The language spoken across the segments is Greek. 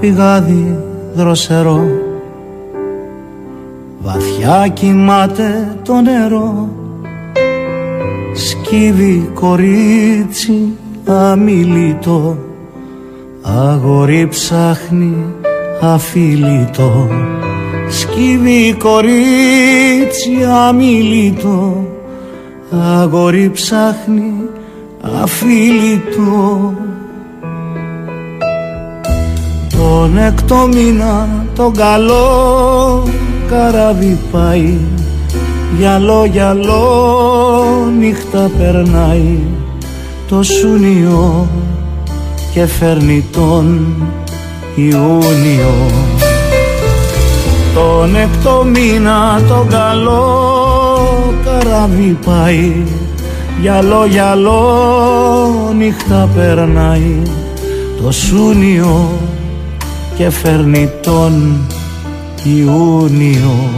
Πηγάδι δροσερό. Βαθιά κοιμάται το νερό. Σκύβει κορίτσι αμιλήτο Αγόρι ψάχνει αφιλήτο Σκύβει κορίτσι αμιλήτο Αγόρι ψάχνει αφιλήτο τον έκτο μήνα τον καλό καράβι πάει. Γυαλό γυαλό νύχτα περνάει το Σούνιο και φέρνει τον Ιούνιο. Τον έκτο μήνα τον καλό καράβι πάει. Γυαλό γυαλό νύχτα περνάει το Σούνιο και φέρνει τον Ιούνιο.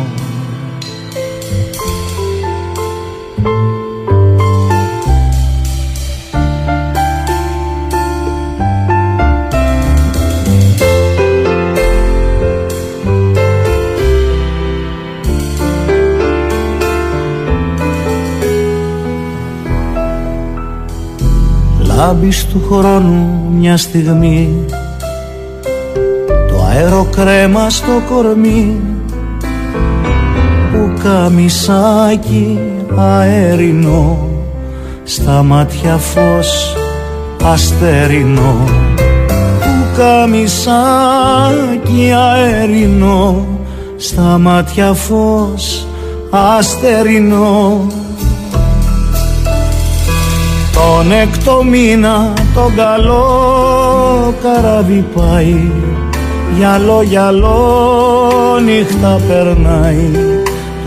Λάμπεις του χρόνου μια στιγμή αεροκρέμα στο κορμί που καμισάκι αέρινο στα μάτια φως αστερινό. Που καμισάκι αέρινο στα μάτια φως αστερινό. Τον έκτο μήνα τον καλό καράβι πάει Γυαλό γυαλό νύχτα περνάει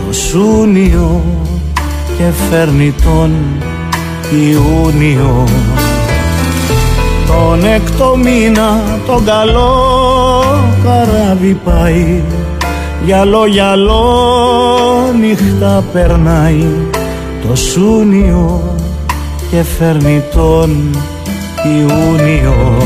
το Σούνιο και φέρνει τον Ιούνιο. Τον έκτο μήνα τον καλό καράβι πάει. Γυαλό γυαλό νύχτα περνάει το Σούνιο και φέρνει τον Ιούνιο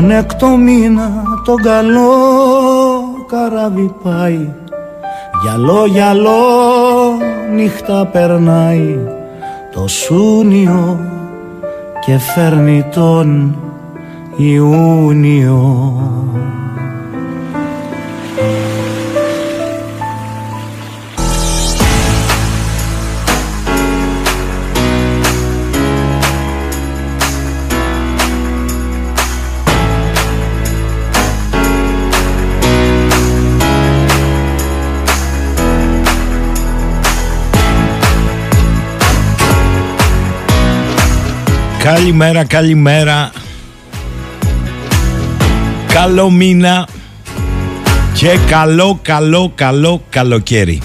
Τον έκτο μήνα τον καλό καράβι πάει. Γυαλό γυαλό νύχτα περνάει. Το Σούνιο και φέρνει τον Ιούνιο Καλημέρα, καλημέρα. Καλό μήνα και καλό, καλό, καλό καλοκαίρι.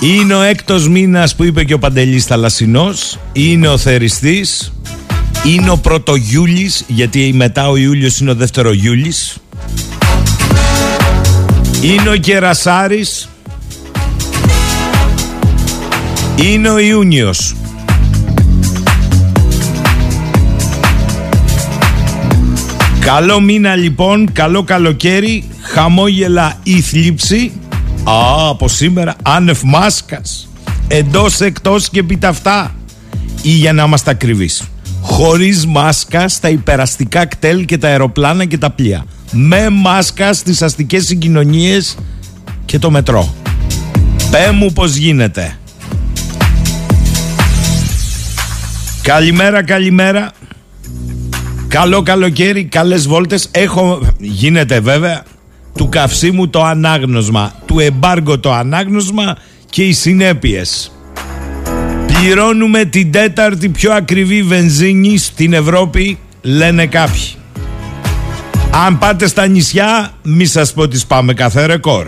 Είναι ο έκτος μήνας που είπε και ο Παντελής Θαλασσινός. Είναι ο Θεριστής. Είναι ο πρώτο Γιούλης, γιατί μετά ο Ιούλιος είναι ο δεύτερο Γιούλης. Είναι ο Κερασάρης. Είναι ο Ιούνιος. Καλό μήνα λοιπόν, καλό καλοκαίρι, χαμόγελα ή θλίψη. Α, από σήμερα άνευ μάσκας, εντός εκτός και αυτά Ή για να είμαστε ακριβείς, χωρίς μάσκα στα υπεραστικά κτέλ και τα αεροπλάνα και τα πλοία. Με μάσκα στις αστικές συγκοινωνίες και το μετρό. Πέ μου πως γίνεται. Καλημέρα, καλημέρα. Καλό καλοκαίρι, καλές βόλτες. Έχω, γίνεται βέβαια, του καυσίμου το ανάγνωσμα, του εμπάργο το ανάγνωσμα και οι συνέπειες. Πληρώνουμε την τέταρτη πιο ακριβή βενζίνη στην Ευρώπη, λένε κάποιοι. Αν πάτε στα νησιά, μη σας πω ότι σπάμε κάθε ρεκόρ.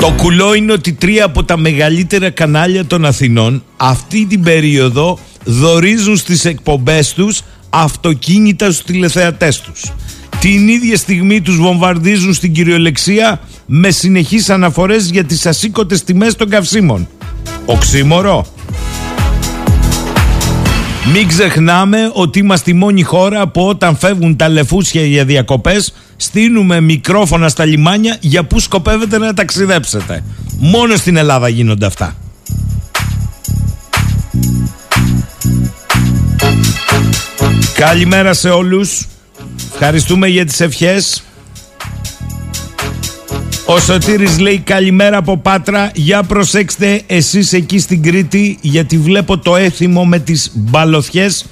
Το κουλό είναι ότι τρία από τα μεγαλύτερα κανάλια των Αθηνών αυτή την περίοδο δορίζουν στις εκπομπές τους αυτοκίνητα στους τηλεθεατές τους. Την ίδια στιγμή τους βομβαρδίζουν στην κυριολεξία με συνεχείς αναφορές για τις ασήκωτες τιμές των καυσίμων. Οξύμορο. Μην ξεχνάμε ότι είμαστε η μόνη χώρα που όταν φεύγουν τα λεφούσια για διακοπές στείλουμε μικρόφωνα στα λιμάνια για που σκοπεύετε να ταξιδέψετε. Μόνο στην Ελλάδα γίνονται αυτά. Καλημέρα σε όλους. Ευχαριστούμε για τις ευχές. Ο Σωτήρης λέει καλημέρα από Πάτρα Για προσέξτε εσείς εκεί στην Κρήτη Γιατί βλέπω το έθιμο με τις μπαλωθιές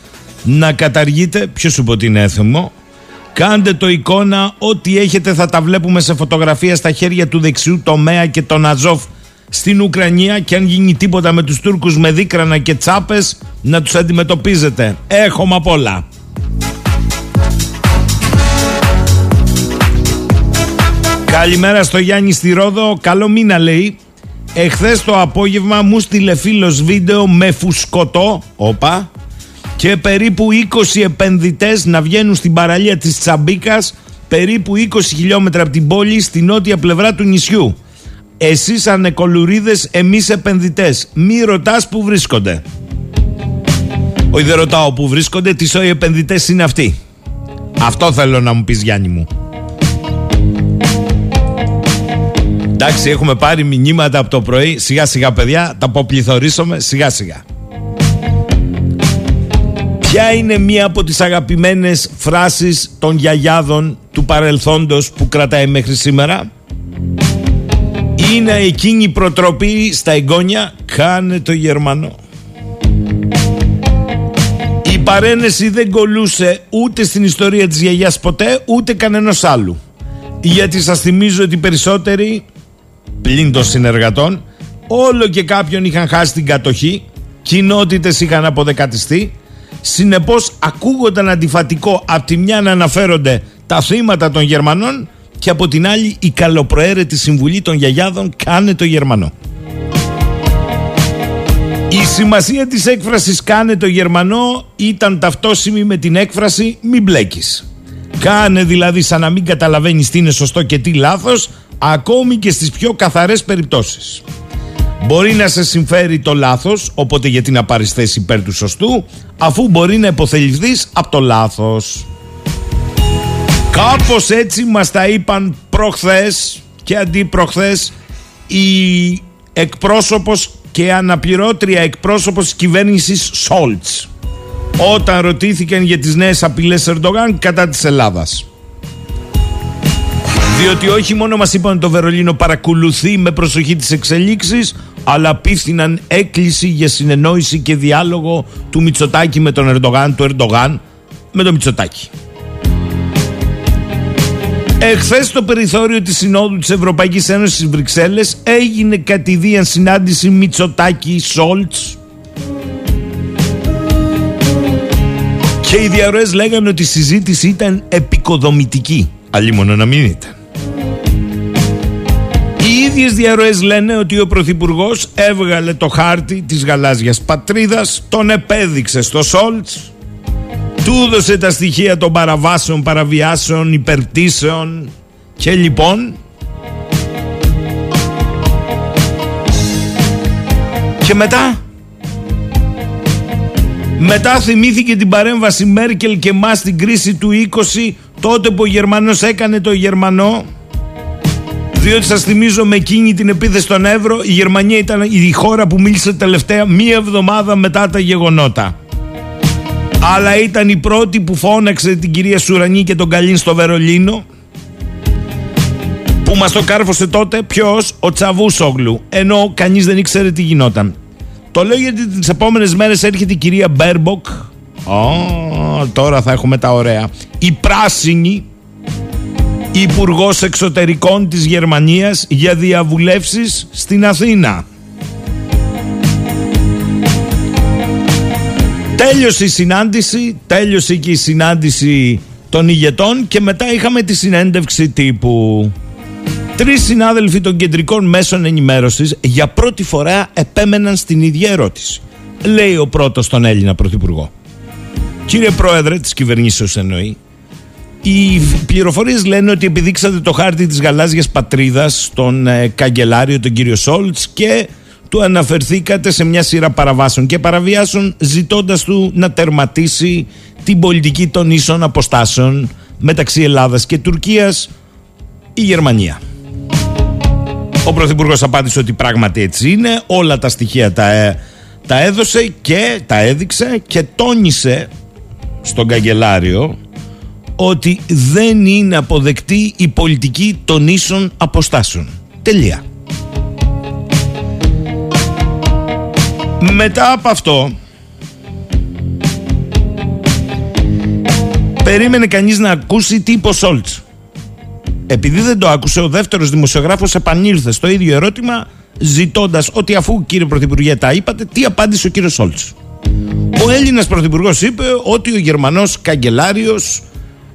Να καταργείτε Ποιος σου πω ότι είναι έθιμο; Κάντε το εικόνα Ό,τι έχετε θα τα βλέπουμε σε φωτογραφία Στα χέρια του δεξιού τομέα και τον Αζόφ Στην Ουκρανία Και αν γίνει τίποτα με τους Τούρκους Με δίκρανα και τσάπες Να τους αντιμετωπίζετε Έχουμε απ' όλα Καλημέρα στο Γιάννη στη Ρόδο. Καλό μήνα λέει. Εχθές το απόγευμα μου στείλε φίλος βίντεο με φουσκωτό. Όπα. Και περίπου 20 επενδυτές να βγαίνουν στην παραλία της Τσαμπίκας περίπου 20 χιλιόμετρα από την πόλη στη νότια πλευρά του νησιού. Εσείς ανεκολουρίδες, εμείς επενδυτές. Μη ρωτάς που βρίσκονται. Όχι δεν ρωτάω που βρίσκονται, τι οι επενδυτές είναι αυτοί. Αυτό θέλω να μου πεις Γιάννη μου. Εντάξει, έχουμε πάρει μηνύματα από το πρωί. Σιγά σιγά, παιδιά, τα αποπληθωρήσουμε σιγά σιγά. Ποια είναι μία από τις αγαπημένες φράσεις των γιαγιάδων του παρελθόντος που κρατάει μέχρι σήμερα; Είναι εκείνη η προτροπή στα εγγόνια. Κάνε το Γερμανό. Η παρένεση δεν κολούσε ούτε στην ιστορία της γιαγιάς ποτέ Ούτε κανένας άλλου. Γιατί σας θυμίζω ότι οι περισσότεροι πλην των συνεργατών, όλο και κάποιον είχαν χάσει την κατοχή, κοινότητες είχαν αποδεκατιστεί. Συνεπώς, ακούγονταν αντιφατικό από τη μια να αναφέρονται τα θύματα των Γερμανών και από την άλλη η καλοπροαίρετη συμβουλή των γιαγιάδων κάνε το Γερμανό. Η σημασία της έκφρασης κάνε το Γερμανό ήταν ταυτόσιμη με την έκφραση μη μπλέκεις. Κάνε δηλαδή σαν να μην καταλαβαίνεις τι είναι σωστό και τι λάθος ακόμη και στις πιο καθαρές περιπτώσεις. Μπορεί να σε συμφέρει το λάθος, οπότε γιατί να πάρεις θέση υπέρ του σωστού, αφού μπορεί να υποθεληθείς από το λάθος. Κάπως έτσι μας τα είπαν προχθές και αντί προχθές η εκπρόσωπος και αναπληρώτρια εκπρόσωπος της κυβέρνησης Σόλτς όταν ρωτήθηκαν για τις νέες απειλές Ερντογάν κατά της Ελλάδας. Διότι όχι μόνο μας είπαν το Βερολίνο παρακολουθεί με προσοχή τις εξελίξεις αλλά πίστηναν έκκληση για συνεννόηση και διάλογο του Μητσοτάκη με τον Ερντογάν, του Ερντογάν με τον Μητσοτάκη. Εχθές στο περιθώριο της Συνόδου της Ευρωπαϊκής Ένωσης στις Βρυξέλλες έγινε κατηδίαν συνάντηση Μητσοτάκη Σόλτς και οι διαρροές λέγανε ότι η συζήτηση ήταν επικοδομητική. Αλλήμον να μην ήταν. Οι ίδιες διαρροές λένε ότι ο Πρωθυπουργός έβγαλε το χάρτη της γαλάζιας πατρίδας, τον επέδειξε στο Σόλτς, του έδωσε τα στοιχεία των παραβάσεων, παραβιάσεων, υπερτήσεων και λοιπόν και μετά μετά θυμήθηκε την παρέμβαση Μέρκελ και μας στην κρίση του 20 τότε που ο Γερμανός έκανε το Γερμανό διότι σας θυμίζω με εκείνη την επίθεση στον Εύρο η Γερμανία ήταν η χώρα που μίλησε τελευταία μία εβδομάδα μετά τα γεγονότα. Αλλά ήταν η πρώτη που φώναξε την κυρία Σουρανή και τον Καλίν στο Βερολίνο που μας το κάρφωσε τότε ποιος; Ο Τσαβούσογλου ενώ κανείς δεν ήξερε τι γινόταν. Το λέω γιατί τις επόμενες μέρες έρχεται η κυρία Μπέρμποκ. Oh, τώρα θα έχουμε τα ωραία. Η πράσινη Υπουργός Εξωτερικών της Γερμανίας για διαβουλεύσεις στην Αθήνα. Τέλειωσε η συνάντηση, τέλειωσε και η συνάντηση των ηγετών και μετά είχαμε τη συνέντευξη τύπου. Τρεις συνάδελφοι των κεντρικών μέσων ενημέρωσης για πρώτη φορά επέμεναν στην ίδια ερώτηση. Λέει ο πρώτος τον Έλληνα Πρωθυπουργό. Κύριε Πρόεδρε της κυβερνήσεως εννοεί, οι πληροφορίες λένε ότι επιδείξατε το χάρτη της γαλάζιας πατρίδας στον ε, καγκελάριο τον κύριο Σόλτς και του αναφερθήκατε σε μια σειρά παραβάσεων και παραβιάσεων ζητώντας του να τερματίσει την πολιτική των ίσων αποστάσεων μεταξύ Ελλάδας και Τουρκίας η Γερμανία. Ο Πρωθυπουργός απάντησε ότι πράγματι έτσι είναι, όλα τα στοιχεία τα, ε, τα έδωσε και τα έδειξε και τόνισε στον καγκελάριο ότι δεν είναι αποδεκτή η πολιτική των ίσων αποστάσεων. Τελεία. Μετά από αυτό περίμενε κανείς να ακούσει τι είπε ο Σόλτς. Επειδή δεν το άκουσε, ο δεύτερος δημοσιογράφος επανήλθε στο ίδιο ερώτημα ζητώντας ότι αφού κύριε Πρωθυπουργέ τα είπατε, τι απάντησε ο κύριος Σόλτς. Ο Έλληνας Πρωθυπουργός είπε ότι ο Γερμανός καγκελάριος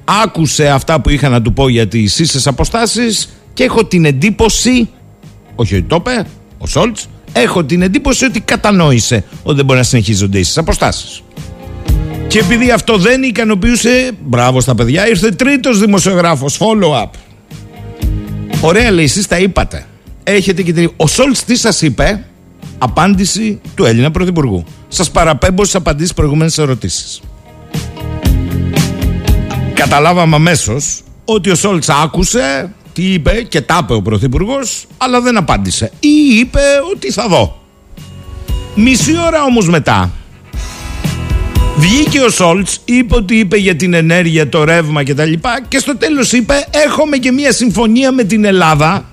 άκουσε αυτά που είχα να του πω για τις ίσες αποστάσεις και έχω την εντύπωση, όχι ότι το είπε, ο Σόλτς, έχω την εντύπωση ότι κατανόησε ότι δεν μπορεί να συνεχίζονται ίσες αποστάσεις. Και επειδή αυτό δεν ικανοποιούσε, μπράβο στα παιδιά, ήρθε τρίτος δημοσιογράφος, follow-up. Ωραία λέει, εσείς τα είπατε. Έχετε και την... Ο Σόλτς τι σας είπε, απάντηση του Έλληνα Πρωθυπουργού. Σας παραπέμπω στις απαντήσεις προηγούμενες ερωτήσεις. Καταλάβαμε αμέσως ότι ο Σόλτς άκουσε τι είπε και τα είπε ο Πρωθυπουργός, αλλά δεν απάντησε. Ή είπε ότι θα δω. Μισή ώρα όμως μετά βγήκε ο Σόλτς, είπε ότι είπε για την ενέργεια, το ρεύμα κτλ. Και, και στο τέλος είπε έχουμε και μια συμφωνία με την Ελλάδα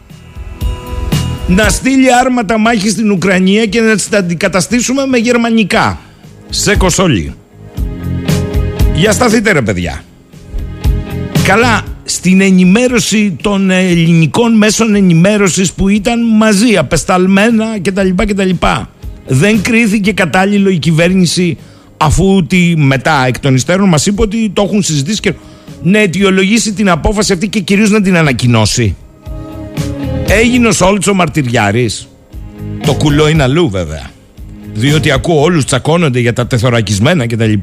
να στείλει άρματα μάχης στην Ουκρανία και να τα αντικαταστήσουμε με γερμανικά. Σε κοσόλι. Για σταθείτε ρε παιδιά. Καλά, στην ενημέρωση των ελληνικών μέσων ενημέρωσης που ήταν μαζί, απεσταλμένα κτλ. κτλ. Δεν κρίθηκε κατάλληλο η κυβέρνηση αφού τη μετά εκ των υστέρων μας είπε ότι το έχουν συζητήσει και να αιτιολογήσει την απόφαση αυτή και κυρίως να την ανακοινώσει. Έγινε ο Σόλτσο μαρτυριάρης. Το κουλό είναι αλλού βέβαια. Διότι ακούω όλους τσακώνονται για τα τεθωρακισμένα κτλ.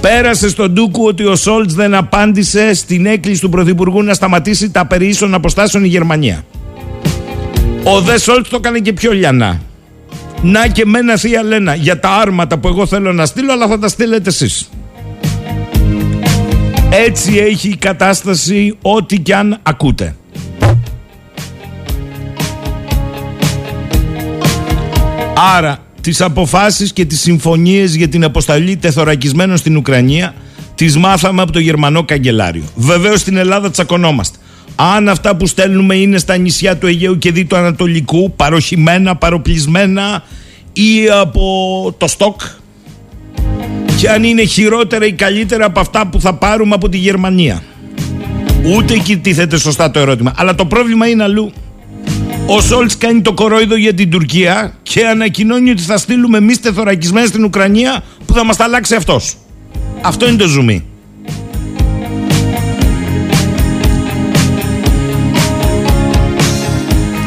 Πέρασε στον Τούκου ότι ο Σόλτς δεν απάντησε στην έκκληση του Πρωθυπουργού να σταματήσει τα περί ίσων αποστάσεων η Γερμανία. Ο Δε Σόλτς το έκανε και πιο λιανά. Να και μένα θεία Λένα για τα άρματα που εγώ θέλω να στείλω, αλλά θα τα στείλετε εσείς. Έτσι έχει η κατάσταση ό,τι κι αν ακούτε. Άρα τις αποφάσεις και τις συμφωνίες για την αποσταλή τεθωρακισμένων στην Ουκρανία τις μάθαμε από το Γερμανό Καγκελάριο. Βεβαίως στην Ελλάδα τσακωνόμαστε. Αν αυτά που στέλνουμε είναι στα νησιά του Αιγαίου και Δίτου Ανατολικού, παροχημένα, παροπλισμένα ή από το στόκ, και αν είναι χειρότερα ή καλύτερα από αυτά που θα πάρουμε από τη Γερμανία. Ούτε εκεί τίθεται σωστά το ερώτημα. Αλλά το πρόβλημα είναι αλλού. Ο Σόλτς κάνει το κορόιδο για την Τουρκία και ανακοινώνει ότι θα στείλουμε εμείς τεθωρακισμένα στην Ουκρανία που θα μας τα αλλάξει αυτός. Αυτό είναι το ζουμί.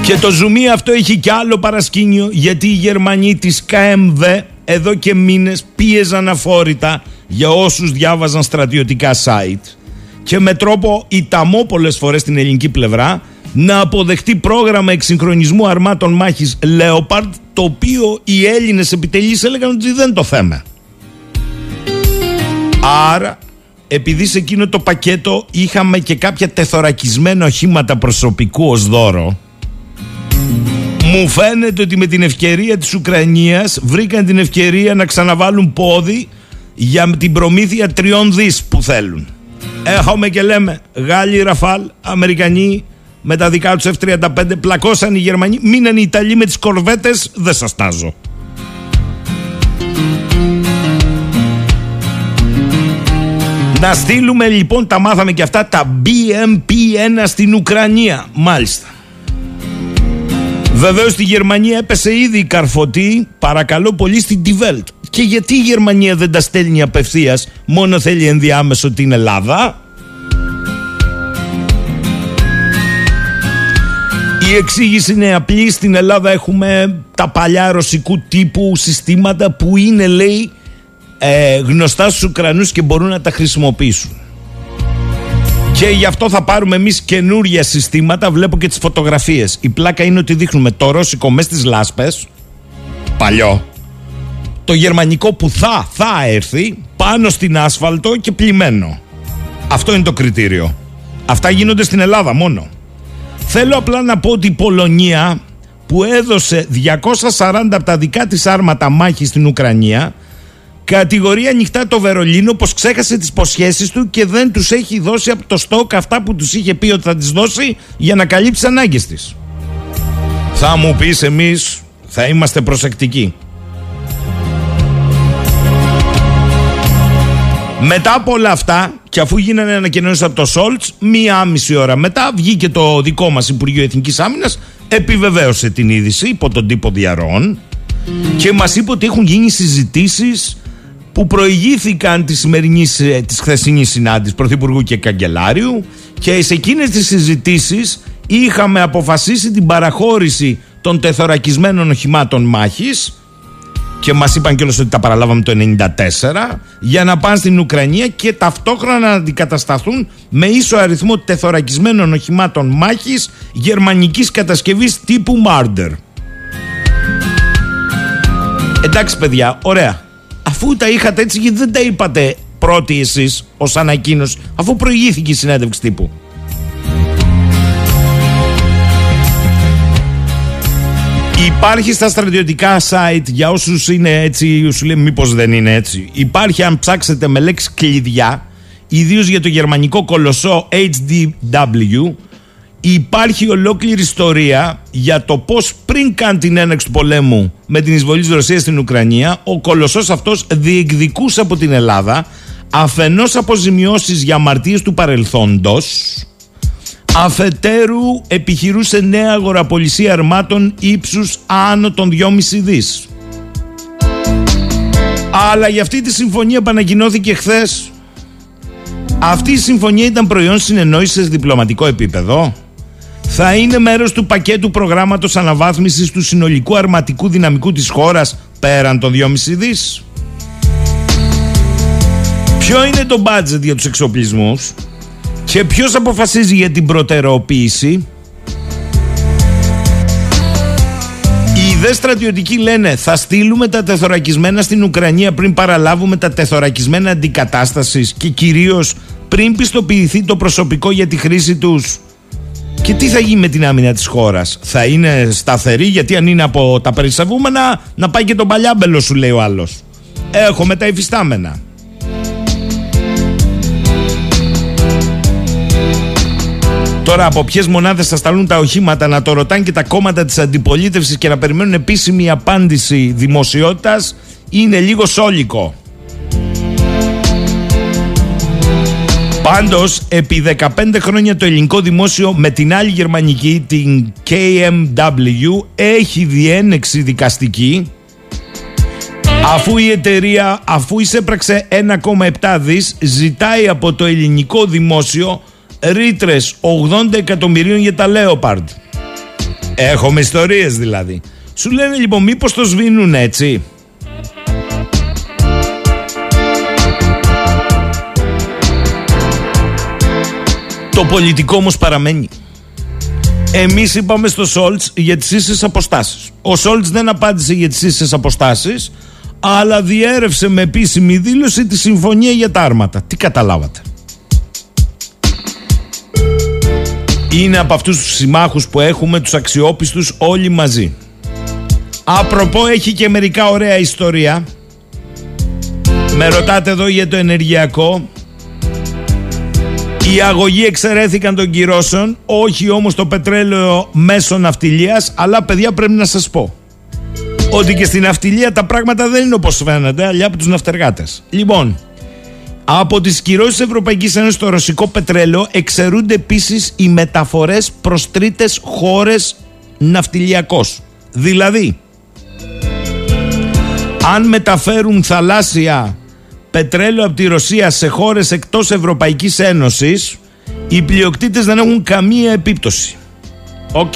Και το ζουμί αυτό έχει και άλλο παρασκήνιο γιατί οι Γερμανοί της ΚΜΒ εδώ και μήνες πίεζαν αφόρητα για όσους διάβαζαν στρατιωτικά site και με τρόπο ιταμό πολλές φορές στην ελληνική πλευρά να αποδεχτεί πρόγραμμα εξυγχρονισμού αρμάτων μάχης Leopard το οποίο οι Έλληνες επιτελείς έλεγαν ότι δεν το θέμα. Άρα επειδή σε εκείνο το πακέτο είχαμε και κάποια τεθωρακισμένα οχήματα προσωπικού ως δώρο μου φαίνεται ότι με την ευκαιρία της Ουκρανίας βρήκαν την ευκαιρία να ξαναβάλουν πόδι για την προμήθεια τριών δις που θέλουν. Έχουμε και λέμε Γάλλοι Ραφάλ, Αμερικανοί με τα δικά τους F-35 πλακώσαν οι Γερμανοί, μείναν οι Ιταλοί με τις κορβέτες, δεν σας τάζω. Να στείλουμε λοιπόν, τα μάθαμε και αυτά, τα BMP-1 στην Ουκρανία. Μάλιστα. Βεβαίως στη Γερμανία έπεσε ήδη η καρφωτή, παρακαλώ πολύ στην Τιβέλτ. Και γιατί η Γερμανία δεν τα στέλνει απευθείας, μόνο θέλει ενδιάμεσο την Ελλάδα; Η εξήγηση είναι απλή. Στην Ελλάδα έχουμε τα παλιά ρωσικού τύπου συστήματα που είναι, λέει, ε, γνωστά στους Ουκρανούς και μπορούν να τα χρησιμοποιήσουν. Και γι' αυτό θα πάρουμε εμείς καινούργια συστήματα. Βλέπω και τις φωτογραφίες. Η πλάκα είναι ότι δείχνουμε το ρώσικο μες στις λάσπες. Παλιό. Το γερμανικό που θα, θα έρθει πάνω στην άσφαλτο και πλημμένο. Αυτό είναι το κριτήριο. Αυτά γίνονται στην Ελλάδα μόνο. Θέλω απλά να πω ότι η Πολωνία που έδωσε 240 από τα δικά της άρματα μάχη στην Ουκρανία Κατηγορεί ανοιχτά το Βερολίνο πως ξέχασε τις υποσχέσεις του και δεν τους έχει δώσει από το στόκ αυτά που τους είχε πει ότι θα τις δώσει για να καλύψει ανάγκες της. Θα μου πεις εμείς θα είμαστε προσεκτικοί. Μετά από όλα αυτά, και αφού γίνανε ανακοινώσεις από το Σόλτς, μία μισή ώρα μετά βγήκε το δικό μας Υπουργείο Εθνικής Άμυνας, επιβεβαίωσε την είδηση υπό τον τύπο Διαρών και μας είπε ότι έχουν γίνει συζητήσεις που προηγήθηκαν τη σημερινή, ε, της χθεσινής συνάντησης Πρωθυπουργού και Καγκελάριου και σε εκείνες τις συζητήσεις είχαμε αποφασίσει την παραχώρηση των τεθωρακισμένων οχημάτων μάχης και μας είπαν κιόλας ότι τα παραλάβαμε το 1994 για να πάνε στην Ουκρανία και ταυτόχρονα να αντικατασταθούν με ίσο αριθμό τεθωρακισμένων οχημάτων μάχης γερμανικής κατασκευής τύπου Marder. Εντάξει παιδιά, ωραία αφού τα είχατε έτσι γιατί δεν τα είπατε πρώτοι εσείς ως ανακοίνωση αφού προηγήθηκε η συνέντευξη τύπου. Υπάρχει στα στρατιωτικά site για όσους είναι έτσι, σου λέει μήπως δεν είναι έτσι. Υπάρχει αν ψάξετε με λέξη κλειδιά, ιδίως για το γερμανικό κολοσσό HDW, Υπάρχει ολόκληρη ιστορία για το πώς πριν καν την έναξη του πολέμου με την εισβολή της Ρωσίας στην Ουκρανία ο κολοσσός αυτός διεκδικούσε από την Ελλάδα αφενός αποζημιώσεις για αμαρτίες του παρελθόντος αφετέρου επιχειρούσε νέα αγοραπολισία αρμάτων ύψους άνω των 2,5 δις. Αλλά για αυτή τη συμφωνία επανακοινώθηκε χθες. Αυτή η συμφωνία ήταν προϊόν συνεννόησης σε διπλωματικό επίπεδο θα είναι μέρος του πακέτου προγράμματος αναβάθμισης του συνολικού αρματικού δυναμικού της χώρας πέραν των 2,5 δις. Ποιο είναι το budget για τους εξοπλισμούς; Και ποιος αποφασίζει για την προτεραιοποίηση; Οι δε στρατιωτικοί λένε θα στείλουμε τα τεθωρακισμένα στην Ουκρανία πριν παραλάβουμε τα τεθωρακισμένα αντικατάστασης και κυρίως πριν πιστοποιηθεί το προσωπικό για τη χρήση τους και τι θα γίνει με την άμυνα της χώρας; Θα είναι σταθερή; Γιατί αν είναι από τα περισαβούμενα Να πάει και τον παλιάμπελο σου λέει ο άλλος Έχουμε τα υφιστάμενα Τώρα από ποιες μονάδες θα σταλούν τα οχήματα να το ρωτάνε και τα κόμματα της αντιπολίτευσης και να περιμένουν επίσημη απάντηση δημοσιότητας είναι λίγο σόλικο. Πάντως, επί 15 χρόνια το ελληνικό δημόσιο με την άλλη γερμανική, την KMW, έχει διένεξη δικαστική αφού η εταιρεία, αφού εισέπραξε 1,7 δις, ζητάει από το ελληνικό δημόσιο ρήτρες 80 εκατομμυρίων για τα Leopard. Έχουμε ιστορίες δηλαδή. Σου λένε λοιπόν μήπως το σβήνουν έτσι; Το πολιτικό όμως παραμένει. Εμείς είπαμε στο Σόλτς για τις ίσες αποστάσεις. Ο Σόλτς δεν απάντησε για τις ίσες αποστάσεις, αλλά διέρευσε με επίσημη δήλωση τη συμφωνία για τα άρματα. Τι καταλάβατε. Είναι από αυτούς τους συμμάχους που έχουμε τους αξιόπιστους όλοι μαζί. Απροπό έχει και μερικά ωραία ιστορία. Με ρωτάτε εδώ για το ενεργειακό. Οι αγωγοί εξαιρέθηκαν των κυρώσεων, όχι όμως το πετρέλαιο μέσω ναυτιλίας, αλλά παιδιά πρέπει να σας πω. ότι και στην αυτιλία τα πράγματα δεν είναι όπως φαίνεται, αλλιά από τους ναυτεργάτες. Λοιπόν, από τις κυρώσεις της Ευρωπαϊκής Ένωσης στο ρωσικό πετρέλαιο εξαιρούνται επίσης οι μεταφορές προς τρίτες χώρες ναυτιλιακός. Δηλαδή, αν μεταφέρουν θαλάσσια πετρέλαιο από τη Ρωσία σε χώρες εκτός Ευρωπαϊκής Ένωσης, οι πλειοκτήτες δεν έχουν καμία επίπτωση. Οκ.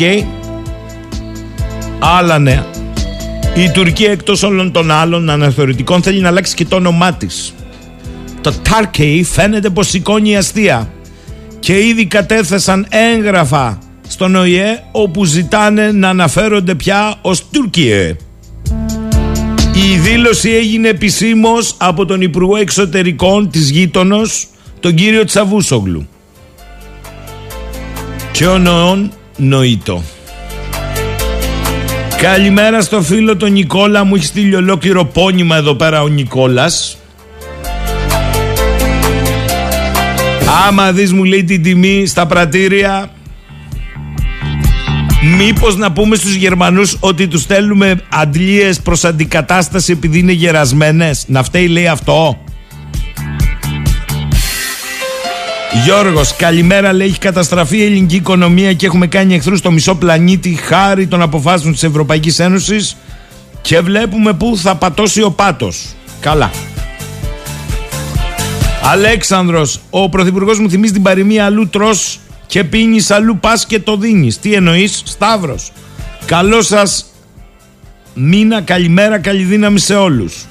Άλλα νέα. Η Τουρκία εκτός όλων των άλλων αναθεωρητικών θέλει να αλλάξει και το όνομά της. Το Turkey φαίνεται πως σηκώνει αστεία και ήδη κατέθεσαν έγγραφα στον ΟΗΕ όπου ζητάνε να αναφέρονται πια ως Τουρκία. Η δήλωση έγινε επισήμως από τον Υπουργό Εξωτερικών της γείτονος, τον κύριο Τσαβούσογλου. Και ο νοόν νοήτο. Καλημέρα στο φίλο τον Νικόλα, μου έχει στείλει ολόκληρο πόνημα εδώ πέρα ο Νικόλας. Άμα δεις μου λέει την τιμή στα πρατήρια Μήπως να πούμε στους Γερμανούς ότι τους στέλνουμε αντλίες προς αντικατάσταση επειδή είναι γερασμένες; Να φταίει λέει αυτό Γιώργος, καλημέρα λέει έχει καταστραφεί η ελληνική οικονομία και έχουμε κάνει εχθρούς στο μισό πλανήτη χάρη των αποφάσεων της Ευρωπαϊκής Ένωσης και βλέπουμε που θα πατώσει ο πάτος. Καλά. Αλέξανδρος, ο πρωθυπουργός μου θυμίζει την παροιμία αλλού τρως και πίνεις αλλού πας και το δίνεις. Τι εννοείς, Σταύρος; Καλό σας μήνα, καλημέρα, καλή δύναμη σε όλους.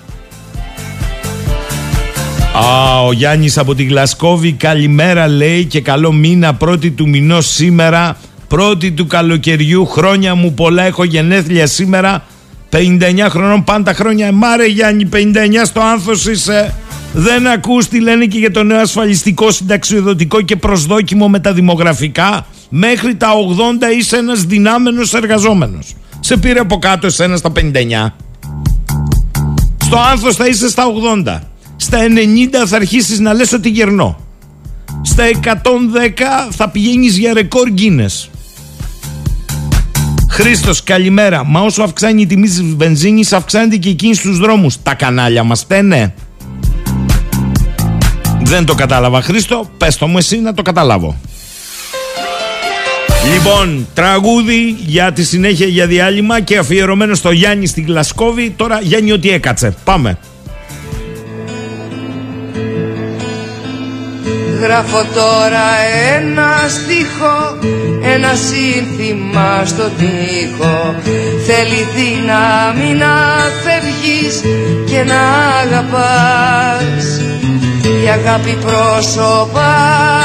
Α, ο Γιάννης από τη Γλασκόβη, καλημέρα λέει και καλό μήνα, πρώτη του μηνό σήμερα, πρώτη του καλοκαιριού, χρόνια μου πολλά, έχω γενέθλια σήμερα, 59 χρονών πάντα χρόνια. Μάρε Γιάννη, 59 στο άνθος είσαι. Δεν ακούς τι λένε και για το νέο ασφαλιστικό συνταξιοδοτικό και προσδόκιμο με τα δημογραφικά. Μέχρι τα 80 είσαι ένας δυνάμενος εργαζόμενος. Σε πήρε από κάτω εσένα στα 59. Στο άνθος θα είσαι στα 80. Στα 90 θα αρχίσεις να λες ότι γερνώ. Στα 110 θα πηγαίνεις για ρεκόρ Guinness. Χρήστος, καλημέρα. Μα όσο αυξάνει η τιμή της βενζίνης, αυξάνεται και η κίνηση στους δρόμους. Τα κανάλια μας φταίνε. Δεν το κατάλαβα Χρήστο, πες το μου εσύ να το καταλάβω. Λοιπόν, τραγούδι για τη συνέχεια για διάλειμμα και αφιερωμένο στο Γιάννη στην Γλασκόβη. Τώρα Γιάννη ότι έκατσε. Πάμε. Γράφω τώρα ένα στίχο, ένα σύνθημα στο τοίχο Θέλει δύναμη να φεύγεις και να αγαπάς η αγάπη πρόσωπα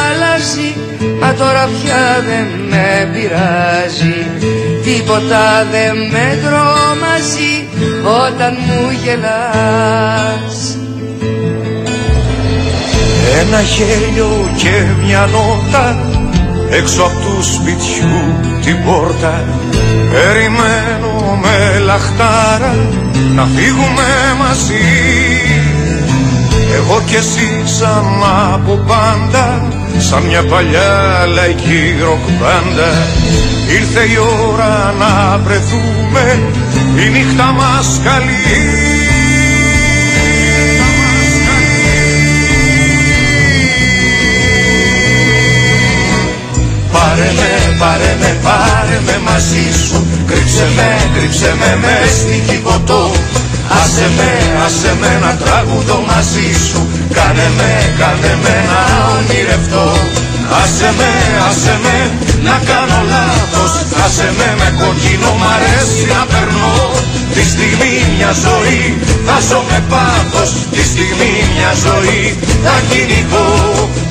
αλλάζει Μα τώρα πια δεν με πειράζει. Τίποτα δεν με τρομάζει Όταν μου γελάς. Ένα γέλιο και μια νότα Έξω από του σπιτιού την πόρτα. Περιμένω με λαχτάρα Να φύγουμε μαζί εγώ κι εσύ σαν από πάντα Σαν μια παλιά λαϊκή ροκ Ήρθε η ώρα να βρεθούμε Η νύχτα μας καλή Πάρε με, πάρε με, πάρε με μαζί σου. Κρύψε με, κρύψε με μες στην κυβωτό Άσε με, άσε με να τραγουδώ μαζί σου. Κάνε με, κάνε με να ονειρευτώ Άσε με, άσε με να κάνω λάθος. Άσε με με κοκκίνο μ' αρέσει να περνώ Τη στιγμή μια ζωή θα ζω με πάθος. Τη στιγμή μια ζωή θα κυνηγώ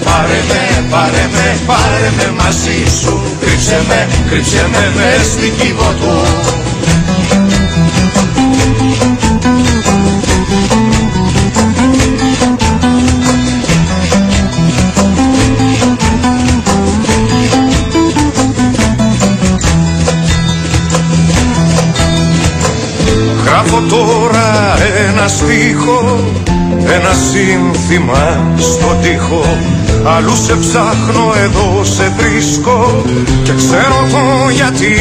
Πάρε με, πάρε με, πάρε με μαζί σου. Κρύψε με, κρύψε με μες στην κύβωτο Γράφω τώρα ένα στίχο ένα σύνθημα στον τοίχο. Αλλού σε ψάχνω εδώ σε βρίσκω Και ξέρω το γιατί.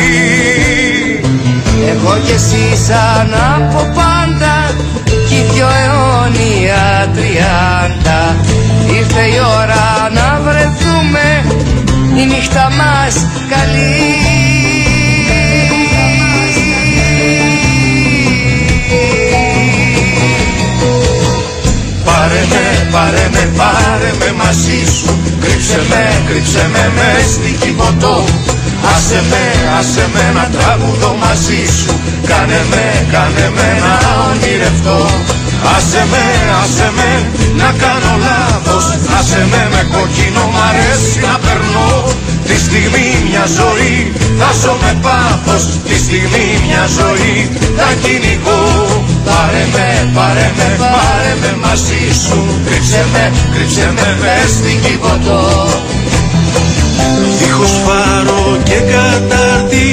Εγώ και εσύ σαν από πάντα Κι οι δυο αιώνια τριάντα Ήρθε η ώρα να βρεθούμε Η νύχτα μας καλή Πάρε με, πάρε με, πάρε με μαζί σου. Κρύψε με, κρύψε με μες στην κυβωτό Άσε με, άσε με να τραγουδώ μαζί σου. Κάνε με, κάνε με να ονειρευτώ Άσε με, άσε με να κάνω λάθος. Άσε με με κοκκίνο μ' αρέσει να περνώ. Τη στιγμή μια ζωή θα ζω με πάθος. Τη στιγμή μια ζωή θα κυνηγώ. Πάρε με, πάρε με, πάρε με μαζί σου. Κρύψε με, κρύψε με μες στην κυβωτό Δίχως φάρο και κατάρτι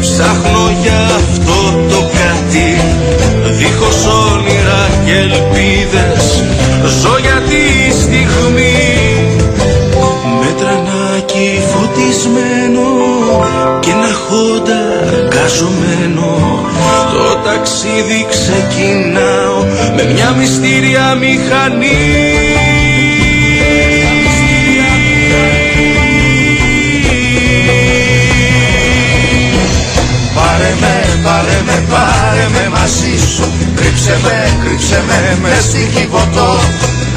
Ψάχνω για αυτό το κάτι Δίχως όνειρα και ελπίδες Ζω για τη στιγμή. Με τρανάκι φωτισμένο Και ένα χόντα γκαζωμένο Το ταξίδι ξεκινάω Με μια μυστήρια μηχανή πάρε με μαζί σου Κρύψε με, κρύψε με με στην κυβωτό.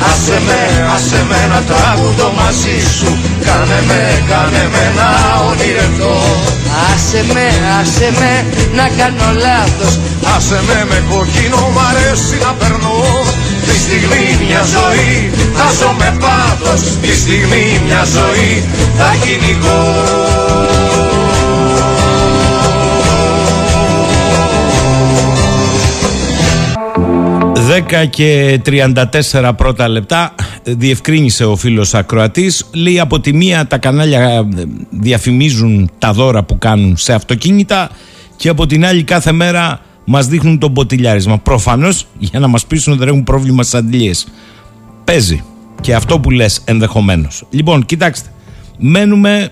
Άσε με, άσε με να τραγουδώ μαζί σου. Κάνε με, κάνε με να ονειρευτώ. Άσε με, άσε με να κάνω λάθος. Άσε με με κοκκίνο μ' αρέσει να περνώ. Τη στιγμή μια ζωή θα ζω με πάθος. Τη στιγμή μια ζωή θα κυνηγώ 10 και 34 πρώτα λεπτά διευκρίνησε ο φίλος Ακροατής. Λέει από τη μία τα κανάλια ε, διαφημίζουν τα δώρα που κάνουν σε αυτοκίνητα και από την άλλη κάθε μέρα μας δείχνουν τον ποτηλιάρισμα προφανώς για να μας πείσουν ότι δεν έχουν πρόβλημα στις αντιλίες παίζει και αυτό που λες ενδεχομένως. Λοιπόν κοιτάξτε μένουμε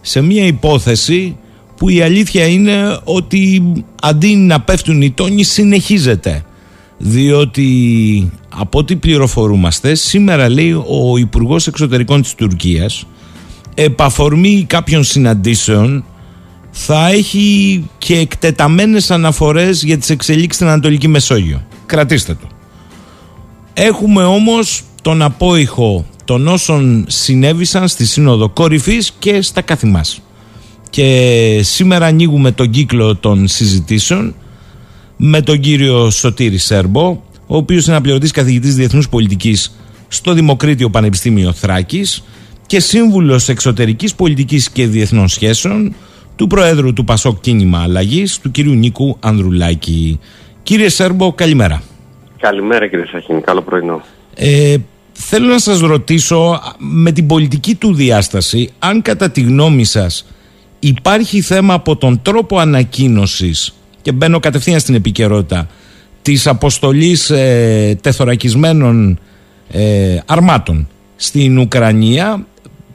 σε μια υπόθεση που η αλήθεια είναι ότι αντί να πέφτουν οι τόνοι συνεχίζεται διότι από ό,τι πληροφορούμαστε σήμερα λέει ο Υπουργός Εξωτερικών της Τουρκίας επαφορμή κάποιων συναντήσεων θα έχει και εκτεταμένες αναφορές για τις εξελίξεις στην Ανατολική Μεσόγειο. Κρατήστε το. Έχουμε όμως τον απόϊχο των όσων συνέβησαν στη Σύνοδο Κορυφής και στα καθημάς. Και σήμερα ανοίγουμε τον κύκλο των συζητήσεων με τον κύριο Σωτήρη Σέρμπο, ο οποίος είναι αναπληρωτή καθηγητής Διεθνούς Πολιτικής στο Δημοκρίτιο Πανεπιστήμιο Θράκης και σύμβουλος εξωτερικής πολιτικής και διεθνών σχέσεων του Προέδρου του Πασόκ Κίνημα Αλλαγής, του κυρίου Νίκου Ανδρουλάκη. Κύριε Σέρμπο, καλημέρα. Καλημέρα κύριε Σαχίνη, καλό πρωινό. Ε, θέλω να σας ρωτήσω με την πολιτική του διάσταση αν κατά τη γνώμη σας υπάρχει θέμα από τον τρόπο ανακοίνωσης και μπαίνω κατευθείαν στην επικαιρότητα της αποστολής ε, τεθωρακισμένων ε, αρμάτων στην Ουκρανία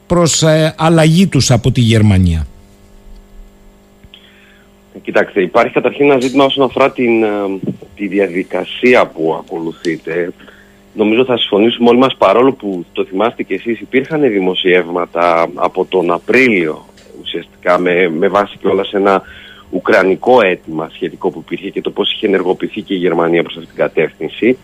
προς ε, αλλαγή τους από τη Γερμανία. Κοιτάξτε, υπάρχει καταρχήν ένα ζήτημα όσον αφορά την, ε, τη διαδικασία που ακολουθείτε. Νομίζω θα συμφωνήσουμε όλοι μας παρόλο που το θυμάστε και εσείς υπήρχαν δημοσιεύματα από τον Απρίλιο ουσιαστικά με, με βάση και όλα σε ένα ουκρανικό αίτημα σχετικό που υπήρχε και το πώς είχε ενεργοποιηθεί και η Γερμανία προς αυτήν την κατεύθυνση.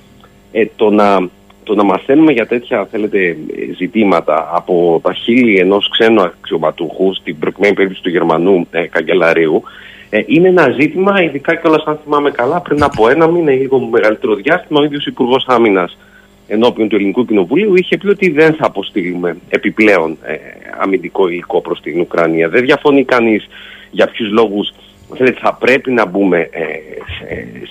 Ε, το, να, το να μαθαίνουμε για τέτοια θέλετε, ζητήματα από τα χείλη ενός ξένου αξιωματούχου, στην προκειμένη περίπτωση του Γερμανού ε, καγκελαρίου, ε, είναι ένα ζήτημα, ειδικά κιόλα αν θυμάμαι καλά, πριν από ένα μήνα ή λίγο μεγαλύτερο διάστημα, ο ίδιος Υπουργός Άμυνας ενώπιον του Ελληνικού Κοινοβουλίου είχε πει ότι δεν θα αποστείλουμε επιπλέον ε, αμυντικό υλικό προς την Ουκρανία. Δεν διαφωνεί κανείς για ποιους λόγους θέλετε, θα πρέπει να μπούμε ε,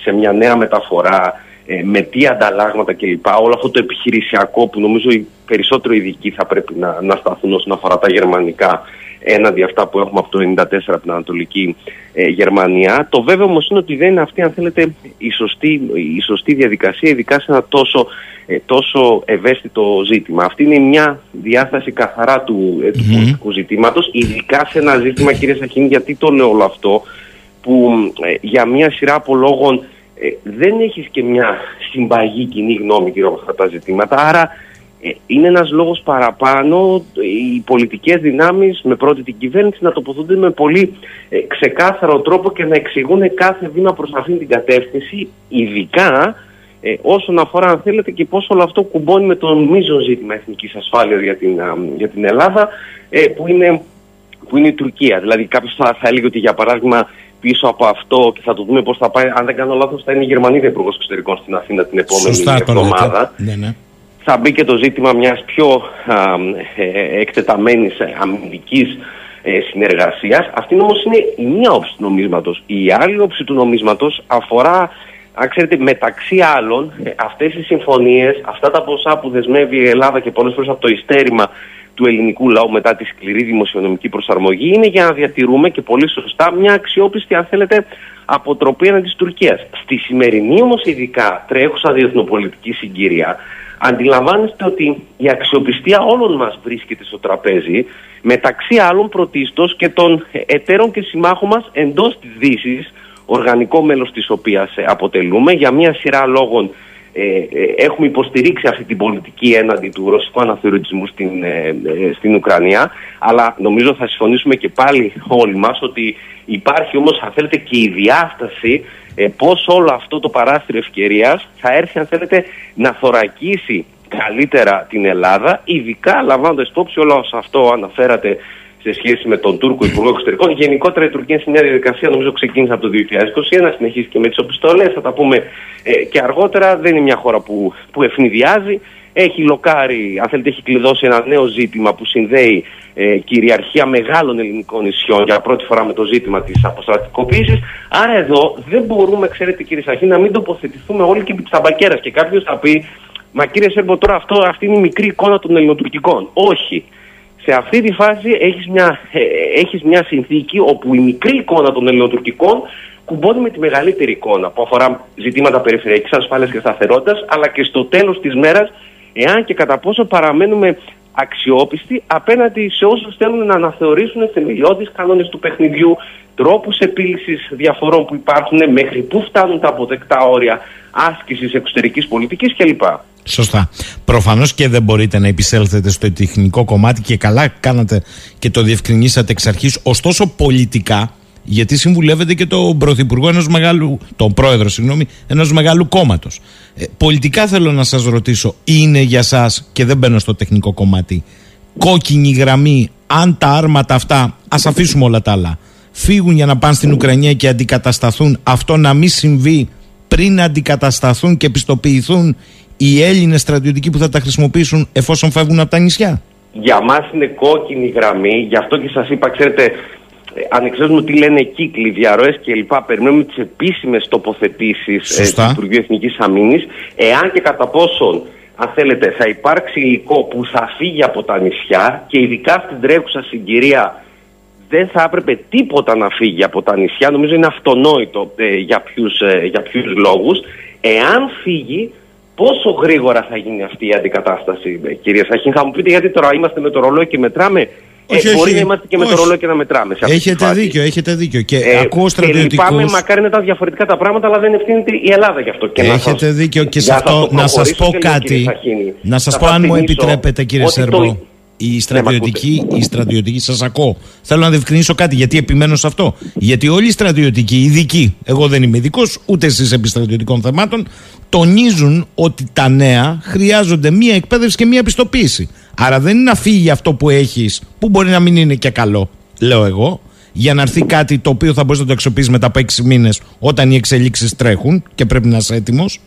σε, μια νέα μεταφορά, ε, με τι ανταλλάγματα κλπ. Όλο αυτό το επιχειρησιακό που νομίζω οι περισσότερο ειδικοί θα πρέπει να, να σταθούν όσον αφορά τα γερμανικά έναντι αυτά που έχουμε από το 1994 από την Ανατολική ε, Γερμανία. Το βέβαιο όμως είναι ότι δεν είναι αυτή, αν θέλετε, η σωστή, η σωστή διαδικασία, ειδικά σε ένα τόσο, ε, τόσο ευαίσθητο ζήτημα. Αυτή είναι μια διάσταση καθαρά του, ε, του mm πολιτικού ζητήματος, ειδικά σε ένα ζήτημα, κύριε Σαχίνη, γιατί το λέω όλο αυτό, που ε, για μια σειρά από λόγων ε, δεν έχεις και μια συμπαγή κοινή γνώμη γύρω από αυτά τα ζητήματα, άρα ε, είναι ένας λόγος παραπάνω οι πολιτικές δυνάμεις με πρώτη την κυβέρνηση να τοποθούνται με πολύ ε, ξεκάθαρο τρόπο και να εξηγούν κάθε βήμα προς αυτήν την κατεύθυνση, ειδικά ε, όσον αφορά αν θέλετε και πώς όλο αυτό κουμπώνει με το μείζον ζήτημα εθνικής ασφάλειας για την, για την Ελλάδα ε, που, είναι, που είναι η Τουρκία. Δηλαδή κάποιος θα, θα έλεγε ότι για παράδειγμα πίσω από αυτό και θα το δούμε πώς θα πάει, αν δεν κάνω λάθος θα είναι η Γερμανίδα Υπουργός Εξωτερικών στην Αθήνα την επόμενη εβδομάδα. Ναι, ναι θα μπει και το ζήτημα μιας πιο α, ε, εκτεταμένης ε, αμυντικής ε, συνεργασίας. Αυτή όμως είναι η μία όψη του νομίσματος. Η άλλη όψη του νομίσματος αφορά, αν ξέρετε, μεταξύ άλλων ε, αυτές οι συμφωνίες, αυτά τα ποσά που δεσμεύει η Ελλάδα και πολλές φορές από το ιστέρημα του ελληνικού λαού μετά τη σκληρή δημοσιονομική προσαρμογή είναι για να διατηρούμε και πολύ σωστά μια αξιόπιστη, αν θέλετε, αποτροπή έναντι της Τουρκίας. Στη σημερινή όμως ειδικά τρέχουσα διεθνοπολιτική συγκυρία αντιλαμβάνεστε ότι η αξιοπιστία όλων μας βρίσκεται στο τραπέζι μεταξύ άλλων πρωτίστως και των εταίρων και συμμάχων μας εντός της Δύσης οργανικό μέλος της οποίας αποτελούμε για μια σειρά λόγων ε, ε, έχουμε υποστηρίξει αυτή την πολιτική έναντι του ρωσικού αναθεωρητισμού στην, ε, ε, στην Ουκρανία αλλά νομίζω θα συμφωνήσουμε και πάλι όλοι μας ότι υπάρχει όμως αν θέλετε και η διάσταση ε, πώς όλο αυτό το παράθυρο ευκαιρίας θα έρθει αν θέλετε να θωρακίσει καλύτερα την Ελλάδα, ειδικά λαμβάνοντας υπόψη όλο αυτό αναφέρατε σε σχέση με τον Τούρκο Υπουργό Εξωτερικών. Γενικότερα η Τουρκία σε μια διαδικασία, νομίζω ξεκίνησε από το 2021, συνεχίζει και με τις οπισθολέ, θα τα πούμε ε, και αργότερα. Δεν είναι μια χώρα που, που ευνηδιάζει. Έχει λοκάρει, αν θέλετε, έχει κλειδώσει ένα νέο ζήτημα που συνδέει ε, κυριαρχία μεγάλων ελληνικών νησιών για πρώτη φορά με το ζήτημα της αποστρατικοποίησης. Άρα εδώ δεν μπορούμε, ξέρετε κύριε Σαχή, να μην τοποθετηθούμε όλοι και επί της αμπακέρα. Και κάποιος θα πει, Μα κύριε Σέρμπο, τώρα αυτό, αυτή είναι η μικρή εικόνα των ελληνοτουρκικών. Όχι. Σε αυτή τη φάση έχεις μια, ε, έχεις μια συνθήκη όπου η μικρή εικόνα των ελληνοτουρκικών κουμπώνει με τη μεγαλύτερη εικόνα που αφορά ζητήματα περιφερειακής ασφάλειας και σταθερότητας αλλά και στο τέλος της μέρας εάν και κατά πόσο παραμένουμε αξιόπιστοι απέναντι σε όσους θέλουν να αναθεωρήσουν θεμελιώδεις κανόνες του παιχνιδιού, τρόπους επίλυσης διαφορών που υπάρχουν, μέχρι πού φτάνουν τα αποδεκτά όρια άσκησης εξωτερικής πολιτικής κλπ. Σωστά. Προφανώς και δεν μπορείτε να επισέλθετε στο τεχνικό κομμάτι και καλά κάνατε και το διευκρινίσατε εξ αρχής. Ωστόσο πολιτικά, γιατί συμβουλεύετε και τον πρωθυπουργό ενός μεγάλου, τον πρόεδρο συγγνώμη, ενός μεγάλου κόμματος. Ε, πολιτικά θέλω να σας ρωτήσω, είναι για σας και δεν μπαίνω στο τεχνικό κομμάτι, κόκκινη γραμμή αν τα άρματα αυτά, ας αφήσουμε όλα τα άλλα, φύγουν για να πάνε στην Ουκρανία και αντικατασταθούν, αυτό να μην συμβεί πριν αντικατασταθούν και επιστοποιηθούν οι Έλληνες στρατιωτικοί που θα τα χρησιμοποιήσουν εφόσον φεύγουν από τα νησιά; Για μας είναι κόκκινη γραμμή, γι' αυτό και σας είπα, ξέρετε, ε, ανεξάρτητο τι λένε κύκλοι, διαρροές κλπ. Περιμένουμε τις επίσημες τοποθετήσεις ε, του Υπουργείου Εθνικής Αμήνης, εάν και κατά πόσον, αν θέλετε, θα υπάρξει υλικό που θα φύγει από τα νησιά και ειδικά στην τρέχουσα συγκυρία δεν θα έπρεπε τίποτα να φύγει από τα νησιά. Νομίζω είναι αυτονόητο ε, για ποιους ε, για ποιους λόγους. Εάν φύγει, πόσο γρήγορα θα γίνει αυτή η αντικατάσταση, ε, κυρία Σαχίν; Θα μου πείτε γιατί τώρα είμαστε με το ρολόι και μετράμε; Όχι, ε, μπορεί να είμαστε και με το ρολόι και να μετράμε. Σε έχετε δίκιο, έχετε δίκιο. Και ε, ακούω στρατιωτικού. Λυπάμαι, μακάρι να ήταν διαφορετικά τα πράγματα, αλλά δεν ευθύνεται η Ελλάδα γι' αυτό. Και έχετε δίκιο και σε αυτό να σας πω κάτι. Να σας πω, αν μου επιτρέπετε, κύριε Σερμπό η στρατιωτική, η στρατιωτική σας ακούω. Θέλω να διευκρινίσω κάτι γιατί επιμένω σε αυτό. Γιατί όλοι οι στρατιωτικοί, οι ειδικοί, εγώ δεν είμαι ειδικός, ούτε εσείς επί στρατιωτικών θεμάτων, τονίζουν ότι τα νέα χρειάζονται μία εκπαίδευση και μία επιστοποίηση. Άρα δεν είναι να φύγει αυτό που έχεις, που μπορεί να μην είναι και καλό, λέω εγώ, για να έρθει κάτι το οποίο θα μπορείς να το αξιοποιήσει μετά από έξι μήνες όταν οι εξελίξεις τρέχουν και πρέπει να είσαι έτοιμος.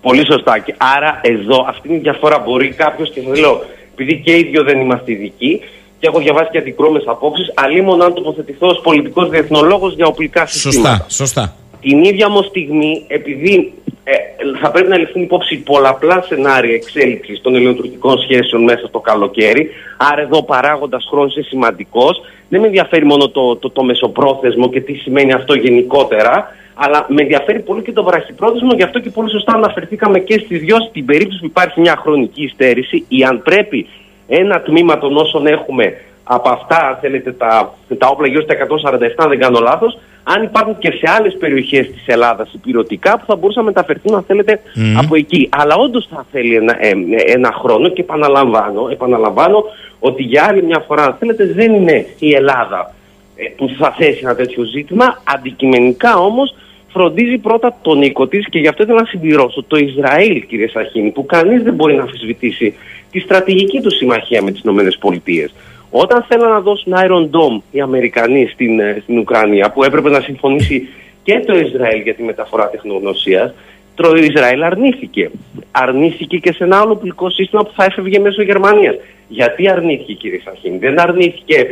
Πολύ σωστά. Άρα εδώ αυτή είναι η διαφορά. Μπορεί κάποιος και θα λέω επειδή και οι δύο δεν είμαστε ειδικοί και έχω διαβάσει και αντικρώμε απόψεις, αλλήμον αν τοποθετηθώ ως πολιτικός διεθνολόγος για οπλικά συστήματα. Σωστά, σωστά. Την ίδια όμως στιγμή, επειδή ε, θα πρέπει να ληφθούν υπόψη πολλαπλά σενάρια εξέλιξης των ελληνοτουρκικών σχέσεων μέσα στο καλοκαίρι, άρα εδώ παράγοντας χρόνος είναι σημαντικός. Δεν με ενδιαφέρει μόνο το, το, το μεσοπρόθεσμο και τι σημαίνει αυτό γενικότερα, αλλά με ενδιαφέρει πολύ και το βραχυπρόθεσμο, γι' αυτό και πολύ σωστά αναφερθήκαμε και στις δυο στην περίπτωση που υπάρχει μια χρονική υστέρηση ή αν πρέπει ένα τμήμα των όσων έχουμε από αυτά, αν θέλετε, τα, τα όπλα γύρω στα 147, αν δεν κάνω λάθος, αν υπάρχουν και σε άλλες περιοχές της Ελλάδας υπηρετικά που θα μπορούσαν να μεταφερθούν, αν θέλετε, από εκεί. Αλλά όντως θα θέλει ένα, ε, ένα χρόνο και επαναλαμβάνω, επαναλαμβάνω ότι για άλλη μια φορά, αν θέλετε, δεν είναι η Ελλάδα ε, που θα θέσει ένα τέτοιο ζήτημα. Αντικειμενικά όμως φροντίζει πρώτα τον οίκο της και γι' αυτό ήθελα να συμπληρώσω το Ισραήλ, κύριε Σαχίνη, που κανείς δεν μπορεί να αμφισβητήσει τη στρατηγική του συμμαχία με τις ΗΠΑ. Όταν θέλαν να δώσουν Iron Dome οι Αμερικανοί στην, ε, στην Ουκρανία, που έπρεπε να συμφωνήσει και το Ισραήλ για τη μεταφορά τεχνογνωσίας, το Ισραήλ αρνήθηκε. Αρνήθηκε και σε ένα άλλο πουλικό σύστημα που θα έφευγε μέσω Γερμανίας. Γιατί αρνήθηκε, κύριε Σαχίνη, δεν αρνήθηκε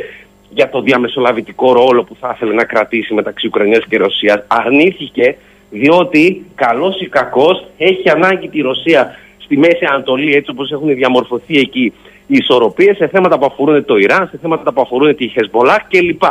για το διαμεσολαβητικό ρόλο που θα ήθελε να κρατήσει μεταξύ Ουκρανίας και Ρωσίας. Αρνήθηκε διότι καλός ή κακός έχει ανάγκη τη Ρωσία στη Μέση Ανατολή έτσι όπως έχουν διαμορφωθεί εκεί οι ισορροπίες σε θέματα που αφορούν το Ιράν, σε θέματα που αφορούν τη Χεσμολά κλπ.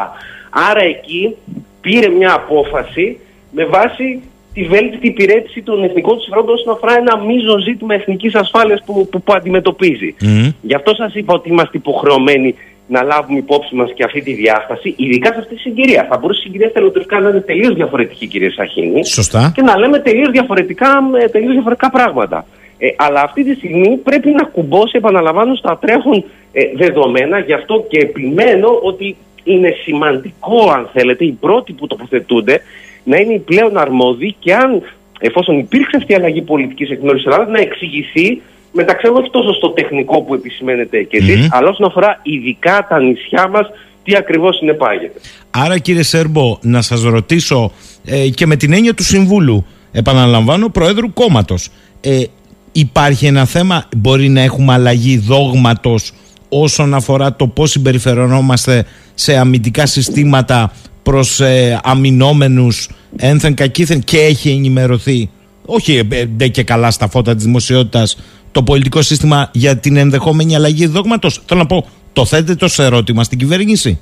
Άρα εκεί πήρε μια απόφαση με βάση τη βέλτιστη υπηρέτηση των εθνικών συμφερόντων όσον αφορά ένα μείζον ζήτημα εθνικής ασφάλειας που, που, που αντιμετωπίζει. Γι' αυτό σας είπα ότι είμαστε υποχρεωμένοι να λάβουμε υπόψη μας και αυτή τη διάσταση, ειδικά σε αυτή τη συγκυρία. Θα μπορούσε η συγκυρία θεωρητικά να είναι τελείως διαφορετική, κύριε Σαχίνη. Σωστά. Και να λέμε τελείως διαφορετικά, τελείως διαφορετικά πράγματα. Ε, αλλά αυτή τη στιγμή πρέπει να κουμπώσει, επαναλαμβάνω, στα τρέχον ε, δεδομένα. Γι' αυτό και επιμένω ότι είναι σημαντικό, αν θέλετε, οι πρώτοι που τοποθετούνται να είναι οι πλέον αρμόδιοι και αν, εφόσον υπήρξε αυτή η αλλαγή πολιτικής εκ μέρους της Ελλάδας, να εξηγηθεί μεταξύ όχι τόσο στο τεχνικό που επισημαίνετε και εσεις αλλά όσον αφορά ειδικά τα νησιά μας, τι ακριβώς συνεπάγεται. Άρα κύριε Σέρμπο, να σας ρωτήσω ε, και με την έννοια του Συμβούλου, επαναλαμβάνω, Προέδρου κόμματος, ε, υπάρχει ένα θέμα, μπορεί να έχουμε αλλαγή δόγματος όσον αφορά το πώς συμπεριφερονόμαστε σε αμυντικά συστήματα προς ε, αμυνόμενους ένθεν κακήθεν και έχει ενημερωθεί όχι ε, ντε και καλά στα φώτα της δημοσιότητας το πολιτικό σύστημα για την ενδεχόμενη αλλαγή δόγματος. Θέλω να πω, το θέτετε ως ερώτημα στην κυβέρνηση;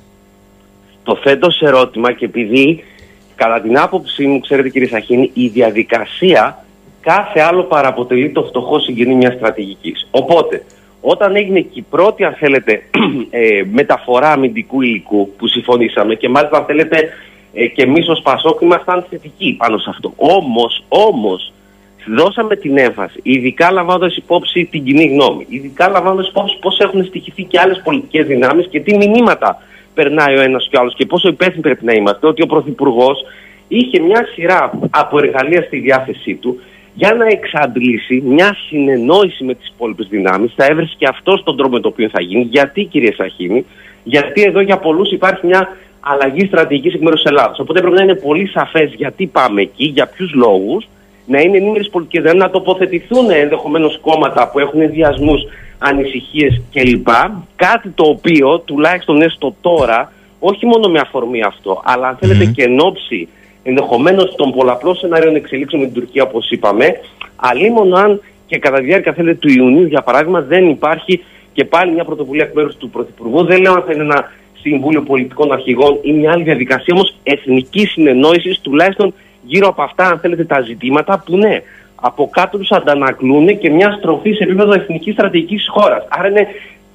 Το θέτω σε ερώτημα και επειδή κατά την άποψή μου, ξέρετε κύριε Σαχίνη, η διαδικασία κάθε άλλο παραποτελεί το φτωχό συγγενή μιας στρατηγικής. Οπότε, όταν έγινε και η πρώτη, αν θέλετε, ε, μεταφορά αμυντικού υλικού που συμφωνήσαμε και μάλιστα, αν θέλετε, ε, και εμείς ως Πασόκ ήμασταν θετικοί πάνω σε αυτό. Όμως, όμως, δώσαμε την έμφαση, ειδικά λαμβάνοντας υπόψη την κοινή γνώμη, ειδικά λαμβάνοντας υπόψη πώς έχουν στοιχηθεί και άλλες πολιτικές δυνάμεις και τι μηνύματα περνάει ο ένας και ο άλλος και πόσο υπεύθυνοι πρέπει να είμαστε, ότι ο Πρωθυπουργός είχε μια σειρά από εργαλεία στη διάθεσή του για να εξαντλήσει μια συνεννόηση με τις υπόλοιπες δυνάμεις. Θα έβρεσε και αυτό τον τρόπο με τον οποίο θα γίνει. Γιατί, κύριε Σαχίνη, γιατί εδώ για πολλούς υπάρχει μια αλλαγή στρατηγικής εκ μέρους Ελλάδα. Οπότε πρέπει να είναι πολύ σαφές γιατί πάμε εκεί, για ποιους λόγους να είναι ενήμερες πολιτικές δυνάμει, να τοποθετηθούν ενδεχομένως κόμματα που έχουν ενδιασμούς, ανησυχίες κλπ. Κάτι το οποίο τουλάχιστον έστω τώρα, όχι μόνο με αφορμή αυτό, αλλά αν θέλετε και εν ώψη ενδεχομένως των πολλαπλών σενάριων εξελίξεων με την Τουρκία, όπως είπαμε, αλλήμον αν και κατά τη διάρκεια θέλετε, του Ιουνίου, για παράδειγμα, δεν υπάρχει και πάλι μια πρωτοβουλία εκ μέρους του Πρωθυπουργού. Δεν λέω αν θα είναι ένα Συμβούλιο Πολιτικών Αρχηγών ή μια άλλη διαδικασία, όμως εθνικής συνεννόησης, τουλάχιστον γύρω από αυτά, αν θέλετε, τα ζητήματα που ναι, από κάτω τους αντανακλούν και μια στροφή σε επίπεδο εθνικής στρατηγικής χώρας. Άρα είναι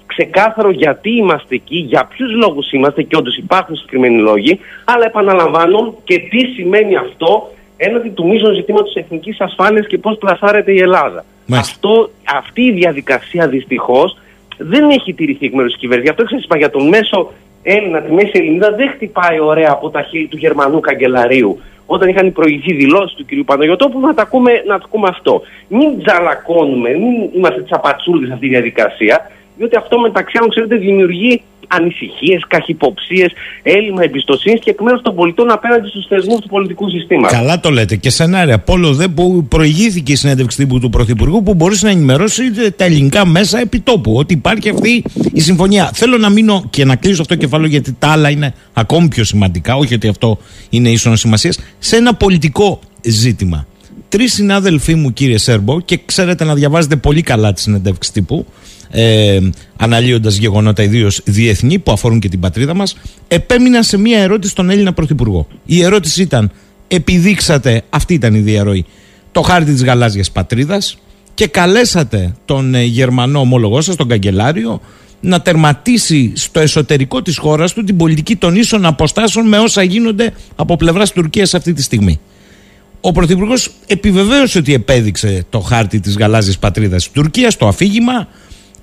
ξεκάθαρο γιατί είμαστε εκεί, για ποιους λόγους είμαστε και όντως υπάρχουν συγκεκριμένοι λόγοι, αλλά επαναλαμβάνω και τι σημαίνει αυτό έναντι του μείζων ζητήματος εθνικής ασφάλειας και πώς πλασάρεται η Ελλάδα. Αυτό, αυτή η διαδικασία δυστυχώς δεν έχει τηρηθεί εκ μέρους της κυβέρνησης. Γι' αυτό σα είπα για τον μέσο Έλληνα, τη μέση Ελληνίδα δεν χτυπάει ωραία από τα χείλη του Γερμανού καγκελαρίου όταν είχαν προηγηθεί δηλώσεις του κ. Παναγιώτοπου, να τα ακούμε, να τα ακούμε αυτό. Μην τζαλακώνουμε, μην είμαστε τσαπατσούλοι σε αυτή τη διαδικασία, διότι αυτό μεταξύ άλλων, ξέρετε, δημιουργεί ανησυχίες, καχυποψίες, έλλειμμα εμπιστοσύνης και εκ μέρους των πολιτών απέναντι στους θεσμούς του πολιτικού συστήματος. Καλά το λέτε. Και σενάρια. Πόλο δε που προηγήθηκε η συνέντευξη τύπου του Πρωθυπουργού που μπορούσε να ενημερώσεις τα ελληνικά μέσα επιτόπου. Ότι υπάρχει αυτή η συμφωνία. Θέλω να μείνω και να κλείσω αυτό το κεφάλαιο γιατί τα άλλα είναι ακόμη πιο σημαντικά. Όχι ότι αυτό είναι ίσονος σημασίας. Σε ένα πολιτικό ζήτημα. Τρεις συνάδελφοί μου, κύριε Σέρμπο, και ξέρετε να διαβάζετε πολύ καλά τη συνέντευξη τύπου ε, αναλύοντας γεγονότα ιδίως διεθνή που αφορούν και την πατρίδα μας επέμειναν σε μία ερώτηση στον Έλληνα Πρωθυπουργό. Η ερώτηση ήταν επιδείξατε, αυτή ήταν η διαρροή, το χάρτη της γαλάζιας πατρίδας και καλέσατε τον ε, Γερμανό ομόλογό σας, τον Καγκελάριο, να τερματίσει στο εσωτερικό της χώρας του την πολιτική των ίσων αποστάσεων με όσα γίνονται από πλευράς Τουρκίας αυτή τη στιγμή. Ο Πρωθυπουργός επιβεβαίωσε ότι επέδειξε το χάρτη της γαλάζιας πατρίδας της Τουρκίας, το αφήγημα,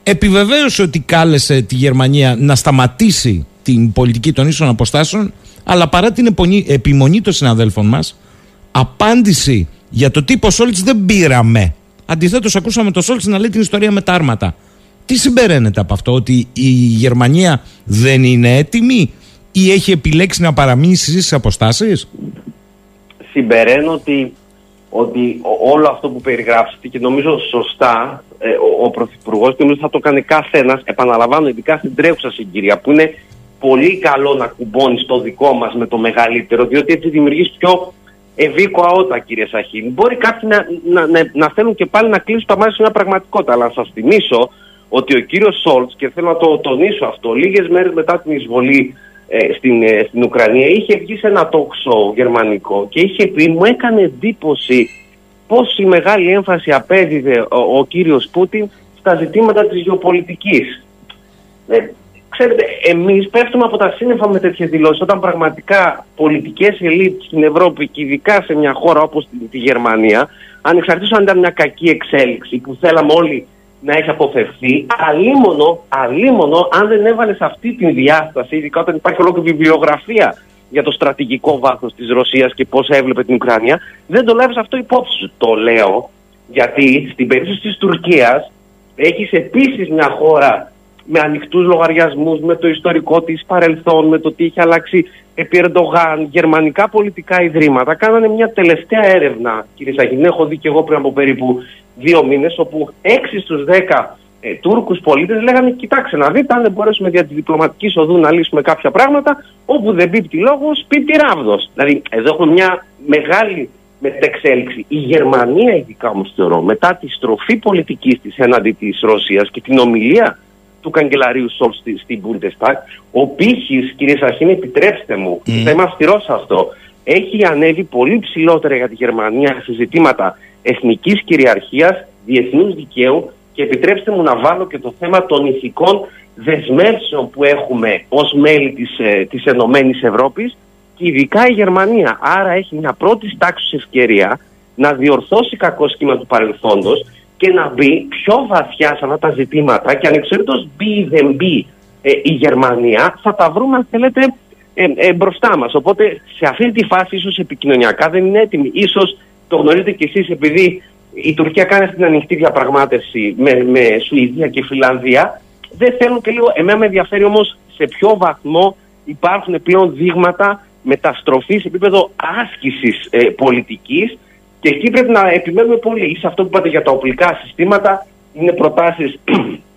επιβεβαίωσε ότι κάλεσε τη Γερμανία να σταματήσει την πολιτική των ίσων αποστάσεων, αλλά παρά την επιμονή των συναδέλφων μας, απάντηση για το τύπο Σόλτς δεν πήραμε. Αντιθέτως ακούσαμε το Σόλτς να λέει την ιστορία με τα άρματα. Τι συμπεραίνεται από αυτό, ότι η Γερμανία δεν είναι έτοιμη ή έχει επιλέξει να παραμείνει στις αποστάσεις; Συμπεραίνω ότι, ότι όλο αυτό που περιγράψετε και νομίζω σωστά ε, ο, ο Πρωθυπουργός και νομίζω θα το κάνει κάθε ένας, επαναλαμβάνω ειδικά στην τρέχουσα συγκυρία που είναι πολύ καλό να κουμπώνεις το δικό μας με το μεγαλύτερο διότι έτσι δημιουργείς πιο ευήκο αότα κύριε Σαχίνη. Μπορεί κάποιοι να, να, να, να, θέλουν και πάλι να κλείσουν τα μάτια σε μια πραγματικότητα αλλά να σας θυμίσω ότι ο κύριος Σόλτς και θέλω να το τονίσω αυτό λίγες μέρες μετά την εισβολή ε, στην, ε, στην Ουκρανία είχε βγει σε ένα τόξο γερμανικό και είχε πει μου έκανε εντύπωση πόση μεγάλη έμφαση απέδιδε ο, ο κύριος Πούτιν στα ζητήματα της γεωπολιτικής. Ε, ξέρετε, εμείς πέφτουμε από τα σύννεφα με τέτοιες δηλώσεις όταν πραγματικά πολιτικές ελίτ στην Ευρώπη και ειδικά σε μια χώρα όπως τη, τη Γερμανία ανεξαρτήτως αν ήταν μια κακή εξέλιξη που θέλαμε όλοι να έχει αποφευθεί, αλίμονο, αλίμονο αν δεν έβαλες αυτή τη διάσταση, ειδικά όταν υπάρχει ολόκληρη βιβλιογραφία για το στρατηγικό βάθος της Ρωσίας και πώς έβλεπε την Ουκρανία, δεν το λάβεις αυτό υπόψη σου. Το λέω γιατί στην περίπτωση της Τουρκίας έχεις επίσης μια χώρα με ανοιχτούς λογαριασμούς, με το ιστορικό της παρελθόν, με το τι έχει αλλάξει επί Ερντογάν, γερμανικά πολιτικά ιδρύματα. Κάνανε μια τελευταία έρευνα, κύριε Σαγίνη, έχω δει και εγώ πριν από περίπου δύο μήνες, όπου 6 στους 10 ε, Τούρκους πολίτες λέγανε: Κοιτάξτε να δείτε, αν δεν μπορέσουμε δια τη διπλωματικής οδού να λύσουμε κάποια πράγματα, όπου δεν πίπτει λόγος, πίπτει ράβδος. Δηλαδή, εδώ έχουμε μια μεγάλη μετεξέλιξη. Η Γερμανία, ειδικά όμως θεωρώ, μετά τη στροφή πολιτικής της έναντι της Ρωσίας και την ομιλία του καγκελαρίου Σόλ στη, στην Bundestag, ο πύχη, κύριε Σαχίνη, επιτρέψτε μου, mm. θα είμαι αυστηρός σε αυτό, έχει ανέβει πολύ ψηλότερα για τη Γερμανία σε ζητήματα εθνικής κυριαρχίας, διεθνούς δικαίου και επιτρέψτε μου να βάλω και το θέμα των ηθικών δεσμεύσεων που έχουμε ως μέλη της, ε, της Ενωμένης Ευρώπης και ειδικά η Γερμανία. Άρα έχει μια πρώτη τάξη ευκαιρία να διορθώσει κακό σχήμα του παρελθόντος και να μπει πιο βαθιά σε αυτά τα ζητήματα και ανεξαρτήτως μπει ή δεν μπει ε, η Γερμανία θα τα βρούμε αν θέλετε ε, ε, μπροστά μας. Οπότε σε αυτή τη φάση ίσως επικοινωνιακά δεν είναι έτοιμη. Ίσως το γνωρίζετε κι εσείς επειδή η Τουρκία κάνει αυτή την ανοιχτή διαπραγμάτευση με, με Σουηδία και Φιλανδία. Δεν θέλουν και λίγο. Εμένα με ενδιαφέρει όμως σε ποιο βαθμό υπάρχουν πλέον δείγματα μεταστροφής σε επίπεδο άσκησης ε, πολιτικής και εκεί πρέπει να επιμένουμε πολύ. Σε αυτό που είπατε για τα οπλικά συστήματα, είναι προτάσεις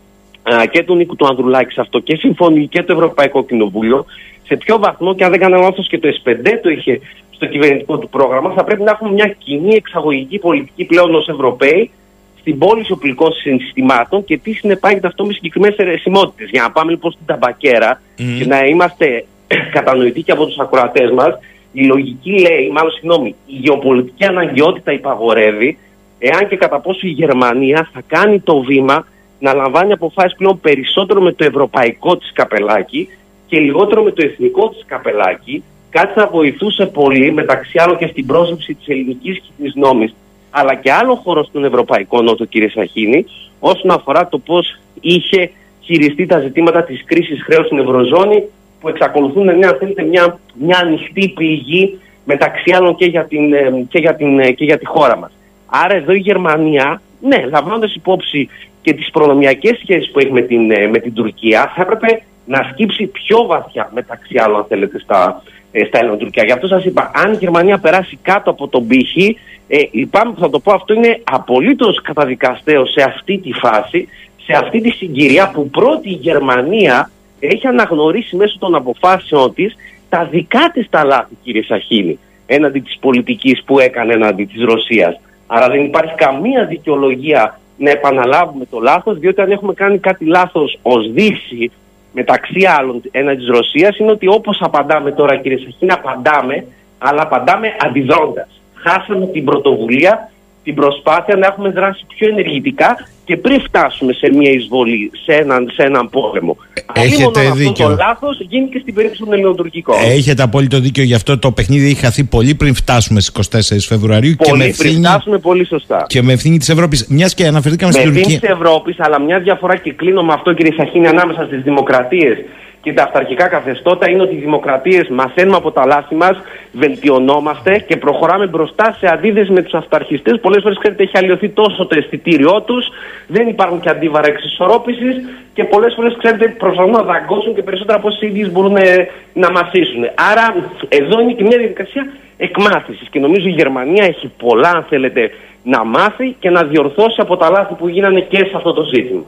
και του Νίκου του Ανδρουλάκη σε αυτό και συμφωνεί και το Ευρωπαϊκό Κοινοβούλιο. Σε ποιο βαθμό, και αν δεν κάνω λάθος, και το S5 το είχε στο κυβερνητικό του πρόγραμμα, θα πρέπει να έχουμε μια κοινή εξαγωγική πολιτική πλέον ως Ευρωπαίοι στην πώληση οπλικών συστημάτων και τι συνεπάγεται αυτό με συγκεκριμένες αιρεσιμότητε. Για να πάμε λοιπόν στην ταμπακέρα και να είμαστε κατανοητοί και από τους ακροατές μας, η λογική λέει, μάλλον συγγνώμη, η γεωπολιτική αναγκαιότητα υπαγορεύει εάν και κατά πόσο η Γερμανία θα κάνει το βήμα να λαμβάνει αποφάσεις πλέον περισσότερο με το ευρωπαϊκό της καπελάκι και λιγότερο με το εθνικό της καπελάκι κάτι θα βοηθούσε πολύ μεταξύ άλλων και στην πρόσληψη της ελληνικής κοινή νόμης, αλλά και άλλο χώρο στον Ευρωπαϊκό Νότο, κύριε Σαχίνη, όσον αφορά το πώς είχε χειριστεί τα ζητήματα της κρίσης χρέους στην Ευρωζώνη, που εξακολουθούν να είναι, αν θέλετε, μια, μια ανοιχτή πληγή μεταξύ άλλων και για, την, ε, και για, την, ε, και για τη χώρα μας. Άρα εδώ η Γερμανία, ναι, λαμβάνοντας υπόψη και τις προνομιακές σχέσεις που έχει με την, ε, με την Τουρκία, θα έπρεπε να σκύψει πιο βαθιά μεταξύ άλλων, αν θέλετε, στα, ε, στα Ελληνοτουρκία. Γι' αυτό σας είπα, αν η Γερμανία περάσει κάτω από τον πύχη, ε, λυπάμαι που θα το πω, αυτό είναι απολύτως καταδικαστέο σε αυτή τη φάση, σε αυτή τη συγκυρία που πρώτη η Γερμανία έχει αναγνωρίσει μέσω των αποφάσεων της τα δικά της τα λάθη, κύριε Σαχίνη, έναντι της πολιτικής που έκανε έναντι της Ρωσίας. Άρα δεν υπάρχει καμία δικαιολογία να επαναλάβουμε το λάθος, διότι αν έχουμε κάνει κάτι λάθος ως Δύση, μεταξύ άλλων ένα της Ρωσίας είναι ότι όπως απαντάμε τώρα κύριε Σαχίνα απαντάμε αλλά απαντάμε αντιδρώντας. Χάσαμε την πρωτοβουλία την προσπάθεια να έχουμε δράσει πιο ενεργητικά και πριν φτάσουμε σε μια εισβολή, σε έναν, σε έναν πόλεμο. Έχετε Αν δίκιο. Αυτό το λάθος γίνει και στην περίπτωση των ελληνοτουρκικών. Έχετε απόλυτο δίκιο γι' αυτό το παιχνίδι έχει χαθεί πολύ πριν φτάσουμε στις 24 Φεβρουαρίου και με, Πολύ πριν ευθύνη, φτάσουμε πολύ σωστά. και με ευθύνη της Ευρώπης. Μιας και αναφερθήκαμε Με στην ευθύνη Τουρκία. της Ευρώπης, αλλά μια διαφορά και κλείνω με αυτό, κύριε Σαχίνη, ανάμεσα στις δημοκρατίες και τα αυταρχικά καθεστώτα είναι ότι οι δημοκρατίες μαθαίνουμε από τα λάθη μας, βελτιωνόμαστε και προχωράμε μπροστά σε αντίθεση με τους αυταρχιστές. Πολλές φορές, ξέρετε, έχει αλλοιωθεί τόσο το αισθητήριό τους, δεν υπάρχουν και αντίβαρα εξισορρόπησης και πολλές φορές, ξέρετε, προσπαθούν να δαγκώσουν και περισσότερα από όσοι ίδιοι μπορούν ε, να μαθήσουν. Άρα, εδώ είναι και μια διαδικασία εκμάθησης και νομίζω η Γερμανία έχει πολλά, αν θέλετε, να μάθει και να διορθώσει από τα λάθη που γίνανε και σε αυτό το ζήτημα.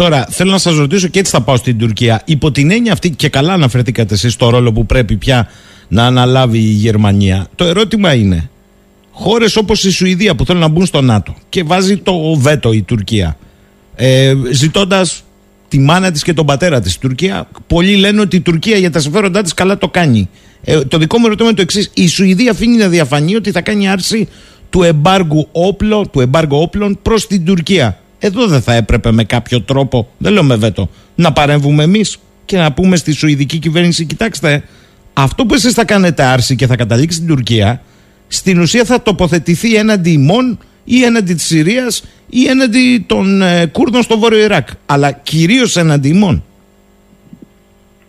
Τώρα, θέλω να σας ρωτήσω και έτσι θα πάω στην Τουρκία. Υπό την έννοια αυτή, και καλά αναφερθήκατε εσείς στο ρόλο που πρέπει πια να αναλάβει η Γερμανία. Το ερώτημα είναι, χώρες όπως η Σουηδία που θέλουν να μπουν στο ΝΑΤΟ και βάζει το βέτο η Τουρκία, ε, ζητώντας τη μάνα της και τον πατέρα της. Τουρκία, πολλοί λένε ότι η Τουρκία για τα συμφέροντά της καλά το κάνει. Ε, το δικό μου ερώτημα είναι το εξής. Η Σουηδία αφήνει να διαφανεί ότι θα κάνει άρση του εμπάργου, όπλο, του εμπάργου όπλων προς την Τουρκία. Εδώ δεν θα έπρεπε με κάποιο τρόπο, δεν λέω με βέτο, να παρέμβουμε εμείς και να πούμε στη Σουηδική κυβέρνηση: Κοιτάξτε, αυτό που εσείς θα κάνετε άρση και θα καταλήξει στην Τουρκία, στην ουσία θα τοποθετηθεί έναντι ημών ή έναντι της Συρίας ή έναντι των ε, Κούρδων στο βόρειο Ιράκ. Αλλά κυρίως έναντι ημών.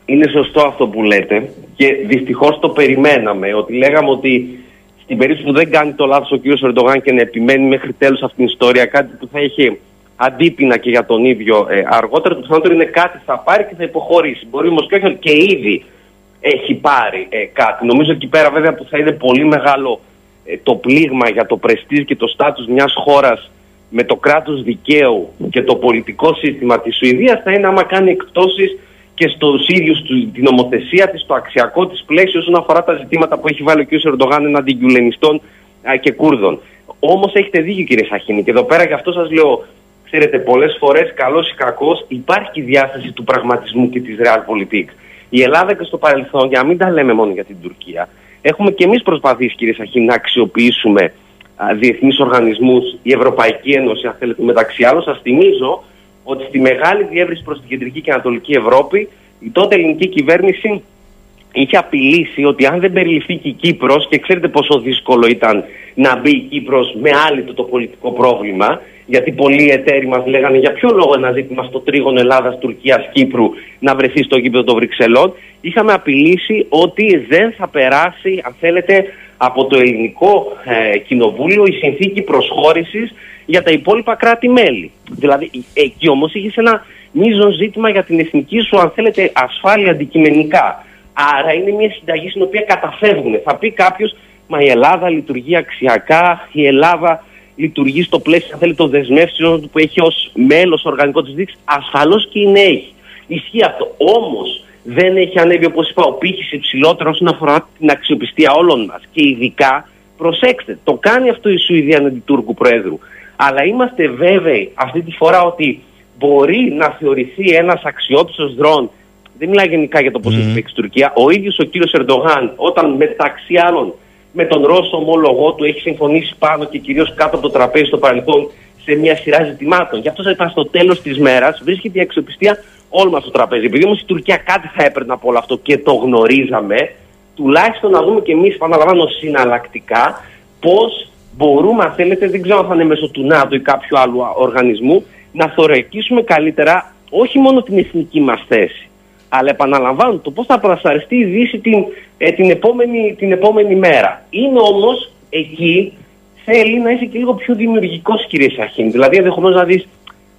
Είναι σωστό αυτό που λέτε και δυστυχώς το περιμέναμε. Ότι λέγαμε ότι στην περίπτωση που δεν κάνει το λάθος ο κ. Ερντογάν και να επιμένει μέχρι τέλους αυτήν την ιστορία, κάτι που θα είχε αντίπεινα και για τον ίδιο ε, αργότερα, το πιθανότερο είναι κάτι θα πάρει και θα υποχωρήσει. Μπορεί όμως και όχι ότι και ήδη έχει πάρει ε, κάτι. Νομίζω εκεί πέρα βέβαια που θα είναι πολύ μεγάλο ε, το πλήγμα για το πρεστίζ και το στάτους μιας χώρας με το κράτος δικαίου και το πολιτικό σύστημα της Σουηδίας θα είναι άμα κάνει εκπτώσεις και στους ίδιους του, την νομοθεσία της, το αξιακό της πλαίσιο όσον αφορά τα ζητήματα που έχει βάλει ο κ. Ερντογάν εναντί Γκιουλενιστών α, και Κούρδων. Όμως έχετε δίκιο κύριε Σαχίνη και εδώ πέρα γι' αυτό σας λέω Ξέρετε, πολλές φορές, καλός ή κακός, υπάρχει και η διάσταση του πραγματισμού και της realpolitik. Η Ελλάδα και στο παρελθόν, για να μην τα λέμε μόνο για την Τουρκία, έχουμε και εμείς προσπαθήσει, κύριε Σαχή, να αξιοποιήσουμε διεθνείς οργανισμούς, η Ευρωπαϊκή Ένωση, αν θέλετε, μεταξύ άλλων. Σας θυμίζω ότι στη μεγάλη διεύρυνση προς την κεντρική και ανατολική Ευρώπη, η τότε ελληνική κυβέρνηση είχε απειλήσει ότι αν δεν περιληφθεί και η Κύπρος και ξέρετε πόσο δύσκολο ήταν να μπει η Κύπρος με άλυτο το πολιτικό πρόβλημα γιατί πολλοί εταίροι μας λέγανε για ποιο λόγο ένα ζήτημα στο τρίγωνο Ελλάδας, Τουρκίας, Κύπρου να βρεθεί στο γήπεδο των Βρυξελών είχαμε απειλήσει ότι δεν θα περάσει αν θέλετε από το ελληνικό ε, κοινοβούλιο η συνθήκη προσχώρησης για τα υπόλοιπα κράτη-μέλη. Δηλαδή εκεί όμως είχες ένα μείζον ζήτημα για την εθνική σου αν θέλετε ασφάλεια αντικειμενικά. Άρα είναι μια συνταγή στην οποία καταφεύγουν. Θα πει κάποιος, μα η Ελλάδα λειτουργεί αξιακά, η Ελλάδα λειτουργεί στο πλαίσιο, αν θέλει, των δεσμεύσεων που έχει ως μέλος οργανικό της δείξη. Ασφαλώς και είναι έχει. Ισχύει αυτό. Όμως δεν έχει ανέβει, όπως είπα, ο πύχης υψηλότερο όσον αφορά την αξιοπιστία όλων μας. Και ειδικά, προσέξτε, το κάνει αυτό η Σουηδία εναντί Τούρκου Προέδρου. Αλλά είμαστε βέβαιοι αυτή τη φορά ότι μπορεί να θεωρηθεί ένας αξιόπιστος δρόν δεν μιλάει γενικά για το πώς mm. έχει παίξει η Τουρκία. Ο ίδιος ο κύριος Ερντογάν, όταν μεταξύ άλλων με τον Ρώσο ομόλογό του έχει συμφωνήσει πάνω και κυρίως κάτω από το τραπέζι στο παρελθόν σε μια σειρά ζητημάτων. Γι' αυτό είπα στο τέλος της μέρας βρίσκεται η αξιοπιστία όλων μας στο τραπέζι. Επειδή όμως η Τουρκία κάτι θα έπαιρνε από όλο αυτό και το γνωρίζαμε, τουλάχιστον να δούμε και εμείς, επαναλαμβάνω, συναλλακτικά πώς μπορούμε, αν θέλετε, δεν ξέρω αν θα είναι μέσω του ΝΑΤΟ ή κάποιου άλλου οργανισμού, να θωρακίσουμε καλύτερα όχι μόνο την εθνική μας θέση, αλλά επαναλαμβάνω το πώς θα προσαρριστεί η Δύση την, ε, την, επόμενη, την επόμενη μέρα. Είναι όμως εκεί θέλει να είσαι και λίγο πιο δημιουργικός, κύριε Σαχίν. Δηλαδή, ενδεχομένως να δεις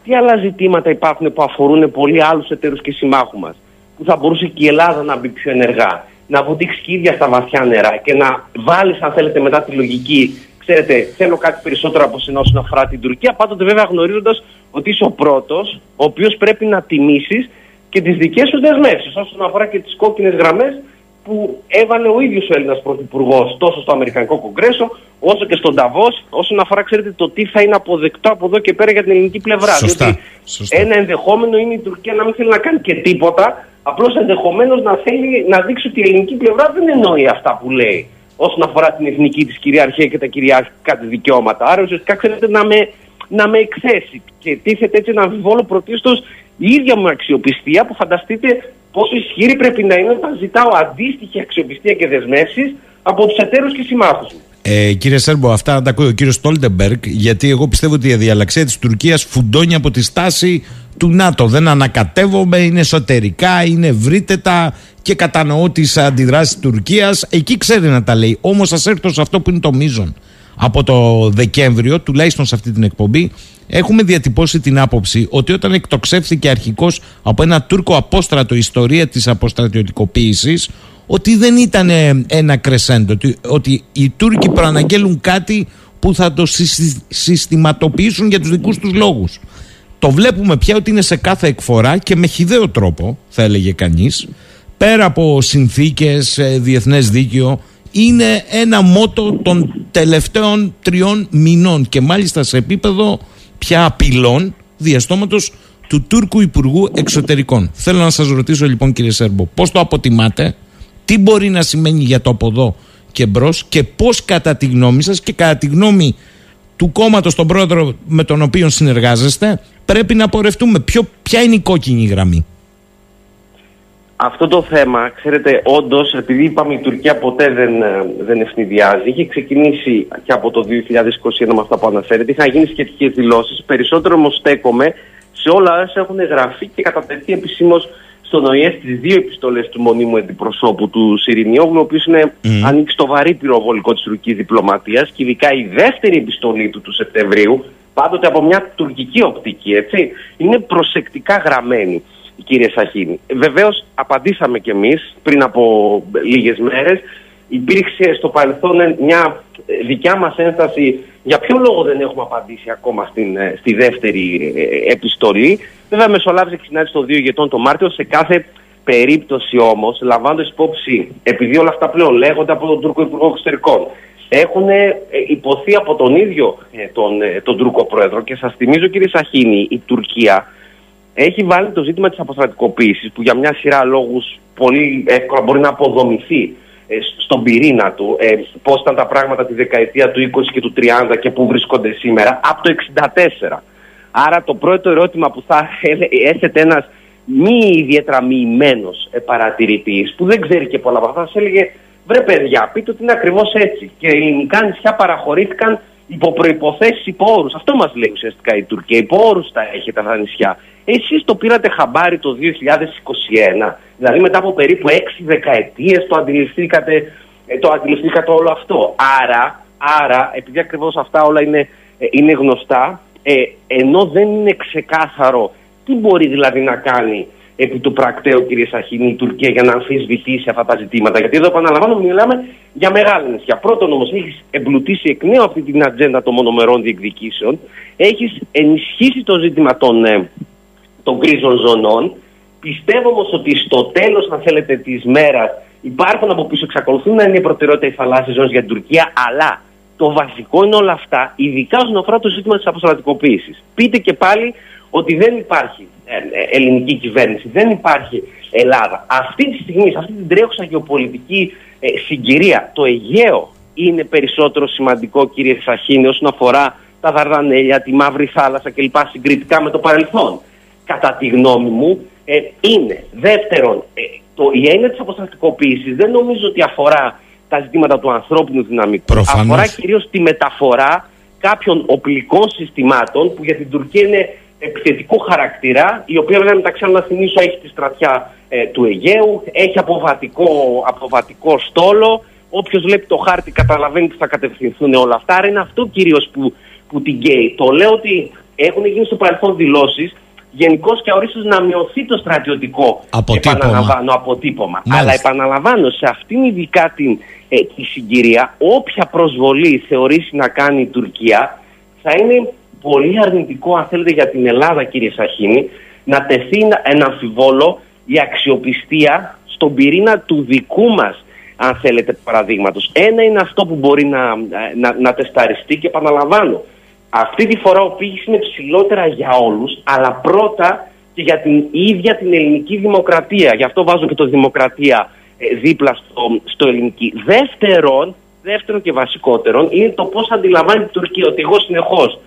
τι άλλα ζητήματα υπάρχουν που αφορούν πολλοί άλλους εταίρους και συμμάχους μας. Που θα μπορούσε και η Ελλάδα να μπει πιο ενεργά. Να βουδίξει και ίδια στα βαθιά νερά και να βάλεις, αν θέλετε, μετά τη λογική. Ξέρετε, θέλω κάτι περισσότερο από εσένα όσον αφορά την Τουρκία. Πάντοτε βέβαια γνωρίζοντας ότι είσαι ο πρώτος, ο οποίος πρέπει να τιμήσεις και τις δικές σου δεσμεύσεις όσον αφορά και τις κόκκινες γραμμές που έβαλε ο ίδιος ο Έλληνας Πρωθυπουργός τόσο στο Αμερικανικό Κογκρέσο όσο και στον Ταβός, όσον αφορά ξέρετε, το τι θα είναι αποδεκτό από εδώ και πέρα για την ελληνική πλευρά. Σωστά. Διότι Σωστά. ένα ενδεχόμενο είναι η Τουρκία να μην θέλει να κάνει και τίποτα, απλώς ενδεχομένως να θέλει να δείξει ότι η ελληνική πλευρά δεν εννοεί αυτά που λέει. όσον αφορά την εθνική της κυριαρχία και τα κυριαρχικά της δικαιώματα. Άρα ουσιαστικά ξέρετε να με, να με εκθέσει και τίθεται έτσι ένα αμφιβόλο πρωτίστως η ίδια μου αξιοπιστία που φανταστείτε πόσο ισχυρή πρέπει να είναι όταν ζητάω αντίστοιχη αξιοπιστία και δεσμεύσεις από τους εταίρους και συμμάχους μου. Ε, κύριε Σέρμπο, αυτά τα ακούει ο κύριος Στόλτεμπεργκ, γιατί εγώ πιστεύω ότι η διαλαξία της Τουρκίας φουντώνει από τη στάση του ΝΑΤΟ. Δεν ανακατεύομαι, είναι εσωτερικά, είναι ευρύτερα και κατανοώ τις αντιδράσεις της Τουρκίας. Εκεί ξέρει να τα λέει. Όμως, ας έρθω σε αυτό που είναι το μείζον. Από το Δεκέμβριο, τουλάχιστον σε αυτή την εκπομπή, έχουμε διατυπώσει την άποψη ότι όταν εκτοξεύθηκε αρχικώς από ένα Τούρκο απόστρατο ιστορία της αποστρατιωτικοποίησης, ότι δεν ήταν ένα κρεσέντο, ότι, ότι οι Τούρκοι προαναγγέλουν κάτι που θα το συστηματοποιήσουν για τους δικούς τους λόγους. Το βλέπουμε πια ότι είναι σε κάθε εκφορά και με χιδαίο τρόπο, θα έλεγε κανείς, πέρα από συνθήκες, ε, διεθνές δίκαιο, είναι ένα μότο των τελευταίων τριών μηνών και μάλιστα σε επίπεδο πια απειλών διαστόματος του Τούρκου Υπουργού Εξωτερικών. Θέλω να σας ρωτήσω λοιπόν κύριε Σέρμπο, πώς το αποτιμάτε, τι μπορεί να σημαίνει για το από εδώ και μπρος και πώς κατά τη γνώμη σας και κατά τη γνώμη του κόμματος τον πρόεδρο με τον οποίο συνεργάζεστε πρέπει να πορευτούμε. Ποιο, ποια είναι η κόκκινη γραμμή; Αυτό το θέμα, ξέρετε, όντως, επειδή είπαμε η Τουρκία ποτέ δεν, ε, δεν ευνηδιάζει, είχε ξεκινήσει και από το 2021 με αυτά που αναφέρεται, είχαν γίνει σχετικές δηλώσεις. Περισσότερο όμως στέκομαι σε όλα όσα έχουν γραφεί και κατατεθεί επισήμως στον ΟΗΕ στις δύο επιστολές του μονίμου αντιπροσώπου του Σιρινιόγλου, ο οποίος είναι mm. ανήκει στο βαρύ πυροβολικό της τουρκικής διπλωματίας και ειδικά η δεύτερη επιστολή του του Σεπτεμβρίου, πάντοτε από μια τουρκική οπτική, έτσι, είναι προσεκτικά γραμμένη, κύριε Σαχίνη. Βεβαίως, απαντήσαμε κι εμείς πριν από λίγες μέρες. Υπήρξε στο παρελθόν μια δικιά μας ένσταση για ποιο λόγο δεν έχουμε απαντήσει ακόμα στην, ε, στη δεύτερη ε, επιστολή. Βέβαια, μεσολάβησε και συνάντηση των δύο ηγετών το Μάρτιο. Σε κάθε περίπτωση όμως, λαμβάνοντας υπόψη, επειδή όλα αυτά πλέον λέγονται από τον Τούρκο Υπουργό Εξωτερικών, έχουν ε, υποθεί από τον ίδιο τον, τον Τούρκο Πρόεδρο. Και σας θυμίζω, κύριε Σαχίνη, η Τουρκία έχει βάλει το ζήτημα της αποστρατικοποίησης, που για μια σειρά λόγους πολύ εύκολα μπορεί να αποδομηθεί ε, στον πυρήνα του ε, πώς ήταν τα πράγματα τη δεκαετία του 20 και του 30 και πού βρίσκονται σήμερα από το 64. Άρα το πρώτο ερώτημα που θα έθετε ένας μη ιδιαίτερα μοιημένος ε, παρατηρητής που δεν ξέρει και πολλά από αυτά θα έλεγε βρε παιδιά πείτε ότι είναι ακριβώς έτσι και οι ελληνικά νησιά παραχωρήθηκαν υπό προϋποθέσεις υπό όρους. Αυτό μας λέει ουσιαστικά η Τουρκία. Υπό όρους τα έχετε τα νησιά. Εσείς το πήρατε χαμπάρι το 2021, δηλαδή μετά από περίπου 6 δεκαετίες το αντιληφθήκατε, ε, το αντιληφθήκατε όλο αυτό. Άρα, άρα επειδή ακριβώς αυτά όλα είναι, ε, είναι γνωστά, ε, ενώ δεν είναι ξεκάθαρο τι μπορεί δηλαδή να κάνει επί του πρακτέου, κύριε Σαχίνη, η Τουρκία για να αμφισβητήσει αυτά τα ζητήματα. Γιατί εδώ επαναλαμβάνω, μιλάμε για μεγάλα νησιά. Πρώτον όμως, έχεις εμπλουτίσει εκ νέου αυτή την ατζέντα των μονομερών διεκδικήσεων. Έχεις ενισχύσει το ζήτημα των, των κρίζων ζωνών. Πιστεύω όμως ότι στο τέλος, αν θέλετε, της μέρας υπάρχουν από πίσω, εξακολουθούν να είναι η προτεραιότητα οι θαλάσσιες ζώνες για την Τουρκία, αλλά το βασικό είναι όλα αυτά, ειδικά όσον αφορά το ζήτημα της αποστρατικοποίηση. Πείτε και πάλι ότι δεν υπάρχει ε, ε, ελληνική κυβέρνηση, δεν υπάρχει Ελλάδα. Αυτή τη στιγμή, σε αυτή την τρέχουσα γεωπολιτική ε, συγκυρία, το Αιγαίο είναι περισσότερο σημαντικό, κύριε Σαχίνη, όσον αφορά τα Δαρδανέλια, τη Μαύρη Θάλασσα κλπ. συγκριτικά με το παρελθόν κατά τη γνώμη μου, ε, είναι. Δεύτερον, ε, το, η έννοια της αποστατικοποίησης δεν νομίζω ότι αφορά τα ζητήματα του ανθρώπινου δυναμικού. Προφανώς. Αφορά κυρίως τη μεταφορά κάποιων οπλικών συστημάτων που για την Τουρκία είναι επιθετικού χαρακτήρα, η οποία βέβαια μεταξύ άλλων να θυμίσω έχει τη στρατιά ε, του Αιγαίου, έχει αποβατικό, αποβατικό στόλο. Όποιος βλέπει το χάρτη καταλαβαίνει ότι θα κατευθυνθούν όλα αυτά. Άρα είναι αυτό κυρίως που, που την καίει. Το λέω ότι έχουν γίνει στο παρελθόν δηλώσεις γενικώς και ορίστω να μειωθεί το στρατιωτικό αποτύπωμα. επαναλαμβάνω, αποτύπωμα. Αλλά επαναλαμβάνω, σε αυτήν ειδικά την, ε, τη συγκυρία, όποια προσβολή θεωρήσει να κάνει η Τουρκία, θα είναι πολύ αρνητικό, αν θέλετε, για την Ελλάδα, κύριε Σαχίνη, να τεθεί ένα αμφιβόλο η αξιοπιστία στον πυρήνα του δικού μας αν θέλετε παραδείγματος. Ένα είναι αυτό που μπορεί να, ε, να, να τεσταριστεί και επαναλαμβάνω. Αυτή τη φορά ο πύχης είναι ψηλότερα για όλους, αλλά πρώτα και για την ίδια την ελληνική δημοκρατία. Γι' αυτό βάζω και το δημοκρατία ε, δίπλα στο, στο ελληνική. Δεύτερον, δεύτερον και βασικότερον, είναι το πώς αντιλαμβάνει η Τουρκία ότι εγώ συνεχώς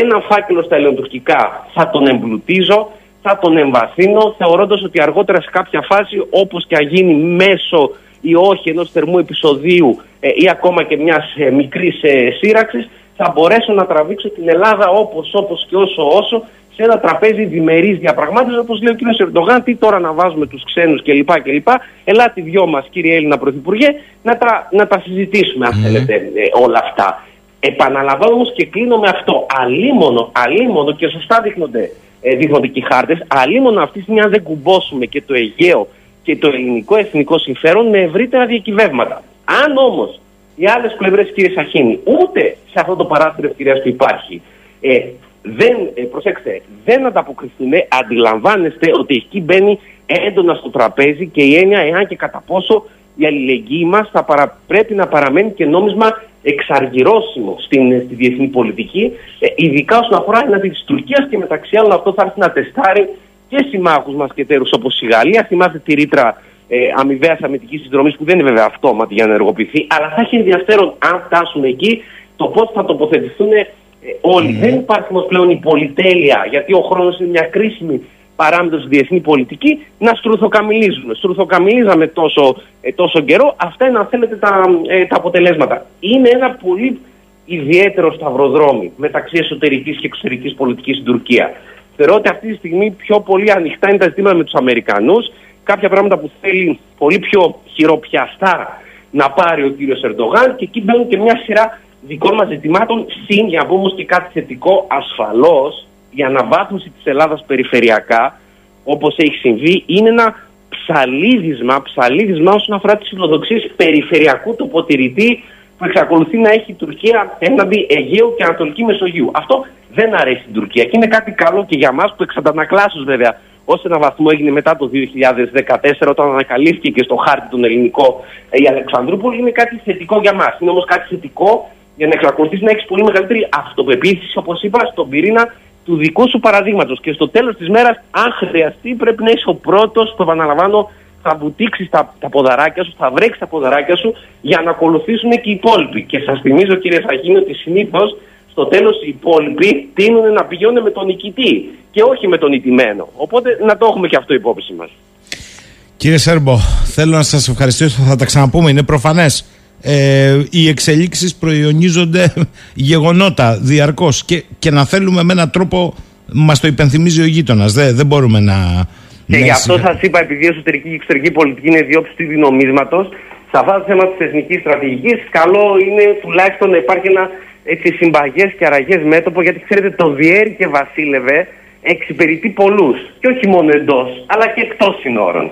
ένα φάκελο στα ελληνοτουρκικά θα τον εμπλουτίζω, θα τον εμβαθύνω, θεωρώντας ότι αργότερα σε κάποια φάση, όπως και αν γίνει μέσω ή όχι ενός θερμού επεισοδίου ε, ή ακόμα και μιας ε, μικρής ε, σύραξης, θα μπορέσω να τραβήξω την Ελλάδα όπως όπως και όσο όσο σε ένα τραπέζι διμερής διαπραγμάτευσης, όπως λέει ο κ. Ερντογάν, τι τώρα να βάζουμε τους ξένους κλπ. κλπ. Ελάτε δυο μας, κύριε Έλληνα Πρωθυπουργέ, να τα, να τα συζητήσουμε, αν θέλετε, ε, όλα αυτά. Επαναλαμβάνω όμως και κλείνω με αυτό. Αλίμονο, αλίμονο και σωστά δείχνονται, ε, δείχνονται και οι χάρτες, αλίμονο αυτή τη στιγμή, αν δεν κουμπώσουμε και το Αιγαίο και το ελληνικό εθνικό συμφέρον με ευρύτερα διακυβεύματα. Αν όμως οι άλλες πλευρές, κύριε Σαχίνη, ούτε σε αυτό το παράθυρο ευκαιρίας που υπάρχει, ε, δεν, ε, προσέξτε, δεν ανταποκριθούν, αντιλαμβάνεστε ότι εκεί μπαίνει έντονα στο τραπέζι και η έννοια εάν και κατά πόσο η αλληλεγγύη μας θα παρα, πρέπει να παραμένει και νόμισμα εξαργυρώσιμο στην, στη διεθνή πολιτική, ε, ειδικά όσον αφορά εναντί της Τουρκίας και μεταξύ άλλων αυτό θα έρθει να τεστάρει και συμμάχους μας και εταίρους όπως η Γαλλία. Θυμάστε τη ρήτρα ε, αμοιβαίας αμυντικής συνδρομής που δεν είναι βέβαια αυτόματη για να ενεργοποιηθεί, αλλά θα έχει ενδιαφέρον αν φτάσουν εκεί το πώς θα τοποθετηθούν ε, όλοι. Δεν υπάρχει όμως πλέον η πολυτέλεια, γιατί ο χρόνος είναι μια κρίσιμη παράμετρος στη διεθνή πολιτική, να στρουθοκαμιλίζουμε. Στρουθοκαμιλίζαμε τόσο, ε, τόσο καιρό. Αυτά είναι, αν θέλετε, τα, ε, τα αποτελέσματα. Είναι ένα πολύ ιδιαίτερο σταυροδρόμι μεταξύ εσωτερικής και εξωτερικής πολιτικής στην Τουρκία. Θεωρώ ότι αυτή τη στιγμή πιο πολύ ανοιχτά είναι τα ζητήματα με τους Αμερικανούς. Κάποια πράγματα που θέλει πολύ πιο χειροπιαστά να πάρει ο κύριος Ερντογάν και εκεί μπαίνουν και μια σειρά δικών μας ζητημάτων. Συν, για να πούμε και κάτι θετικό, ασφαλώς η αναβάθμιση της Ελλάδας περιφερειακά, όπως έχει συμβεί, είναι ένα ψαλίδισμα, ψαλίδισμα όσον αφορά τις φιλοδοξίες περιφερειακού τοποτηρητή που εξακολουθεί να έχει η Τουρκία έναντι Αιγαίου και Ανατολική Μεσογείου. Αυτό δεν αρέσει στην Τουρκία και είναι κάτι καλό και για εμά που εξ βέβαια ω ένα βαθμό έγινε μετά το 2014 όταν ανακαλύφθηκε και στο χάρτη τον ελληνικό η Αλεξανδρούπολη είναι κάτι θετικό για μας. Είναι όμως κάτι θετικό για να εξακολουθήσει να έχεις πολύ μεγαλύτερη αυτοπεποίθηση, όπως είπα, στον πυρήνα του δικού σου παραδείγματος. Και στο τέλος της μέρας, αν χρειαστεί, πρέπει να είσαι ο πρώτος που, επαναλαμβάνω, θα βουτήξεις τα, τα ποδαράκια σου, θα βρέξεις τα ποδαράκια σου για να ακολουθήσουν και οι υπόλοιποι. Και σας θυμίζω, κύριε Φαγίνη, ότι συνήθως στο τέλος οι υπόλοιποι τείνουν να πηγαίνουν με τον νικητή και όχι με τον ηττημένο. Οπότε να το έχουμε και αυτό υπόψη μας. Κύριε Σέρμπο, θέλω να σας ευχαριστήσω. Θα τα ξαναπούμε. Είναι προφανές ε, οι εξελίξεις προϊονίζονται γεγονότα διαρκώς και, και να θέλουμε με έναν τρόπο μας το υπενθυμίζει ο γείτονας. Δεν, δεν μπορούμε να... Και γι' αυτό σας είπα, επειδή η εσωτερική και εξωτερική πολιτική είναι διόψη του νομίσματο, σε αυτά τα θέματα της εθνικής στρατηγικής, καλό είναι τουλάχιστον να υπάρχει ένα έτσι συμπαγές και αραγές μέτωπο, γιατί ξέρετε το διέρη και βασίλευε εξυπηρετεί πολλούς. Και όχι μόνο εντός, αλλά και εκτός συνόρων.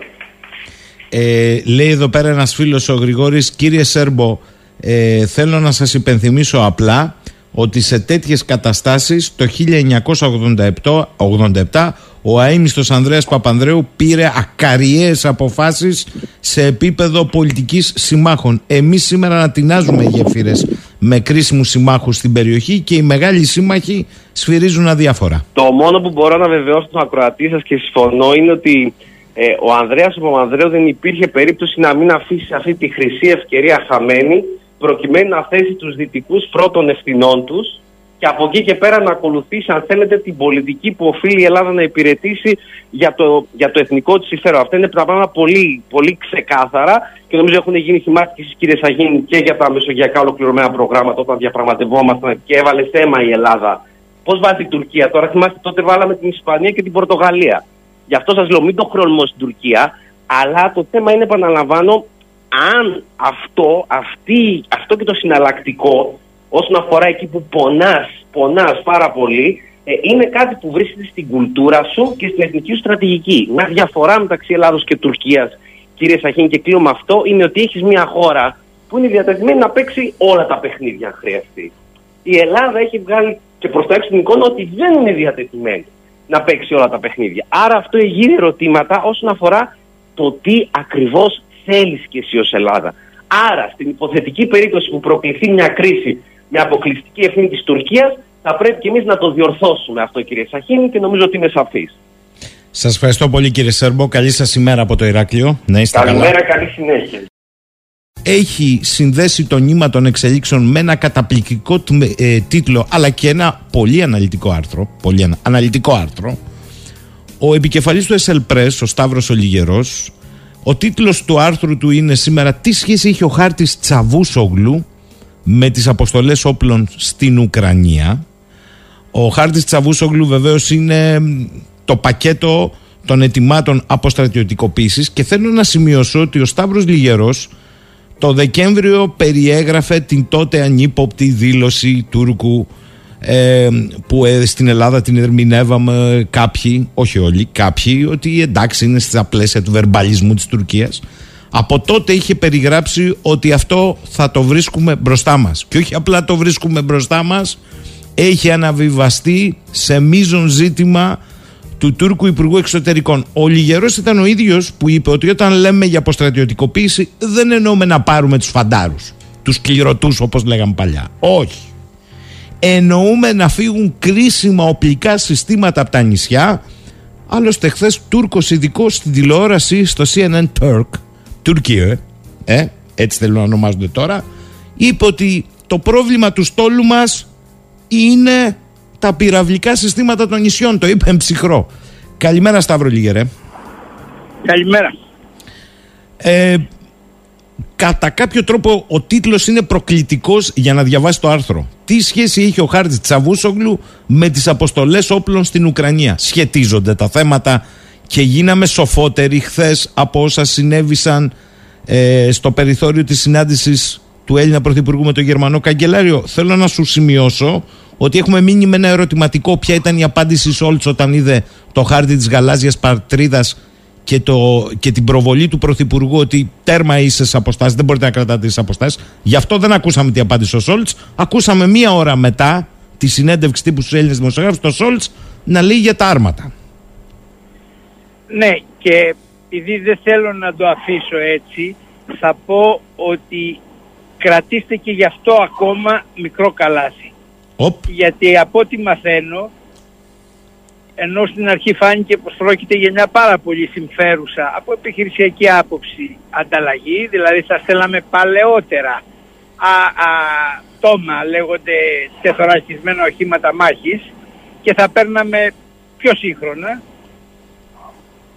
Ε, λέει εδώ πέρα ένας φίλος ο Γρηγόρης Κύριε Σέρμπο ε, θέλω να σας υπενθυμίσω απλά ότι σε τέτοιες καταστάσεις το 1987 ο αείμιστος Ανδρέας Παπανδρέου πήρε ακαριές αποφάσεις σε επίπεδο πολιτικής συμμάχων. Εμείς σήμερα να τεινάζουμε γέφυρες με κρίσιμους συμμάχους στην περιοχή και οι μεγάλοι σύμμαχοι σφυρίζουν αδιάφορα. Το μόνο που μπορώ να βεβαιώσω τον ακροατή σας και συμφωνώ είναι ότι ε, ο Ανδρέας Παπανδρέου δεν υπήρχε περίπτωση να μην αφήσει αυτή τη χρυσή ευκαιρία χαμένη προκειμένου να θέσει τους δυτικούς πρώτων ευθυνών τους και από εκεί και πέρα να ακολουθήσει, αν θέλετε, την πολιτική που οφείλει η Ελλάδα να υπηρετήσει για το, για το εθνικό της συμφέρον. Αυτά είναι τα πράγματα πολύ, πολύ ξεκάθαρα και νομίζω έχουν γίνει θυμάστε και εσεί, κύριε Σαγίνη, και για τα μεσογειακά ολοκληρωμένα προγράμματα όταν διαπραγματευόμασταν και έβαλε θέμα η Ελλάδα. Πώς βάζει η Τουρκία τώρα, θυμάστε τότε βάλαμε την Ισπανία και την Πορτογαλία. Γι' αυτό σας λέω μην το χρονιμώ στην Τουρκία. Αλλά το θέμα είναι, επαναλαμβάνω, αν αυτό, αυτή, αυτό και το συναλλακτικό όσον αφορά εκεί που πονάς, πονάς πάρα πολύ, ε, είναι κάτι που βρίσκεται στην κουλτούρα σου και στην εθνική σου στρατηγική. Μια διαφορά μεταξύ Ελλάδος και Τουρκίας, κύριε Σαχίν, και κλείνω με αυτό, είναι ότι έχεις μια χώρα που είναι διατεθειμένη να παίξει όλα τα παιχνίδια αν χρειαστεί. Η Ελλάδα έχει βγάλει και προς το έξω την εικόνα ότι δεν είναι διατεθειμένη να παίξει όλα τα παιχνίδια. Άρα αυτό εγείρει ερωτήματα όσον αφορά το τι ακριβώς θέλεις και εσύ ως Ελλάδα. Άρα στην υποθετική περίπτωση που προκληθεί μια κρίση με αποκλειστική ευθύνη της Τουρκίας θα πρέπει και εμείς να το διορθώσουμε αυτό κύριε Σαχίνη και νομίζω ότι είμαι σαφής. Σας ευχαριστώ πολύ κύριε Σέρμπο. Καλή σας ημέρα από το Ηράκλειο. Να είστε Καλημέρα, καλή συνέχεια. Έχει συνδέσει το νήμα των εξελίξεων με ένα καταπληκτικό ε, τίτλο αλλά και ένα πολύ αναλυτικό άρθρο, πολύ αναλυτικό άρθρο ο επικεφαλής του SL Press, ο Σταύρος Ολιγερός ο τίτλος του άρθρου του είναι σήμερα «Τι σχέση είχε ο χάρτης Τσαβούσογλου με τις αποστολές όπλων στην Ουκρανία». Ο χάρτης Τσαβούσογλου βεβαίως είναι το πακέτο των ετοιμάτων αποστρατιωτικοποίησης και θέλω να σημειώσω ότι ο Σταύρος Λιγερός το Δεκέμβριο περιέγραφε την τότε ανύποπτη δήλωση Τούρκου ε, που ε, στην Ελλάδα την ερμηνεύαμε κάποιοι, όχι όλοι, κάποιοι, ότι εντάξει είναι στα πλαίσια του βερμπαλισμού της Τουρκίας. Από τότε είχε περιγράψει ότι αυτό θα το βρίσκουμε μπροστά μας. Και όχι απλά το βρίσκουμε μπροστά μας, έχει αναβιβαστεί σε μείζον ζήτημα του Τούρκου Υπουργού Εξωτερικών. Ο Λιγερός ήταν ο ίδιος που είπε ότι όταν λέμε για αποστρατιωτικοποίηση δεν εννοούμε να πάρουμε τους φαντάρους, τους κληρωτού όπως λέγαμε παλιά. Όχι. Εννοούμε να φύγουν κρίσιμα οπλικά συστήματα από τα νησιά. Άλλωστε, χθες Τούρκος ειδικό στην τηλεόραση στο CNN Turk, Τουρκία, ε, έτσι θέλουν να ονομάζονται τώρα, είπε ότι το πρόβλημα του στόλου μας είναι τα πυραυλικά συστήματα των νησιών. Το είπε ψυχρό. Καλημέρα Σταύρο Λιγερέ. Καλημέρα. Ε, κατά κάποιο τρόπο ο τίτλος είναι προκλητικός για να διαβάσει το άρθρο. Τι σχέση είχε ο Χάρτης Τσαβούσογλου με τις αποστολές όπλων στην Ουκρανία; Σχετίζονται τα θέματα και γίναμε σοφότεροι χθες από όσα συνέβησαν ε, στο περιθώριο της συνάντησης του Έλληνα Πρωθυπουργού με τον Γερμανό Καγκελάριο. Θέλω να σου σημειώσω ότι έχουμε μείνει με ένα ερωτηματικό ποια ήταν η απάντηση Σολτς όταν είδε το χάρτη της γαλάζιας πατρίδας και, και την προβολή του Πρωθυπουργού ότι τέρμα ίσες αποστάσεις, δεν μπορείτε να κρατάτε τις αποστάσεις. Γι' αυτό δεν ακούσαμε τι απάντησε ο Σολτς. Ακούσαμε μία ώρα μετά τη συνέντευξη τύπου στους Έλληνες δημοσιογράφους, το Σολτς να λέει για τα άρματα. Ναι, και επειδή δεν θέλω να το αφήσω έτσι, θα πω ότι κρατήστε και γι' αυτό ακόμα μικρό καλάθι. Γιατί από ό,τι μαθαίνω, ενώ στην αρχή φάνηκε πως πρόκειται για μια πάρα πολύ συμφέρουσα από επιχειρησιακή άποψη ανταλλαγή, δηλαδή θα στέλναμε παλαιότερα α, α, τόμα λέγονται τεθωρακισμένα οχήματα μάχης και θα παίρναμε πιο σύγχρονα.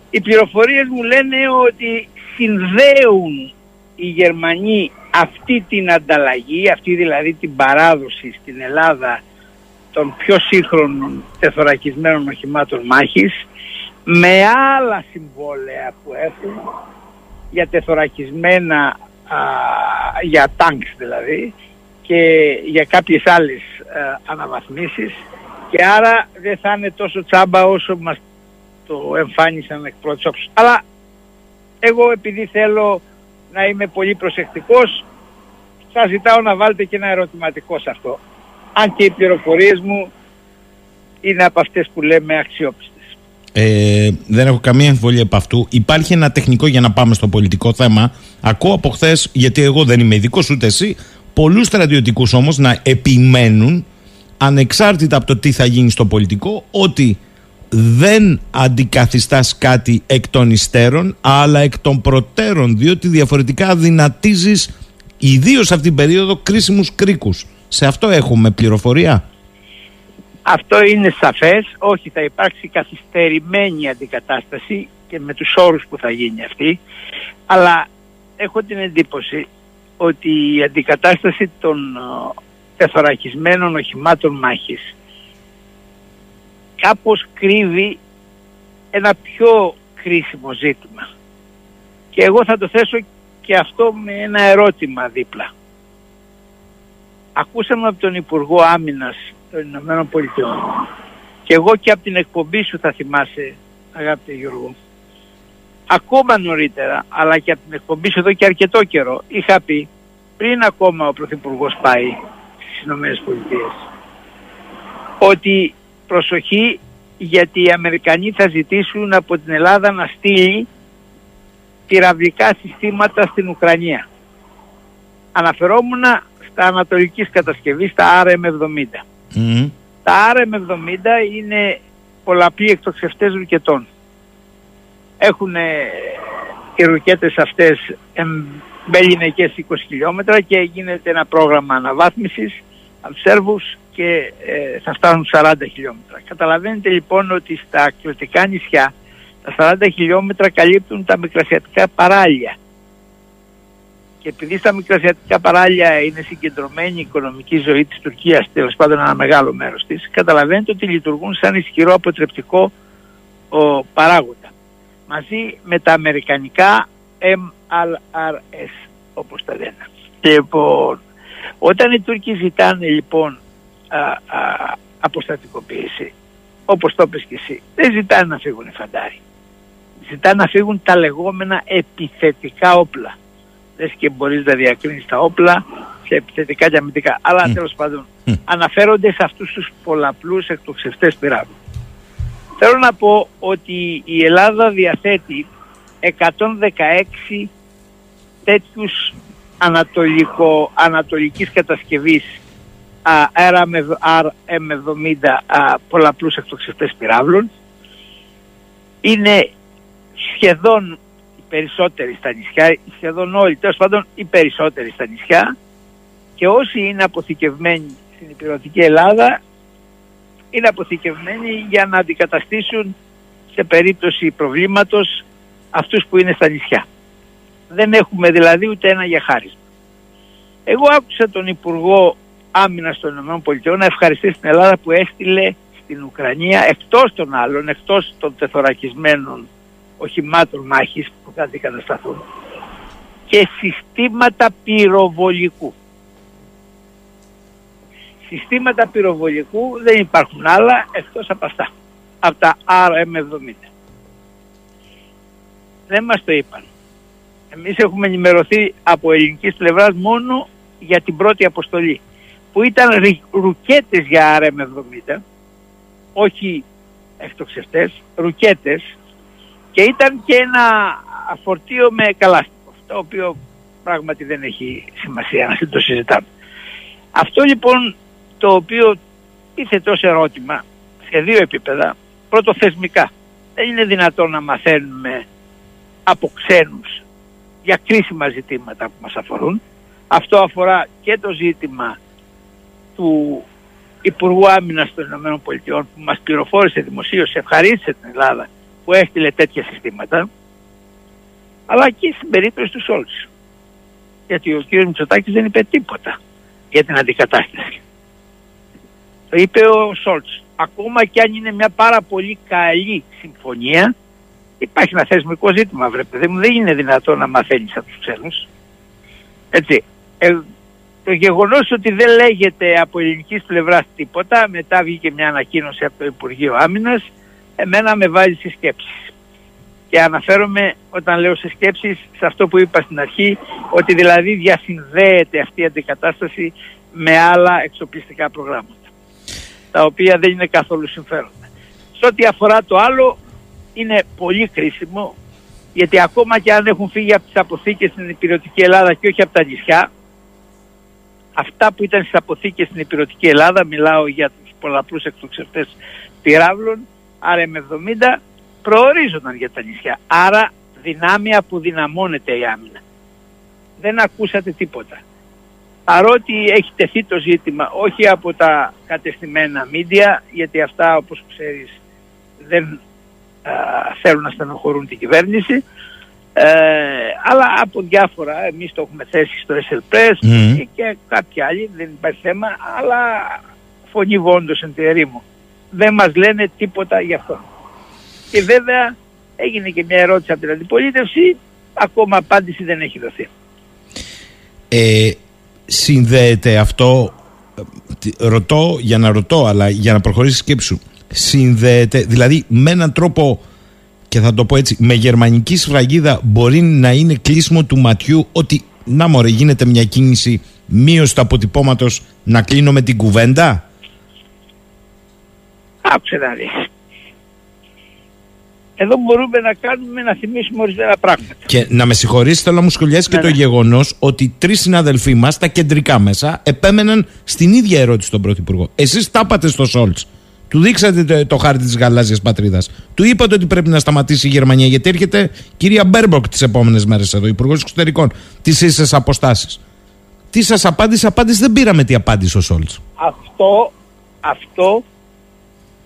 Οι πληροφορίες μου λένε ότι συνδέουν οι Γερμανοί αυτή την ανταλλαγή, αυτή δηλαδή την παράδοση στην Ελλάδα των πιο σύγχρονων τεθωρακισμένων οχημάτων μάχης με άλλα συμβόλαια που έχουν για τεθωρακισμένα για τάγκς δηλαδή και για κάποιες άλλες α, αναβαθμίσεις και άρα δεν θα είναι τόσο τσάμπα όσο μας το εμφάνισαν εκ πρώτης Αλλά εγώ επειδή θέλω να είμαι πολύ προσεκτικός. Θα ζητάω να βάλετε και ένα ερωτηματικό σε αυτό. Αν και οι πληροφορίες μου είναι από αυτές που λέμε αξιόπιστες. Ε, δεν έχω καμία αμφιβολία από αυτού. Υπάρχει ένα τεχνικό για να πάμε στο πολιτικό θέμα. Ακούω από χθες, γιατί εγώ δεν είμαι ειδικός ούτε εσύ, πολλούς στρατιωτικούς όμως να επιμένουν ανεξάρτητα από το τι θα γίνει στο πολιτικό, ότι δεν αντικαθιστάς κάτι εκ των υστέρων αλλά εκ των προτέρων διότι διαφορετικά δυνατίζεις ιδίως αυτή την περίοδο κρίσιμους κρίκους. Σε αυτό έχουμε πληροφορία; Αυτό είναι σαφές, όχι θα υπάρξει καθυστερημένη αντικατάσταση και με τους όρους που θα γίνει αυτή αλλά έχω την εντύπωση ότι η αντικατάσταση των ε, τεθωρακισμένων οχημάτων μάχης κάπως κρύβει ένα πιο κρίσιμο ζήτημα. Και εγώ θα το θέσω και αυτό με ένα ερώτημα δίπλα. Ακούσαμε από τον Υπουργό Άμυνας των Ηνωμένων Πολιτειών και εγώ και από την εκπομπή σου θα θυμάσαι αγαπητέ Γιώργο ακόμα νωρίτερα αλλά και από την εκπομπή σου εδώ και αρκετό καιρό είχα πει πριν ακόμα ο Πρωθυπουργός πάει στις Ηνωμένες Πολιτείες ότι προσοχή γιατί οι Αμερικανοί θα ζητήσουν από την Ελλάδα να στείλει πυραυλικά συστήματα στην Ουκρανία. Αναφερόμουν στα ανατολικής κατασκευής, στα RM-70. Τα RM-70 είναι πολλαπλοί εκτοξευτές ρουκετών. Έχουν οι ρουκέτες αυτές Μπελινεκές 20 χιλιόμετρα και γίνεται ένα πρόγραμμα αναβάθμισης από τους Σέρβους και ε, θα φτάνουν 40 χιλιόμετρα. Καταλαβαίνετε λοιπόν ότι στα κριτικά νησιά τα 40 χιλιόμετρα καλύπτουν τα μικρασιατικά παράλια. Και επειδή στα μικρασιατικά παράλια είναι συγκεντρωμένη η οικονομική ζωή της Τουρκίας, τέλος πάντων ένα μεγάλο μέρος της, καταλαβαίνετε ότι λειτουργούν σαν ισχυρό αποτρεπτικό ο, παράγοντα. Μαζί με τα αμερικανικά MLRS όπως τα λένε. Λοιπόν, όταν οι Τούρκοι ζητάνε λοιπόν α, α, αποστατικοποίηση, όπως το είπες και εσύ, δεν ζητάνε να φύγουν οι φαντάροι. Ζητάνε να φύγουν τα λεγόμενα επιθετικά όπλα. Λες και μπορείς να διακρίνεις τα όπλα σε επιθετικά και αμυντικά. Αλλά mm. τέλος πάντων αναφέρονται σε αυτούς τους πολλαπλούς εκτοξευτές πυράβλους. Θέλω να πω ότι η Ελλάδα διαθέτει 116 τέτοιους ανατολικο, ανατολικής κατασκευής RM70 πολλαπλούς εκτοξευτές πυράβλων. Είναι σχεδόν οι περισσότεροι στα νησιά, σχεδόν όλοι, τέλος πάντων οι περισσότεροι στα νησιά και όσοι είναι αποθηκευμένοι στην υπηρετική Ελλάδα είναι αποθηκευμένοι για να αντικαταστήσουν σε περίπτωση προβλήματος αυτούς που είναι στα νησιά. Δεν έχουμε δηλαδή ούτε ένα για χάρισμα. Εγώ άκουσα τον Υπουργό Άμυνα των ΗΠΑ να ευχαριστήσει την Ελλάδα που έστειλε στην Ουκρανία εκτός των άλλων, εκτός των τεθωρακισμένων οχημάτων μάχης που θα αντικατασταθούν και συστήματα πυροβολικού. Συστήματα πυροβολικού δεν υπάρχουν άλλα εκτός από αυτά, από τα RM70. Δεν μας το είπαν. Εμείς έχουμε ενημερωθεί από ελληνικής πλευράς μόνο για την πρώτη αποστολή που ήταν ρουκέτες για RM70 όχι εκτοξευτές, ρουκέτες και ήταν και ένα φορτίο με καλάστικο το οποίο πράγματι δεν έχει σημασία να το συζητάμε. Αυτό λοιπόν το οποίο τίθεται ως ερώτημα σε δύο επίπεδα. Πρώτο θεσμικά. Δεν είναι δυνατόν να μαθαίνουμε από ξένους για κρίσιμα ζητήματα που μας αφορούν. Αυτό αφορά και το ζήτημα του Υπουργού Άμυνας των ΗΠΑ που μας πληροφόρησε δημοσίως, ευχαρίστησε την Ελλάδα που έστειλε τέτοια συστήματα αλλά και στην περίπτωση του Σόλτς. Γιατί ο κ. Μητσοτάκης δεν είπε τίποτα για την αντικατάσταση. Το είπε ο Σόλτς. Ακόμα και αν είναι μια πάρα πολύ καλή συμφωνία υπάρχει ένα θεσμικό ζήτημα βρε μου. Δεν είναι δυνατό να μαθαίνεις από τους ξένους. Έτσι. Ε, το γεγονός ότι δεν λέγεται από ελληνικής πλευράς τίποτα, μετά βγήκε μια ανακοίνωση από το Υπουργείο Άμυνας, εμένα με βάζει σε σκέψεις. Και αναφέρομαι όταν λέω σε σκέψεις σε αυτό που είπα στην αρχή, ότι δηλαδή διασυνδέεται αυτή η αντικατάσταση με άλλα εξοπλιστικά προγράμματα, τα οποία δεν είναι καθόλου συμφέροντα. Σε ό,τι αφορά το άλλο, είναι πολύ κρίσιμο, γιατί ακόμα και αν έχουν φύγει από τις αποθήκες στην υπηρετική Ελλάδα και όχι από τα νησιά, αυτά που ήταν στις αποθήκες στην υπηρετική Ελλάδα, μιλάω για τους πολλαπλούς εκτοξευτές πυράβλων, RM70, προορίζονταν για τα νησιά. Άρα δυνάμια που δυναμώνεται η άμυνα. Δεν ακούσατε τίποτα. Παρότι έχει τεθεί το ζήτημα όχι από τα κατεστημένα μίντια, γιατί αυτά όπως ξέρεις δεν α, θέλουν να στενοχωρούν την κυβέρνηση, ε, αλλά από διάφορα, εμείς το έχουμε θέσει στο SLPS και, και κάποιοι άλλοι, δεν υπάρχει θέμα, αλλά φωνή βόντος εν τη ερήμο. Δεν μας λένε τίποτα γι' αυτό. Και βέβαια έγινε και μια ερώτηση από την αντιπολίτευση, ακόμα απάντηση δεν έχει δοθεί. Ε, συνδέεται αυτό, ε, ρωτώ για να ρωτώ, αλλά για να προχωρήσει η σκέψη σου, συνδέεται, δηλαδή με έναν τρόπο και θα το πω έτσι, με γερμανική σφραγίδα μπορεί να είναι κλείσιμο του ματιού ότι να μωρέ γίνεται μια κίνηση μείωση του αποτυπώματος να κλείνω με την κουβέντα; Άκουσε να δεις. Εδώ μπορούμε να κάνουμε να θυμίσουμε ορισμένα πράγματα. Και να με συγχωρήσει, θέλω να μου σχολιάσεις και ναι, το ναι. γεγονός ότι τρεις συναδελφοί μας, τα κεντρικά μέσα, επέμεναν στην ίδια ερώτηση στον Πρωθυπουργό. Εσείς τα στο Σολτς. Του δείξατε το, το χάρτη της γαλάζιας πατρίδας. Του είπατε ότι πρέπει να σταματήσει η Γερμανία, γιατί έρχεται κυρία Μπέρμποκ τις επόμενες μέρες εδώ, Υπουργός Εξωτερικών, τις ίσες αποστάσεις. Τι σας απάντησε, απάντηση δεν πήραμε τι απάντησε ο Σολτς. Αυτό, αυτό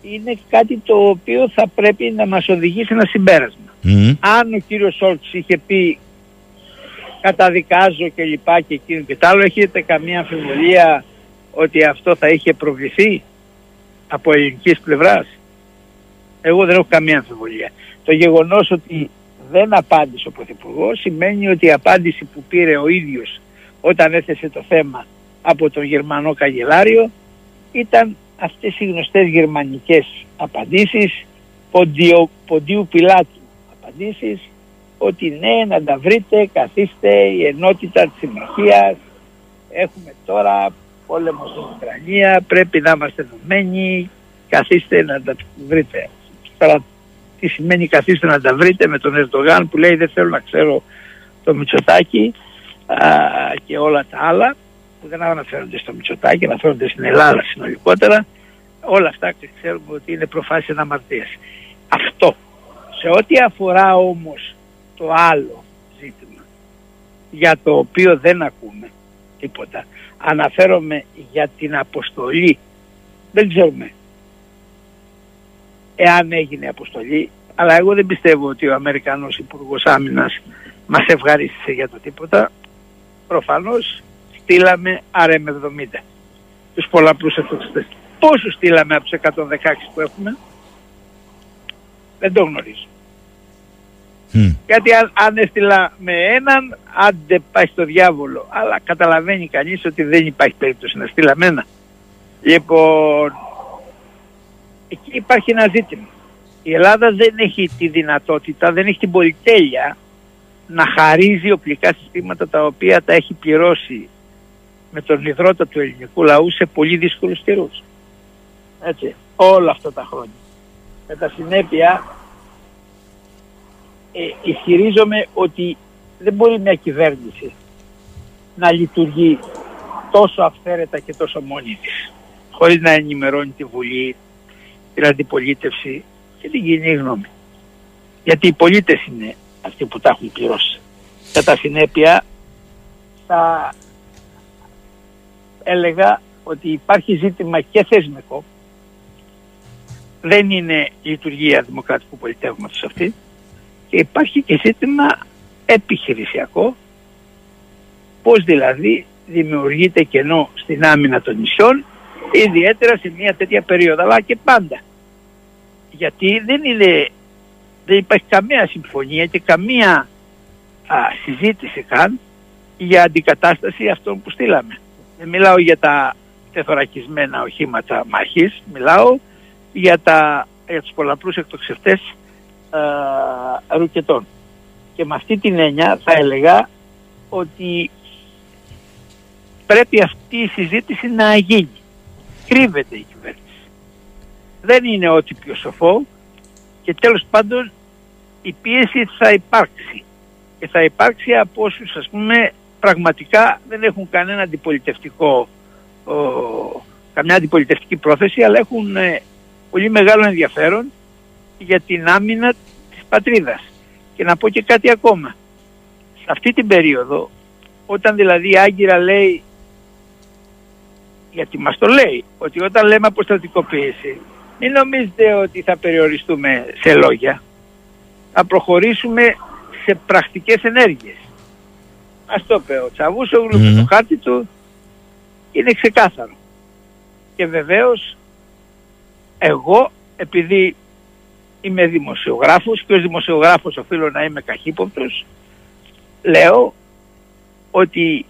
είναι κάτι το οποίο θα πρέπει να μας οδηγήσει σε ένα συμπέρασμα. Αν ο κύριος Σόλτς είχε πει καταδικάζω και λοιπά και εκείνο και τ' άλλο, έχετε καμία αμφιβολία ότι αυτό θα είχε προβληθεί; Από ελληνικής πλευράς. Εγώ δεν έχω καμία αμφιβολία. Το γεγονός ότι δεν απάντησε ο Πρωθυπουργός σημαίνει ότι η απάντηση που πήρε ο ίδιος όταν έθεσε το θέμα από τον Γερμανό Καγκελάριο ήταν αυτές οι γνωστές γερμανικές απαντήσεις, ποντιο, ποντίου πιλάτου απαντήσεις, ότι ναι να τα βρείτε, καθίστε, η ενότητα της συμμαχίας, έχουμε τώρα πόλεμο στην Ουκρανία, πρέπει να είμαστε ενωμένοι, καθίστε να τα βρείτε. Τώρα τι σημαίνει καθίστε να τα βρείτε με τον Ερντογάν που λέει δεν θέλω να ξέρω το Μητσοτάκι και όλα τα άλλα που δεν αναφέρονται στο Μητσοτάκι, αναφέρονται στην Ελλάδα συνολικότερα. Όλα αυτά ξέρουμε ότι είναι προφάσεις αναμαρτίας. Αυτό. Σε ό,τι αφορά όμως το άλλο ζήτημα για το οποίο δεν ακούμε τίποτα. Αναφέρομαι για την αποστολή. Δεν ξέρουμε εάν έγινε αποστολή, αλλά εγώ δεν πιστεύω ότι ο Αμερικανός Υπουργός Άμυνας μας ευχαρίστησε για το τίποτα. Προφανώς στείλαμε RM70, τους πολλαπλούς εφοξιστές. Πόσους στείλαμε από τους 116 που έχουμε, δεν το γνωρίζω. Γιατί αν, αν έστειλα με έναν, άντε πάει στο διάβολο. Αλλά καταλαβαίνει κανείς ότι δεν υπάρχει περίπτωση να στείλα με ένα. Λοιπόν, εκεί υπάρχει ένα ζήτημα. Η Ελλάδα δεν έχει τη δυνατότητα, δεν έχει την πολυτέλεια να χαρίζει οπλικά συστήματα τα οποία τα έχει πληρώσει με τον υδρότα του ελληνικού λαού σε πολύ δύσκολους καιρούς. Έτσι, όλα αυτά τα χρόνια. Με τα συνέπεια ε, ισχυρίζομαι ότι δεν μπορεί μια κυβέρνηση να λειτουργεί τόσο αυθαίρετα και τόσο μόνη της χωρίς να ενημερώνει τη Βουλή, την αντιπολίτευση και την κοινή γνώμη. Γιατί οι πολίτες είναι αυτοί που τα έχουν πληρώσει. Κατά συνέπεια θα έλεγα ότι υπάρχει ζήτημα και θεσμικό δεν είναι η λειτουργία δημοκρατικού πολιτεύματος αυτή και υπάρχει και ζήτημα επιχειρησιακό πώς δηλαδή δημιουργείται κενό στην άμυνα των νησιών ιδιαίτερα σε μια τέτοια περίοδο αλλά και πάντα γιατί δεν είναι δεν υπάρχει καμία συμφωνία και καμία α, συζήτηση καν για αντικατάσταση αυτών που στείλαμε. Δεν μιλάω για τα τεθωρακισμένα οχήματα μάχης, μιλάω για, τα, για τους πολλαπλούς εκτοξευτές ε, ρουκετών. Και με αυτή την έννοια θα έλεγα ότι πρέπει αυτή η συζήτηση να γίνει. Κρύβεται η κυβέρνηση. Δεν είναι ό,τι πιο σοφό και τέλος πάντων η πίεση θα υπάρξει. Και θα υπάρξει από όσους ας πούμε πραγματικά δεν έχουν κανένα αντιπολιτευτικό ο, καμιά αντιπολιτευτική πρόθεση αλλά έχουν ε, πολύ μεγάλο ενδιαφέρον για την άμυνα της πατρίδας. Και να πω και κάτι ακόμα. Σε αυτή την περίοδο, όταν δηλαδή η Άγκυρα λέει, γιατί μας το λέει, ότι όταν λέμε αποστατικοποίηση, μην νομίζετε ότι θα περιοριστούμε σε λόγια. Θα προχωρήσουμε σε πρακτικές ενέργειες. Ας το πω, ο Τσαβούσογλου με το χάρτη του είναι ξεκάθαρο. Και βεβαίως εγώ επειδή είμαι δημοσιογράφος και ως δημοσιογράφος οφείλω να είμαι καχύποπτος λέω ότι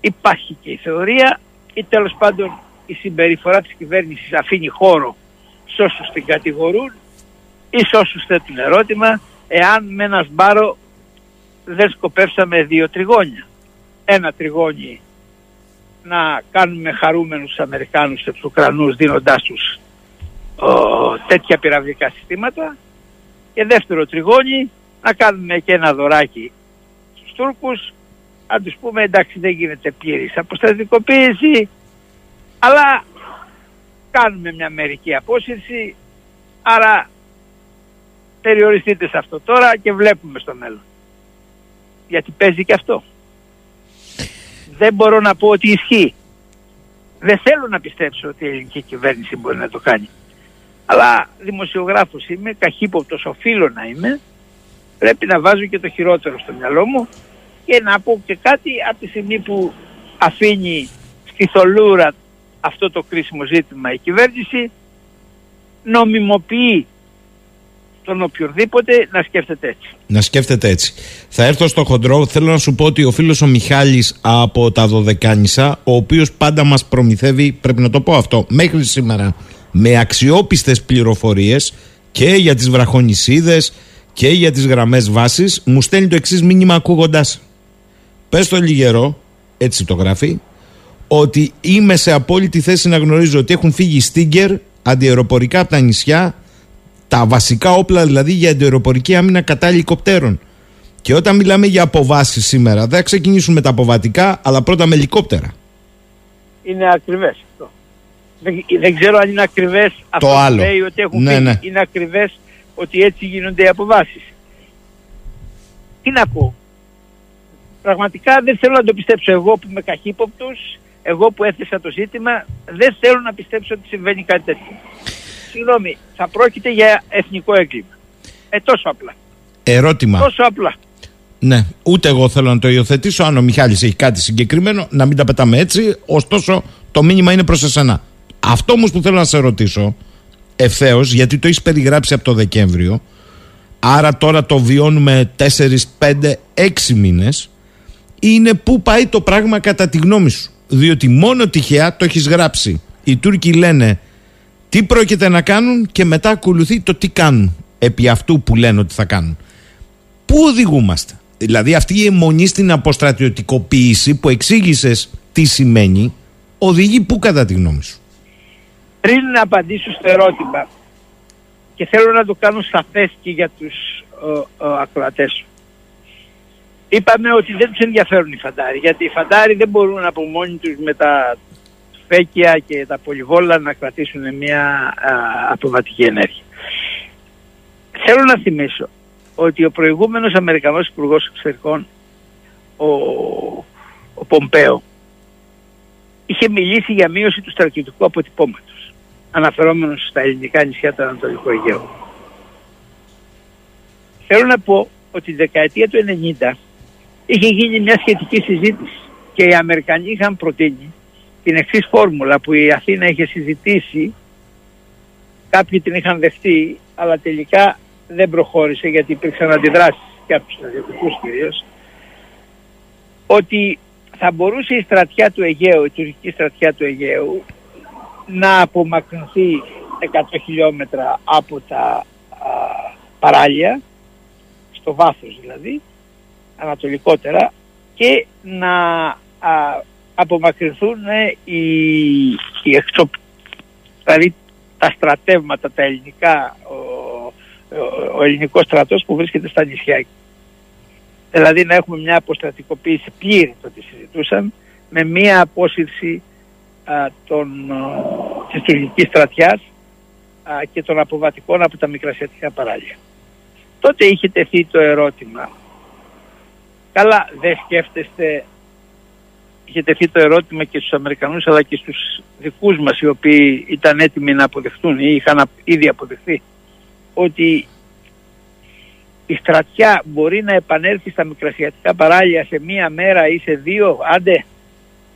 υπάρχει και η θεωρία ή τέλος πάντων η συμπεριφορά της κυβέρνησης αφήνει χώρο σε όσους την κατηγορούν ή σε όσους θέτουν ερώτημα εάν με ένα σπάρο δεν σκοπεύσαμε δύο τριγώνια. Ένα τριγώνι να κάνουμε χαρούμενους τους Αμερικάνους και τους Ουκρανούς δίνοντάς τους τέτοια πυραυλικά συστήματα και δεύτερο τριγώνι να κάνουμε και ένα δωράκι στους Τούρκους να τους πούμε εντάξει δεν γίνεται πλήρης αποστατικοποίηση αλλά κάνουμε μια μερική απόσυρση, άρα περιοριστείτε σε αυτό τώρα και βλέπουμε στο μέλλον. Γιατί παίζει και αυτό. Δεν μπορώ να πω ότι ισχύει. Δεν θέλω να πιστέψω ότι η ελληνική κυβέρνηση μπορεί να το κάνει. Αλλά δημοσιογράφος είμαι, καχύποπτος οφείλω να είμαι. Πρέπει να βάζω και το χειρότερο στο μυαλό μου και να πω και κάτι από τη στιγμή που αφήνει στη θολούρα αυτό το κρίσιμο ζήτημα η κυβέρνηση νομιμοποιεί τον οποιοδήποτε να σκέφτεται έτσι. Να σκέφτεται έτσι. Θα έρθω στο χοντρό. Θέλω να σου πω ότι ο φίλος ο Μιχάλης από τα Δωδεκάνησα, ο οποίος πάντα μας προμηθεύει, πρέπει να το πω αυτό, μέχρι σήμερα, με αξιόπιστες πληροφορίες και για τις βραχονισίδες και για τις γραμμές βάσης, μου στέλνει το εξής μήνυμα ακούγοντά. Πες το λιγερό, έτσι το γράφει, ότι είμαι σε απόλυτη θέση να γνωρίζω ότι έχουν φύγει στίγκερ αντιεροπορικά από τα νησιά τα βασικά όπλα δηλαδή για αντιεροπορική άμυνα κατά ελικοπτέρων. Και όταν μιλάμε για αποβάσεις σήμερα, δεν θα ξεκινήσουν με τα αποβατικά, αλλά πρώτα με ελικόπτερα. Είναι ακριβές αυτό. Δεν, δεν ξέρω αν είναι ακριβές αυτό Το που άλλο. λέει ότι έχουν Ναι, φύγει. ναι. Είναι ακριβές ότι έτσι γίνονται οι αποβάσεις. Τι να πω. Πραγματικά δεν θέλω να το πιστέψω εγώ που είμαι καχύποπτος, εγώ που έθεσα το ζήτημα, δεν θέλω να πιστέψω ότι συμβαίνει κάτι τέτοιο. Συγγνώμη, θα πρόκειται για εθνικό έγκλημα. Ε, τόσο απλά. Ερώτημα. Τόσο απλά. Ναι, ούτε εγώ θέλω να το υιοθετήσω. Αν ο Μιχάλης έχει κάτι συγκεκριμένο, να μην τα πετάμε έτσι. Ωστόσο, το μήνυμα είναι προς εσένα. Αυτό όμως που θέλω να σε ρωτήσω ευθέως, γιατί το έχεις περιγράψει από το Δεκέμβριο, άρα τώρα το βιώνουμε 4, 5, 6 μήνες, είναι πού πάει το πράγμα κατά τη γνώμη σου. Διότι μόνο τυχαία το έχεις γράψει. Οι Τούρκοι λένε τι πρόκειται να κάνουν και μετά ακολουθεί το τι κάνουν επί αυτού που λένε ότι θα κάνουν. Πού οδηγούμαστε; Δηλαδή αυτή η αιμονή στην αποστρατιωτικοποίηση που εξήγησες τι σημαίνει, οδηγεί πού κατά τη γνώμη σου; Πριν να απαντήσω στο ερώτημα και θέλω να το κάνω σαφές και για τους ε, ε, ακροατές σου. Είπαμε ότι δεν τους ενδιαφέρουν οι φαντάροι γιατί οι φαντάροι δεν μπορούν από μόνοι τους με τα φέκια και τα πολυβόλα να κρατήσουν μια α, αποβατική ενέργεια. Θέλω να θυμίσω ότι ο προηγούμενος Αμερικανός Υπουργός Εξωτερικών ο, ο Πομπέο είχε μιλήσει για μείωση του στρατιωτικού αποτυπώματος αναφερόμενος στα ελληνικά νησιά του Ανατολικού Αιγαίου. Θέλω να πω ότι τη δεκαετία του 90 είχε γίνει μια σχετική συζήτηση και οι Αμερικανοί είχαν προτείνει την εξής φόρμουλα που η Αθήνα είχε συζητήσει κάποιοι την είχαν δεχτεί αλλά τελικά δεν προχώρησε γιατί υπήρξαν αντιδράσεις και από τους στρατιωτικούς κυρίως ότι θα μπορούσε η στρατιά του Αιγαίου, η τουρκική στρατιά του Αιγαίου να απομακρυνθεί 100 χιλιόμετρα από τα α, παράλια στο βάθος δηλαδή ανατολικότερα και να α, απομακρυνθούν ε, οι, οι εξω... δηλαδή τα στρατεύματα τα ελληνικά ο, ο, ο ελληνικός στρατός που βρίσκεται στα νησιά. Δηλαδή να έχουμε μια αποστρατικοποίηση πλήρη το τι συζητούσαν με μια απόσυρση α, των, α, της τουρκικής στρατιάς α, και των αποβατικών από τα μικρασιατικά παράλια. Τότε είχε τεθεί το ερώτημα καλά δεν σκέφτεστε είχε τεθεί το ερώτημα και στους Αμερικανούς αλλά και στους δικούς μας οι οποίοι ήταν έτοιμοι να αποδεχτούν ή είχαν ήδη αποδεχθεί ότι η στρατιά μπορεί να επανέλθει στα μικρασιατικά παράλια σε μία μέρα ή σε δύο, άντε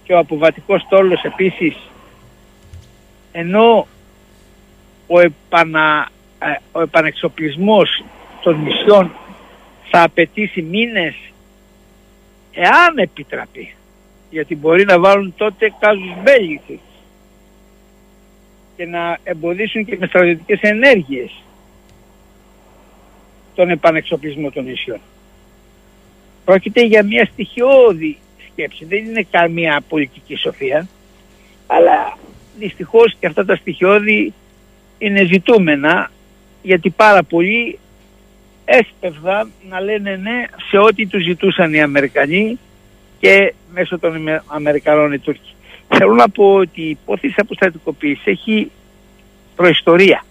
και ο αποβατικός τόλος επίσης ενώ ο, επανα, ε, ο επανεξοπλισμός των νησιών θα απαιτήσει μήνες εάν επιτραπεί γιατί μπορεί να βάλουν τότε κάζους μπέλη και να εμποδίσουν και με στρατιωτικές ενέργειες τον επανεξοπλισμό των νησιών. Πρόκειται για μια στοιχειώδη σκέψη, δεν είναι καμία πολιτική σοφία, αλλά δυστυχώς και αυτά τα στοιχειώδη είναι ζητούμενα γιατί πάρα πολλοί έσπευδαν να λένε ναι σε ό,τι τους ζητούσαν οι Αμερικανοί και μέσω των Αμερικανών οι Τούρκοι. Θέλω να πω ότι η υπόθεση αποστατικοποίησης έχει προϊστορία.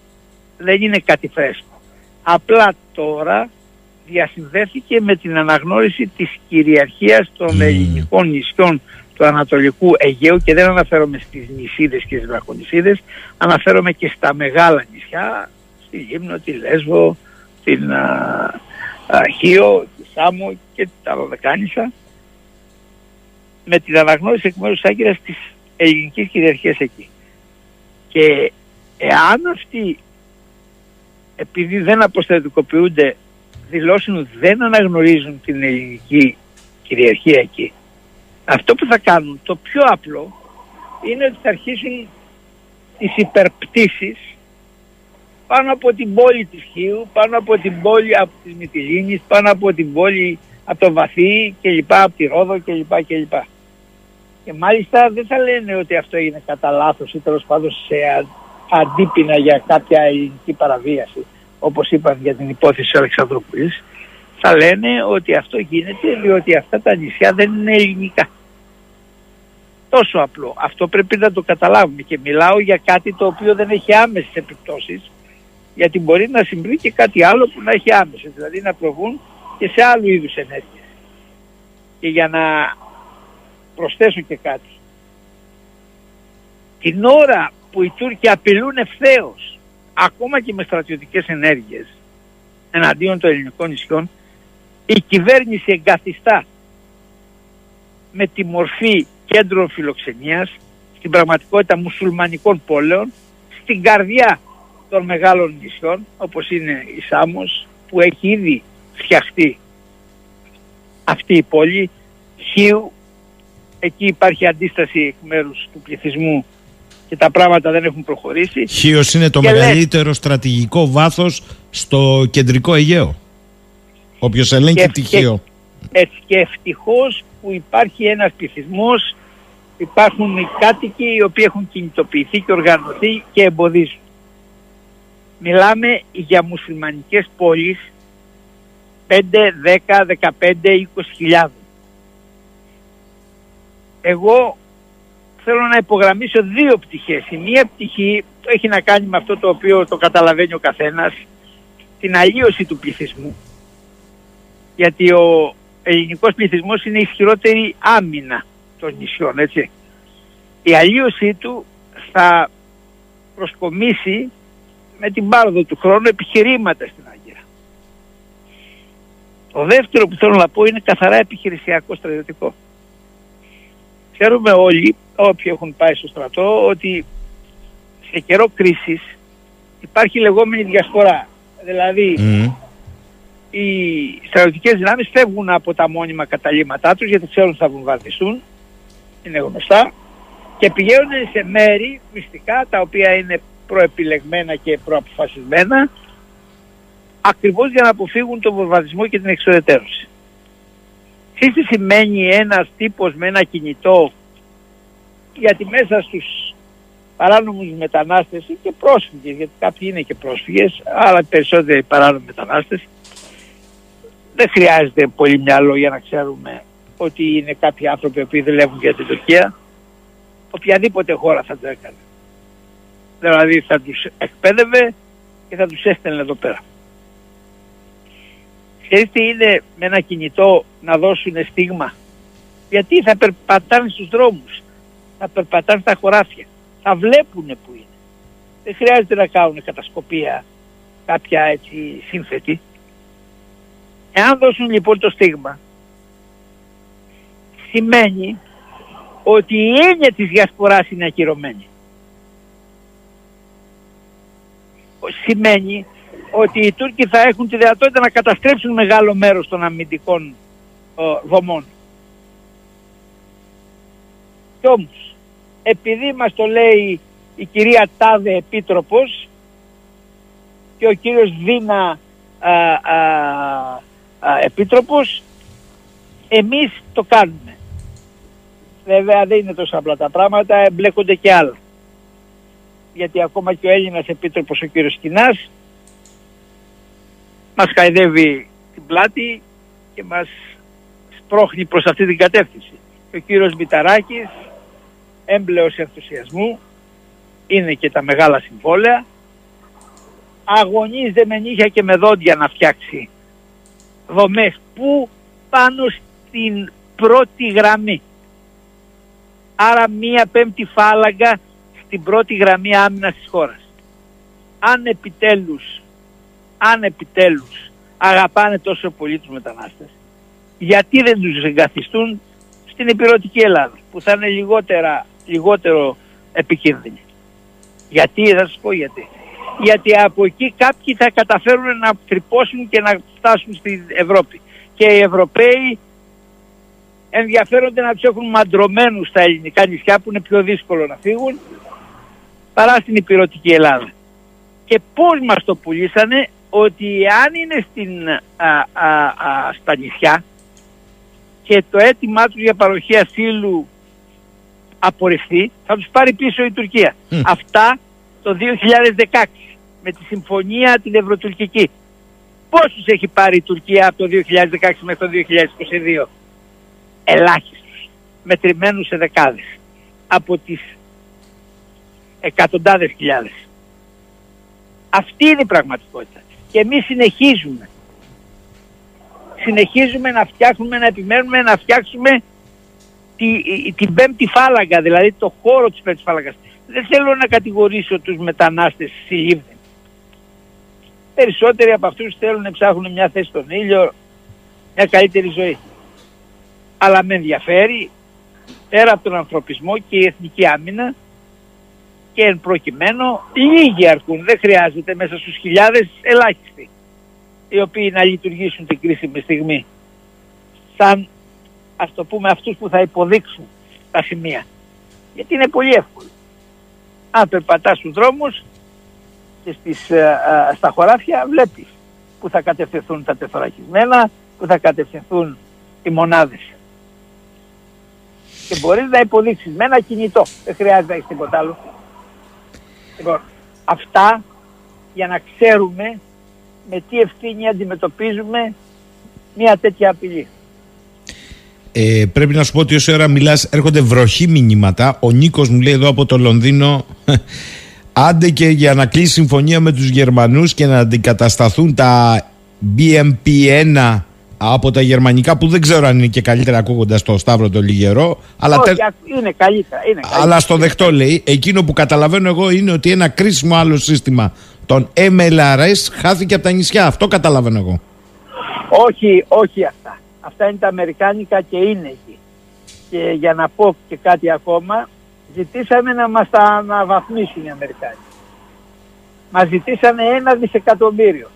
Δεν είναι κάτι φρέσκο. Απλά τώρα διασυνδέθηκε με την αναγνώριση της κυριαρχίας των ελληνικών νησιών του Ανατολικού Αιγαίου και δεν αναφέρομαι στις νησίδες και στις βραχονησίδες, αναφέρομαι και στα μεγάλα νησιά, στη Λίμνο, τη Λέσβο, την α, Χίο, τη Σάμο και τα Δωδεκάνησα, με την αναγνώριση εκ μέρους της Άγκυρας της ελληνικής κυριαρχίας εκεί. Και εάν αυτοί επειδή δεν αποστατικοποιούνται δηλώσουν ότι δεν αναγνωρίζουν την ελληνική κυριαρχία εκεί αυτό που θα κάνουν το πιο απλό είναι ότι θα αρχίσουν τις υπερπτήσεις πάνω από την πόλη της Χίου, πάνω από την πόλη από της Μυτιλίνης, πάνω από την πόλη από το Βαθύ και λοιπά, από τη Ρόδο και λοιπά και λοιπά. Και μάλιστα δεν θα λένε ότι αυτό είναι κατά λάθος ή τέλος πάντων σε αντίπεινα για κάποια ελληνική παραβίαση, όπως είπαν για την υπόθεση της Αλεξανδρούπολης, θα λένε ότι αυτό γίνεται διότι αυτά τα νησιά δεν είναι ελληνικά. Τόσο απλό. Αυτό πρέπει να το καταλάβουμε και μιλάω για κάτι το οποίο δεν έχει άμεσες επιπτώσεις γιατί μπορεί να συμβεί και κάτι άλλο που να έχει άμεσες, δηλαδή να προβούν και σε άλλου είδους ενέργειες. Και για να προσθέσω και κάτι. Την ώρα που οι Τούρκοι απειλούν ευθέως ακόμα και με στρατιωτικές ενέργειες εναντίον των ελληνικών νησιών η κυβέρνηση εγκαθιστά με τη μορφή κέντρων φιλοξενίας στην πραγματικότητα μουσουλμανικών πόλεων στην καρδιά των μεγάλων νησιών όπως είναι η Σάμος που έχει ήδη φτιαχτεί αυτή η πόλη. Χίου εκεί υπάρχει αντίσταση εκ μέρους του πληθυσμού και τα πράγματα δεν έχουν προχωρήσει. Χίος είναι το μεγαλύτερο στρατηγικό βάθος στο κεντρικό Αιγαίο. Όποιος ελέγχει τη Χίο. Έτσι και ευτυχώς που υπάρχει ένας πληθυσμός, υπάρχουν οι κάτοικοι οι οποίοι έχουν κινητοποιηθεί και οργανωθεί και εμποδίζουν. Μιλάμε για μουσουλμανικές πόλεις 5, 10, 15, 20 χιλιάδων. Εγώ θέλω να υπογραμμίσω δύο πτυχές. Η μία πτυχή έχει να κάνει με αυτό το οποίο το καταλαβαίνει ο καθένας, την αλλίωση του πληθυσμού. Γιατί ο ελληνικός πληθυσμός είναι ισχυρότερη άμυνα των νησιών, έτσι. Η αλλίωσή του θα προσκομίσει με την πάροδο του χρόνου επιχειρήματα στην Άγκυρα. Το δεύτερο που θέλω να πω είναι καθαρά επιχειρησιακό στρατιωτικό. Ξέρουμε όλοι, όποιοι έχουν πάει στο στρατό, ότι σε καιρό κρίσης υπάρχει λεγόμενη διασπορά. Δηλαδή, οι στρατιωτικές δυνάμεις φεύγουν από τα μόνιμα καταλήμματά τους γιατί ξέρουν ότι θα βομβαρδιστούν, είναι γνωστά, και πηγαίνουν σε μέρη μυστικά τα οποία είναι προεπιλεγμένα και προαποφασισμένα ακριβώς για να αποφύγουν τον βομβαρδισμό και την εξοδετέρωση. Τι σημαίνει ένας τύπος με ένα κινητό γιατί μέσα στους παράνομους μετανάστες και πρόσφυγες, γιατί κάποιοι είναι και πρόσφυγες, αλλά περισσότεροι παράνομοι μετανάστες, δεν χρειάζεται πολύ μυαλό για να ξέρουμε ότι είναι κάποιοι άνθρωποι που δουλεύουν για την Τουρκία. Οποιαδήποτε χώρα θα το έκανε. Δηλαδή θα τους εκπαίδευε και θα τους έστελνε εδώ πέρα. Ξέρεις τι είναι με ένα κινητό να δώσουν στίγμα; Γιατί θα περπατάνε στους δρόμους, θα περπατάνε στα χωράφια, θα βλέπουν που είναι. Δεν χρειάζεται να κάνουν κατασκοπία κάποια έτσι σύνθετη. Εάν δώσουν λοιπόν το στίγμα, σημαίνει ότι η έννοια της διασποράς είναι ακυρωμένη. Σημαίνει ότι οι Τούρκοι θα έχουν τη δυνατότητα να καταστρέψουν μεγάλο μέρος των αμυντικών δομών. Κι όμως, επειδή μας το λέει η κυρία Τάδε Επίτροπος και ο κύριος Δίνα α, α, Επίτροπος, εμείς το κάνουμε. Βέβαια δεν είναι τόσο απλά τα πράγματα, εμπλέκονται και άλλα. Γιατί ακόμα και ο Έλληνας Επίτροπος ο κύριος Κινάς μας χαϊδεύει την πλάτη και μας σπρώχνει προς αυτή την κατεύθυνση. Και ο κύριος Μηταράκης, έμπλεος ενθουσιασμού, είναι και τα μεγάλα συμβόλαια, αγωνίζεται με νύχια και με δόντια να φτιάξει δομές που πάνω στην πρώτη γραμμή. Άρα μία πέμπτη φάλαγγα στην πρώτη γραμμή άμυνας της χώρας. Αν επιτέλους, αν επιτέλους αγαπάνε τόσο πολύ τους μετανάστες, γιατί δεν τους εγκαθιστούν στην υπηρετική Ελλάδα που θα είναι λιγότερα, λιγότερο επικίνδυνη; Γιατί, θα σας πω γιατί. Γιατί από εκεί κάποιοι θα καταφέρουν να τρυπώσουν και να φτάσουν στην Ευρώπη. Και οι Ευρωπαίοι ενδιαφέρονται να τους έχουν μαντρωμένους στα ελληνικά νησιά που είναι πιο δύσκολο να φύγουν παρά στην υπηρετική Ελλάδα. Και πώς μας το πουλήσανε ότι αν είναι στην, α, στα νησιά και το αίτημά τους για παροχή ασύλου απορριφθεί, θα τους πάρει πίσω η Τουρκία. Αυτά το 2016 με τη συμφωνία την Ευρωτουρκική. Πόσους έχει πάρει η Τουρκία από το 2016 μέχρι το 2022. Ελάχιστους. Μετρημένους σε δεκάδες. Από τις εκατοντάδες χιλιάδες. Αυτή είναι η πραγματικότητα. Και εμείς συνεχίζουμε. Συνεχίζουμε να φτιάχνουμε, να επιμένουμε να φτιάξουμε τη, την πέμπτη φάλαγγα, δηλαδή το χώρο της πέμπτης φάλαγγας. Δεν θέλω να κατηγορήσω τους μετανάστες συλλήβδη. Περισσότεροι από αυτούς θέλουν να ψάχνουν μια θέση στον ήλιο, μια καλύτερη ζωή. Αλλά με ενδιαφέρει πέρα από τον ανθρωπισμό και η εθνική άμυνα και εν προκειμένου λίγοι αρκούν. Δεν χρειάζεται μέσα στους χιλιάδες ελάχιστοι οι οποίοι να λειτουργήσουν την κρίσιμη στιγμή σαν ας το πούμε αυτούς που θα υποδείξουν τα σημεία. Γιατί είναι πολύ εύκολο. Αν περπατάς στους δρόμους και στις, ε, ε, στα χωράφια βλέπεις που θα κατευθυνθούν τα τεθωρακισμένα, που θα κατευθυνθούν οι μονάδες. Και μπορείς να υποδείξεις με ένα κινητό. Δεν χρειάζεται να έχεις τίποτα άλλο. Λοιπόν, αυτά για να ξέρουμε με τι ευθύνη αντιμετωπίζουμε μια τέτοια απειλή. Ε, πρέπει να σου πω ότι όσο ώρα μιλάς έρχονται βροχή μηνύματα. Ο Νίκος μου λέει εδώ από το Λονδίνο άντε και για να κλείσει συμφωνία με τους Γερμανούς και να αντικατασταθούν τα BMP1 από τα γερμανικά που δεν ξέρω αν είναι και καλύτερα ακούγοντας το Σταύρο το Λιγερό. Αλλά Όχι, είναι καλύτερα. Είναι καλύτερα. Αλλά στο δεχτώ λέει, εκείνο που καταλαβαίνω εγώ είναι ότι ένα κρίσιμο άλλο σύστημα των MLRS χάθηκε από τα νησιά. Αυτό καταλαβαίνω εγώ. Όχι, όχι αυτά. Αυτά είναι τα Αμερικάνικα και είναι εκεί. Και για να πω και κάτι ακόμα, ζητήσαμε να μας τα αναβαθμίσουν οι Αμερικάνοι. Μας ζητήσανε ένα δισεκατομμύριο.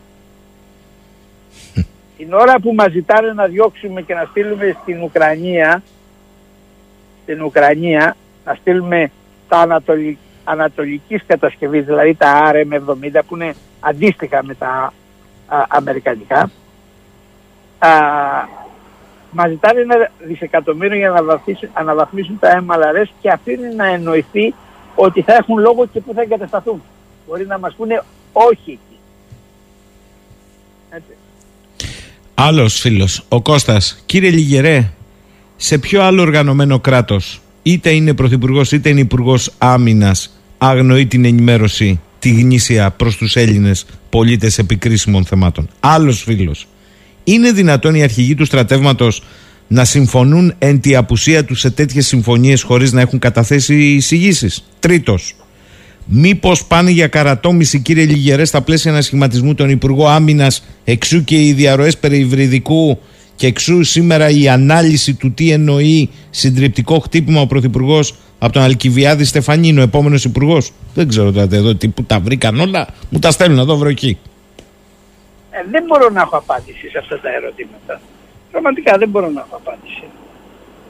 Την ώρα που μας ζητάνε να διώξουμε και να στείλουμε στην Ουκρανία, στην Ουκρανία, να στείλουμε τα ανατολική ανατολικής κατασκευής, δηλαδή τα RM70 που είναι αντίστοιχα με τα αμερικανικά, α, μας ζητάνε ένα δισεκατομμύριο για να αναβαθμίσουν τα MLRS και αφήνει να εννοηθεί ότι θα έχουν λόγο και που θα εγκατασταθούν. Μπορεί να μας πούνε όχι εκεί. Έτσι. Άλλος φίλος, ο Κώστας. Κύριε Λιγερέ, σε ποιο άλλο οργανωμένο κράτος, είτε είναι πρωθυπουργός είτε είναι υπουργός Άμυνας, αγνοεί την ενημέρωση, τη γνήσια προς τους Έλληνες πολίτες επικρίσιμων θεμάτων; Άλλος φίλος. Είναι δυνατόν οι αρχηγοί του στρατεύματος να συμφωνούν εν τη απουσία τους σε τέτοιες συμφωνίες χωρίς να έχουν καταθέσει εισηγήσεις; Τρίτος. Μήπως πάνε για καρατόμηση, κύριε Λιγερέ, στα πλαίσια ανασχηματισμού των Υπουργό Άμυνας, εξού και οι διαρροές περί υβριδικού και εξού σήμερα η ανάλυση του τι εννοεί συντριπτικό χτύπημα ο Πρωθυπουργός από τον Αλκιβιάδη Στεφανίνο, επόμενος υπουργός. Δεν ξέρω τώρα εδώ τι που τα βρήκαν όλα, μου τα στέλνουν εδώ βροχή. Ε, δεν μπορώ να έχω απάντηση σε αυτά τα ερωτήματα. Πραγματικά δεν μπορώ να έχω απάντηση.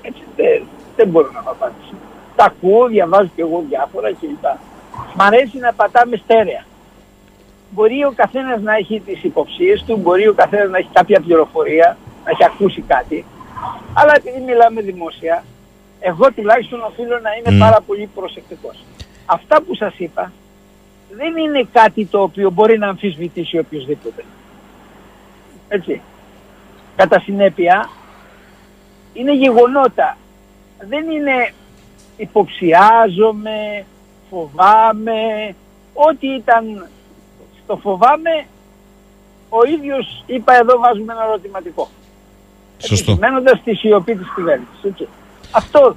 Έτσι, δεν, δεν μπορώ να έχω απάντηση. Τα ακούω, διαβάζω και εγώ διάφορα κλπ. Μ' αρέσει να πατάμε στέρεα. Μπορεί ο καθένας να έχει τις υποψίες του, μπορεί ο καθένας να έχει κάποια πληροφορία, να έχει ακούσει κάτι. Αλλά επειδή μιλάμε δημόσια, εγώ τουλάχιστον οφείλω να είμαι πάρα πολύ προσεκτικός. Αυτά που σας είπα δεν είναι κάτι το οποίο μπορεί να αμφισβητήσει οποιοδήποτε. Έτσι. Κατά συνέπεια είναι γεγονότα. Δεν είναι υποψιάζομαι, φοβάμαι, ό,τι ήταν το φοβάμαι, ο ίδιος είπα εδώ βάζουμε ένα ερωτηματικό. Σωστό. Μένοντας τη σιωπή της κυβέρνησης. έτσι. Αυτό,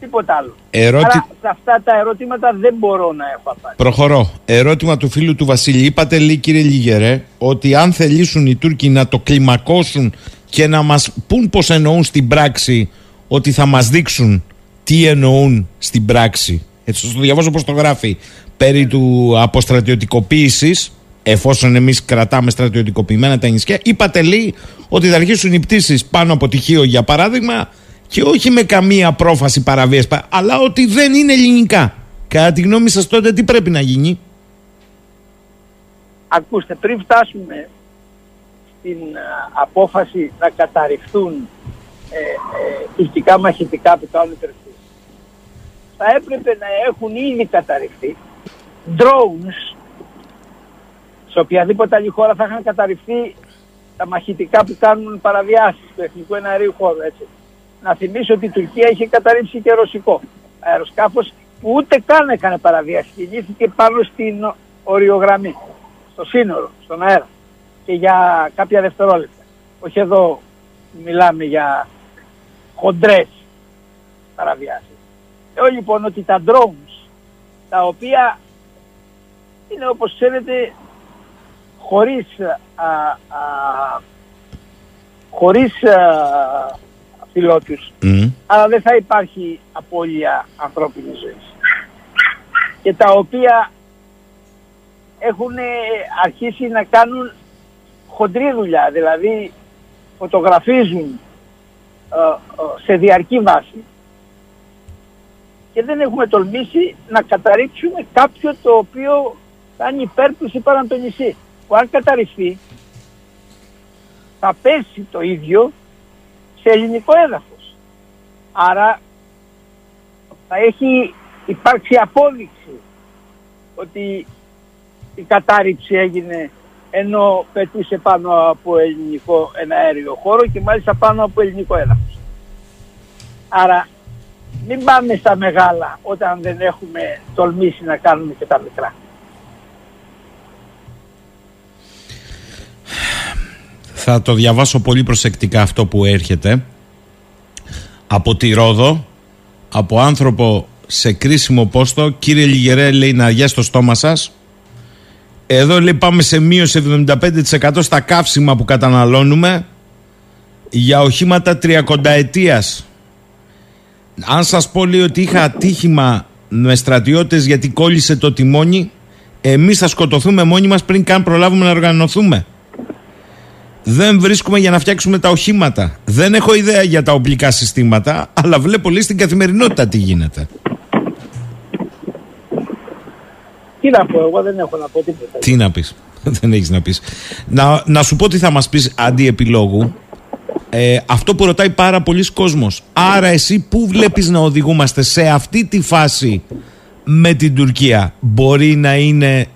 τίποτα άλλο. Ερώτη... Άρα σε αυτά τα ερωτήματα δεν μπορώ να έχω απάντηση. Προχωρώ. Ερώτημα του φίλου του Βασίλη. Είπατε λέει κύριε Λιγερέ ότι αν θελήσουν οι Τούρκοι να το κλιμακώσουν και να μας πούν πως εννοούν στην πράξη ότι θα μας δείξουν τι εννοούν στην πράξη. Έτσι θα το διαβάζω πως το γράφει. Περί του αποστρατιωτικοποίησης εφόσον εμείς κρατάμε στρατιωτικοποιημένα τα νησιά είπατε λέει ότι θα αρχίσουν οι πτήσεις πάνω από τυχείο για παράδειγμα και όχι με καμία πρόφαση παραβίαση αλλά ότι δεν είναι ελληνικά. Κατά τη γνώμη σας τότε τι πρέπει να γίνει; Ακούστε, πριν φτάσουμε στην α, απόφαση να καταρριφθούν ε, ε, τουρκικά μαχητικά που κάνουν υπερφύσεις, θα έπρεπε να έχουν ήδη καταρριφθεί drones σε οποιαδήποτε άλλη χώρα θα είχαν καταρριφθεί τα μαχητικά που κάνουν παραβιάσεις του εθνικού εναερίου χώρου. Έτσι. Να θυμίσω ότι η Τουρκία είχε καταρρύψει και ρωσικό αεροσκάφος που ούτε καν έκανε παραβίαση. Κινήθηκε πάνω στην οριογραμμή, στο σύνορο, στον αέρα και για κάποια δευτερόλεπτα. Όχι εδώ μιλάμε για χοντρές παραβιάσεις. Λέω λοιπόν ότι τα drones τα οποία είναι όπως ξέρετε χωρίς, α, α, χωρίς α, πιλότους. Αλλά δεν θα υπάρχει απώλεια ανθρώπινης ζωής. Και τα οποία έχουν αρχίσει να κάνουν χοντρή δουλειά, δηλαδή φωτογραφίζουν σε διαρκή βάση και δεν έχουμε τολμήσει να καταρρίψουμε κάποιο το οποίο κάνει υπέρπτωση πάνω το νησί. Που αν καταρριφθεί θα πέσει το ίδιο σε ελληνικό έδαφος. Άρα θα έχει υπάρξει απόδειξη ότι η κατάρριψη έγινε ενώ πετούσε πάνω από ελληνικό ένα αέριο χώρο και μάλιστα πάνω από ελληνικό έδαφος. Άρα μην πάμε στα μεγάλα όταν δεν έχουμε τολμήσει να κάνουμε και τα μικρά. Θα το διαβάσω πολύ προσεκτικά αυτό που έρχεται. Από τη Ρόδο από άνθρωπο σε κρίσιμο πόστο κύριε Λιγερέ λέει να αγιάσει το στόμα σας εδώ λέει πάμε σε μείωση 75% στα καύσιμα που καταναλώνουμε για οχήματα τριακονταετίας αν σας πω λέει ότι είχα ατύχημα με στρατιώτες γιατί κόλλησε το τιμόνι εμείς θα σκοτωθούμε μόνοι μας πριν καν προλάβουμε να οργανωθούμε δεν βρίσκουμε για να φτιάξουμε τα οχήματα. Δεν έχω ιδέα για τα οπλικά συστήματα, αλλά βλέπω λίγο στην καθημερινότητα τι γίνεται. Τι να πω, εγώ δεν έχω να πω τίποτα. Τι να πεις, δεν έχεις να πεις. Να, να σου πω τι θα μας πεις αντί επιλόγου. Ε, αυτό που ρωτάει πάρα πολλοί κόσμος. Άρα εσύ πού βλέπεις να οδηγούμαστε σε αυτή τη φάση με την Τουρκία; Μπορεί να είναι,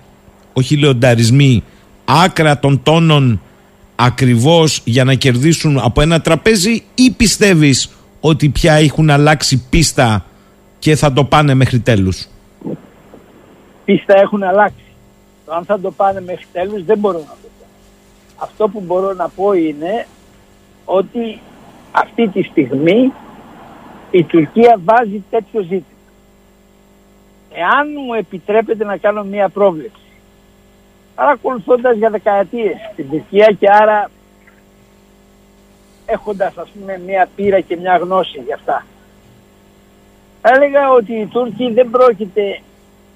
όχι λεονταρισμοί, άκρα των τόνων ακριβώς για να κερδίσουν από ένα τραπέζι ή πιστεύεις ότι πια έχουν αλλάξει πίστα και θα το πάνε μέχρι τέλους; Πίστα έχουν αλλάξει. Το αν θα το πάνε μέχρι τέλους δεν μπορώ να το πω. Αυτό που μπορώ να πω είναι ότι αυτή τη στιγμή η Τουρκία βάζει τέτοιο ζήτημα. Εάν μου επιτρέπετε να κάνω μία πρόβλεψη παρακολουθώντας για δεκαετίες την Τουρκία και άρα έχοντας ας πούμε μια πείρα και μια γνώση για αυτά. Θα έλεγα ότι οι Τούρκοι δεν πρόκειται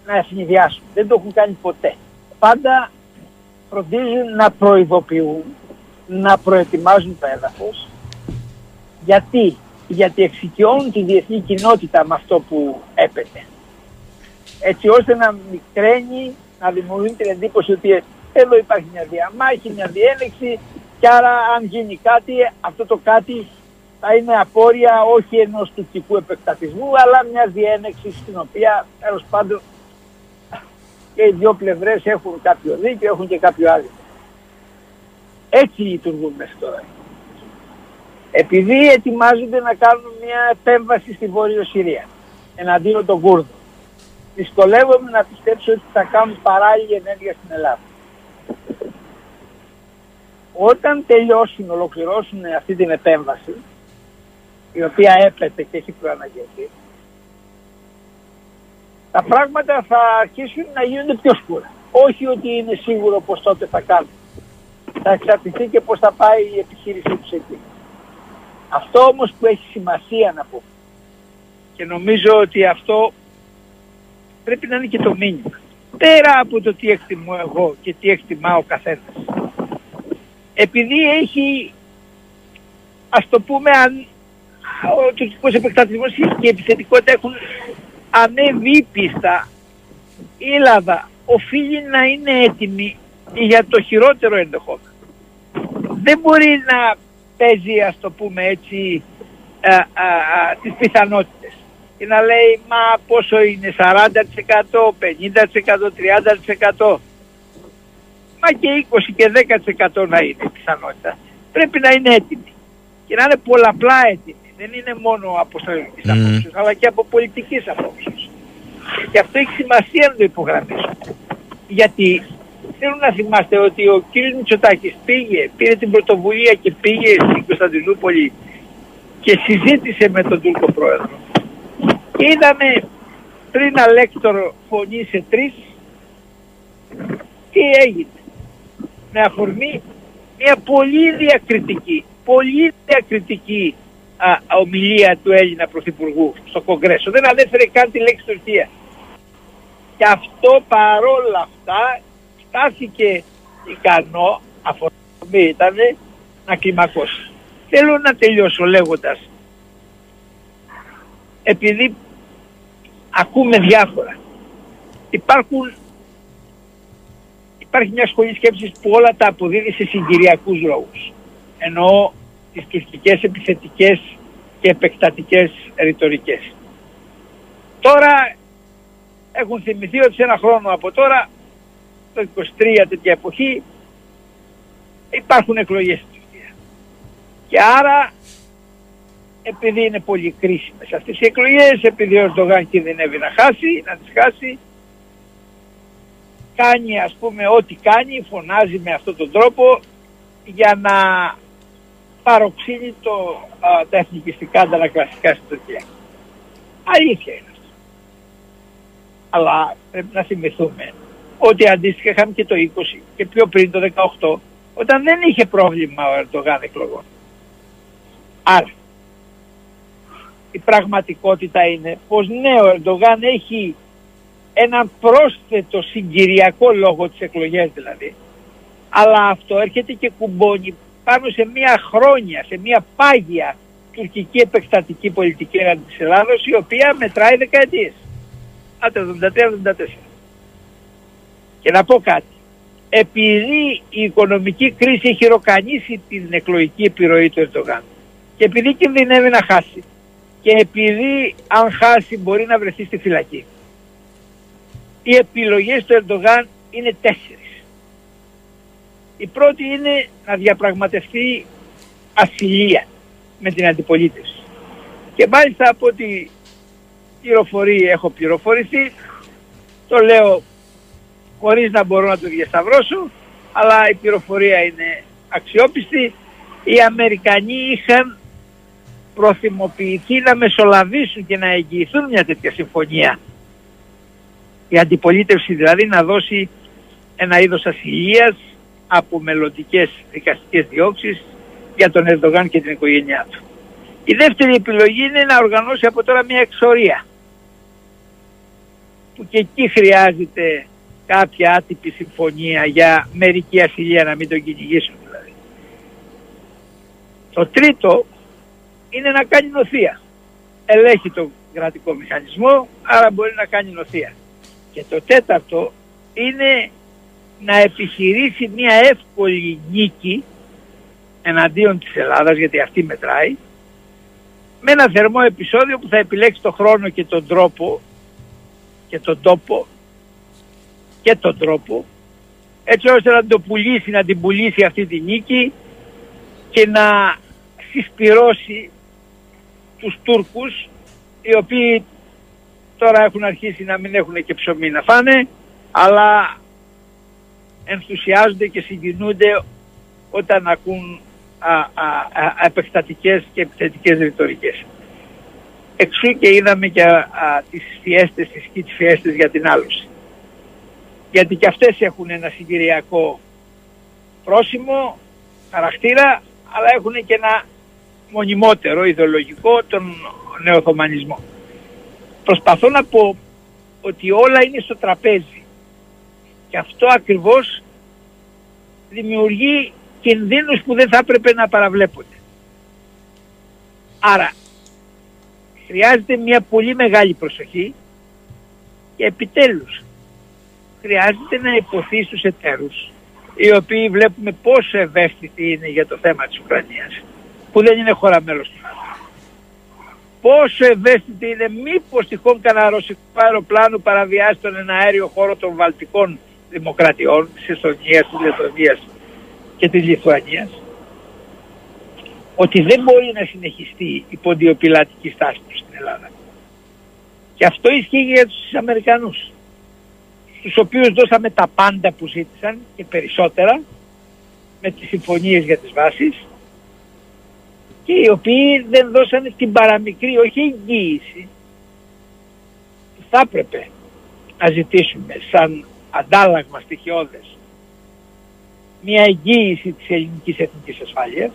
να ευνηδιάσουν, δεν το έχουν κάνει ποτέ. Πάντα φροντίζουν να προειδοποιούν, να προετοιμάζουν το έδαφος. Γιατί, γιατί εξοικειώνουν τη διεθνή κοινότητα με αυτό που έπεται. Έτσι ώστε να μικραίνει να δημιουργούν την εντύπωση ότι εδώ υπάρχει μια διαμάχη, μια διέλεξη και άρα αν γίνει κάτι, αυτό το κάτι θα είναι απόρρια όχι ενός τουρκικού επεκτατισμού αλλά μια διένεξη στην οποία τέλος πάντων και οι δύο πλευρές έχουν κάποιο δίκιο, έχουν και κάποιο άλλο. Έτσι λειτουργούν μέχρι τώρα. Επειδή ετοιμάζονται να κάνουν μια επέμβαση στη Βόρειο Συρία εναντίον των Κούρδων δυσκολεύομαι να πιστέψω ότι θα κάνουν παράλληλη ενέργεια στην Ελλάδα. όταν τελειώσουν, ολοκληρώσουν αυτή την επέμβαση, η οποία έπεται και έχει προαναγγελθεί, τα πράγματα θα αρχίσουν να γίνονται πιο σκούρα. Όχι ότι είναι σίγουρο πως τότε θα κάνουν. Θα εξαρτηθεί και πως θα πάει η επιχείρησή τους εκεί. Αυτό όμως που έχει σημασία να πω και νομίζω ότι αυτό πρέπει να είναι και το μήνυμα. Πέρα από το τι εκτιμώ εγώ και τι εκτιμά ο καθένας. Επειδή έχει, ας το πούμε, αν, ο τουρκικός επεκτατισμός και η επιθετικότητα έχουν ανέβει πίστα, η Ελλάδα οφείλει να είναι έτοιμη για το χειρότερο ενδεχόμενο. Δεν μπορεί να παίζει, ας το πούμε έτσι, α, α, α, τις πιθανότητες και να λέει μα πόσο είναι 40%, 50%, 30% μα και 20% και 10% να είναι η πιθανότητα. Πρέπει να είναι έτοιμη και να είναι πολλαπλά έτοιμη. Δεν είναι μόνο από στρατιωτικής mm. αλλά και από πολιτικής απόψεως. Και αυτό έχει σημασία να το υπογραμμίσω. Γιατί θέλω να θυμάστε ότι ο κ. Μητσοτάκης πήγε, πήρε την πρωτοβουλία και πήγε στην Κωνσταντινούπολη και συζήτησε με τον Τούρκο Πρόεδρο και είδαμε πριν αλέκτορο φωνή σε τρεις τι έγινε. Με αφορμή μια πολύ διακριτική, πολύ διακριτική α, ομιλία του Έλληνα Πρωθυπουργού στο Κογκρέσο. Δεν ανέφερε καν τη λέξη Τουρκία. Και αυτό παρόλα αυτά στάθηκε ικανό, αφορμή ήταν, να κλιμακώσει. Θέλω να τελειώσω λέγοντας επειδή ακούμε διάφορα. Υπάρχουν, υπάρχει μια σχολή σκέψης που όλα τα αποδίδει σε συγκυριακούς λόγους. Εννοώ τις τουρκικές επιθετικές και επεκτατικές ρητορικές. Τώρα έχουν θυμηθεί ότι σε ένα χρόνο από τώρα, το 23 τέτοια εποχή, υπάρχουν εκλογές στην Τουρκία. Και άρα επειδή είναι πολύ κρίσιμες αυτές οι εκλογές, επειδή ο Ερντογάν κινδυνεύει να χάσει, να τις χάσει, κάνει ας πούμε ό,τι κάνει, φωνάζει με αυτόν τον τρόπο για να παροξύνει το, α, τα εθνικιστικά αντανακλαστικά στην Τουρκία. Αλήθεια είναι αυτό. Αλλά πρέπει να θυμηθούμε ότι αντίστοιχα είχαμε και το 20 και πιο πριν το 18 όταν δεν είχε πρόβλημα ο Ερντογάν εκλογών. Άρα η πραγματικότητα είναι πως ναι ο Ερντογάν έχει έναν πρόσθετο συγκυριακό λόγο της εκλογές δηλαδή αλλά αυτό έρχεται και κουμπώνει πάνω σε μια χρόνια, σε μια πάγια τουρκική επεκτατική πολιτική έναντι της Ελλάδος η οποία μετράει δεκαετίες. Άντε 73-74. Και να πω κάτι. Επειδή η οικονομική κρίση έχει ροκανίσει την εκλογική επιρροή του Ερντογάν και επειδή κινδυνεύει να χάσει και επειδή αν χάσει μπορεί να βρεθεί στη φυλακή. Οι επιλογές του Ερντογάν είναι τέσσερις. Η πρώτη είναι να διαπραγματευτεί ασυλία με την αντιπολίτευση. Και μάλιστα από ό,τι πληροφορεί έχω πληροφορηθεί, το λέω χωρίς να μπορώ να το διασταυρώσω, αλλά η πληροφορία είναι αξιόπιστη. Οι Αμερικανοί είχαν προθυμοποιηθεί να μεσολαβήσουν και να εγγυηθούν μια τέτοια συμφωνία. Η αντιπολίτευση δηλαδή να δώσει ένα είδος ασυλίας από μελλοντικές δικαστικές διώξεις για τον Ερντογάν και την οικογένειά του. Η δεύτερη επιλογή είναι να οργανώσει από τώρα μια εξορία που και εκεί χρειάζεται κάποια άτυπη συμφωνία για μερική ασυλία να μην τον κυνηγήσουν δηλαδή. Το τρίτο είναι να κάνει νοθεία. Ελέγχει τον κρατικό μηχανισμό, άρα μπορεί να κάνει νοθεία. Και το τέταρτο είναι να επιχειρήσει μια εύκολη νίκη εναντίον της Ελλάδας, γιατί αυτή μετράει, με ένα θερμό επεισόδιο που θα επιλέξει τον χρόνο και τον τρόπο και τον τόπο και τον τρόπο έτσι ώστε να το πουλήσει, να την πουλήσει αυτή τη νίκη και να συσπυρώσει τους Τούρκους οι οποίοι τώρα έχουν αρχίσει να μην έχουν και ψωμί να φάνε αλλά ενθουσιάζονται και συγκινούνται όταν ακούν α, α, α, επεκτατικές και επιθετικές ρητορικές. Εξού και είδαμε και α, τις φιέστες, τις σκίτ φιέστες για την άλωση. Γιατί και αυτές έχουν ένα συγκυριακό πρόσημο, χαρακτήρα, αλλά έχουν και ένα μονιμότερο ιδεολογικό, τον νεοθωμανισμό. Προσπαθώ να πω ότι όλα είναι στο τραπέζι και αυτό ακριβώς δημιουργεί κινδύνους που δεν θα έπρεπε να παραβλέπονται. Άρα χρειάζεται μια πολύ μεγάλη προσοχή και επιτέλους χρειάζεται να υποθεί στους εταίρους οι οποίοι βλέπουμε πόσο ευαίσθητοι είναι για το θέμα της Ουκρανίας που δεν είναι χώρα μέλος του ΝΑΤΟ. Πόσο ευαίσθητη είναι μήπως τυχόν κανένα ρωσικό αεροπλάνο παραβιάσει τον αέριο χώρο των Βαλτικών Δημοκρατιών, της Εστονίας, της Λετωνίας και της Λιθουανίας ότι δεν μπορεί να συνεχιστεί η ποντιοπιλατική στάση τους στην Ελλάδα. Και αυτό ισχύει για τους Αμερικανούς στους οποίους δώσαμε τα πάντα που ζήτησαν και περισσότερα με τις συμφωνίες για τις βάσεις και οι οποίοι δεν δώσανε την παραμικρή, όχι εγγύηση που θα έπρεπε να ζητήσουμε σαν αντάλλαγμα στοιχειώδες μια εγγύηση της ελληνικής εθνικής ασφάλειας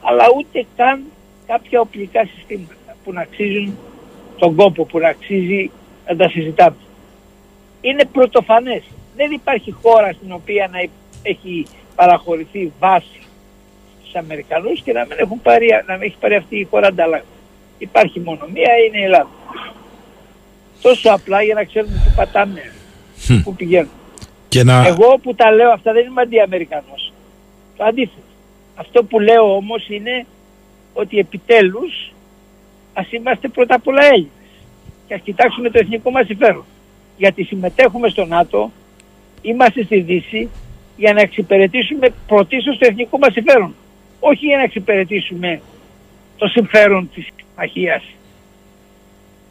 αλλά ούτε καν κάποια οπλικά συστήματα που να αξίζουν τον κόπο, που να αξίζει να τα συζητάμε. Είναι πρωτοφανές. Δεν υπάρχει χώρα στην οποία να έχει παραχωρηθεί βάση στους Αμερικανούς και να μην, έχουν πάρει, να μην έχει πάρει αυτή η χώρα ανταλλαγή. Υπάρχει μόνο μία, είναι η Ελλάδα. Τόσο απλά για να ξέρουμε που πατάμε, που πηγαίνουμε. Και να... Εγώ που τα λέω αυτά δεν είμαι αντιαμερικανός. Το αντίθετο. Αυτό που λέω όμως είναι ότι επιτέλους ας είμαστε πρώτα απ' όλα Έλληνες και ας κοιτάξουμε το εθνικό μας συμφέρον. Γιατί συμμετέχουμε στο ΝΑΤΟ, είμαστε στη Δύση για να εξυπηρετήσουμε πρωτίστως το εθνικό μας συμφέρον. Όχι για να εξυπηρετήσουμε το συμφέρον της συμμαχίας.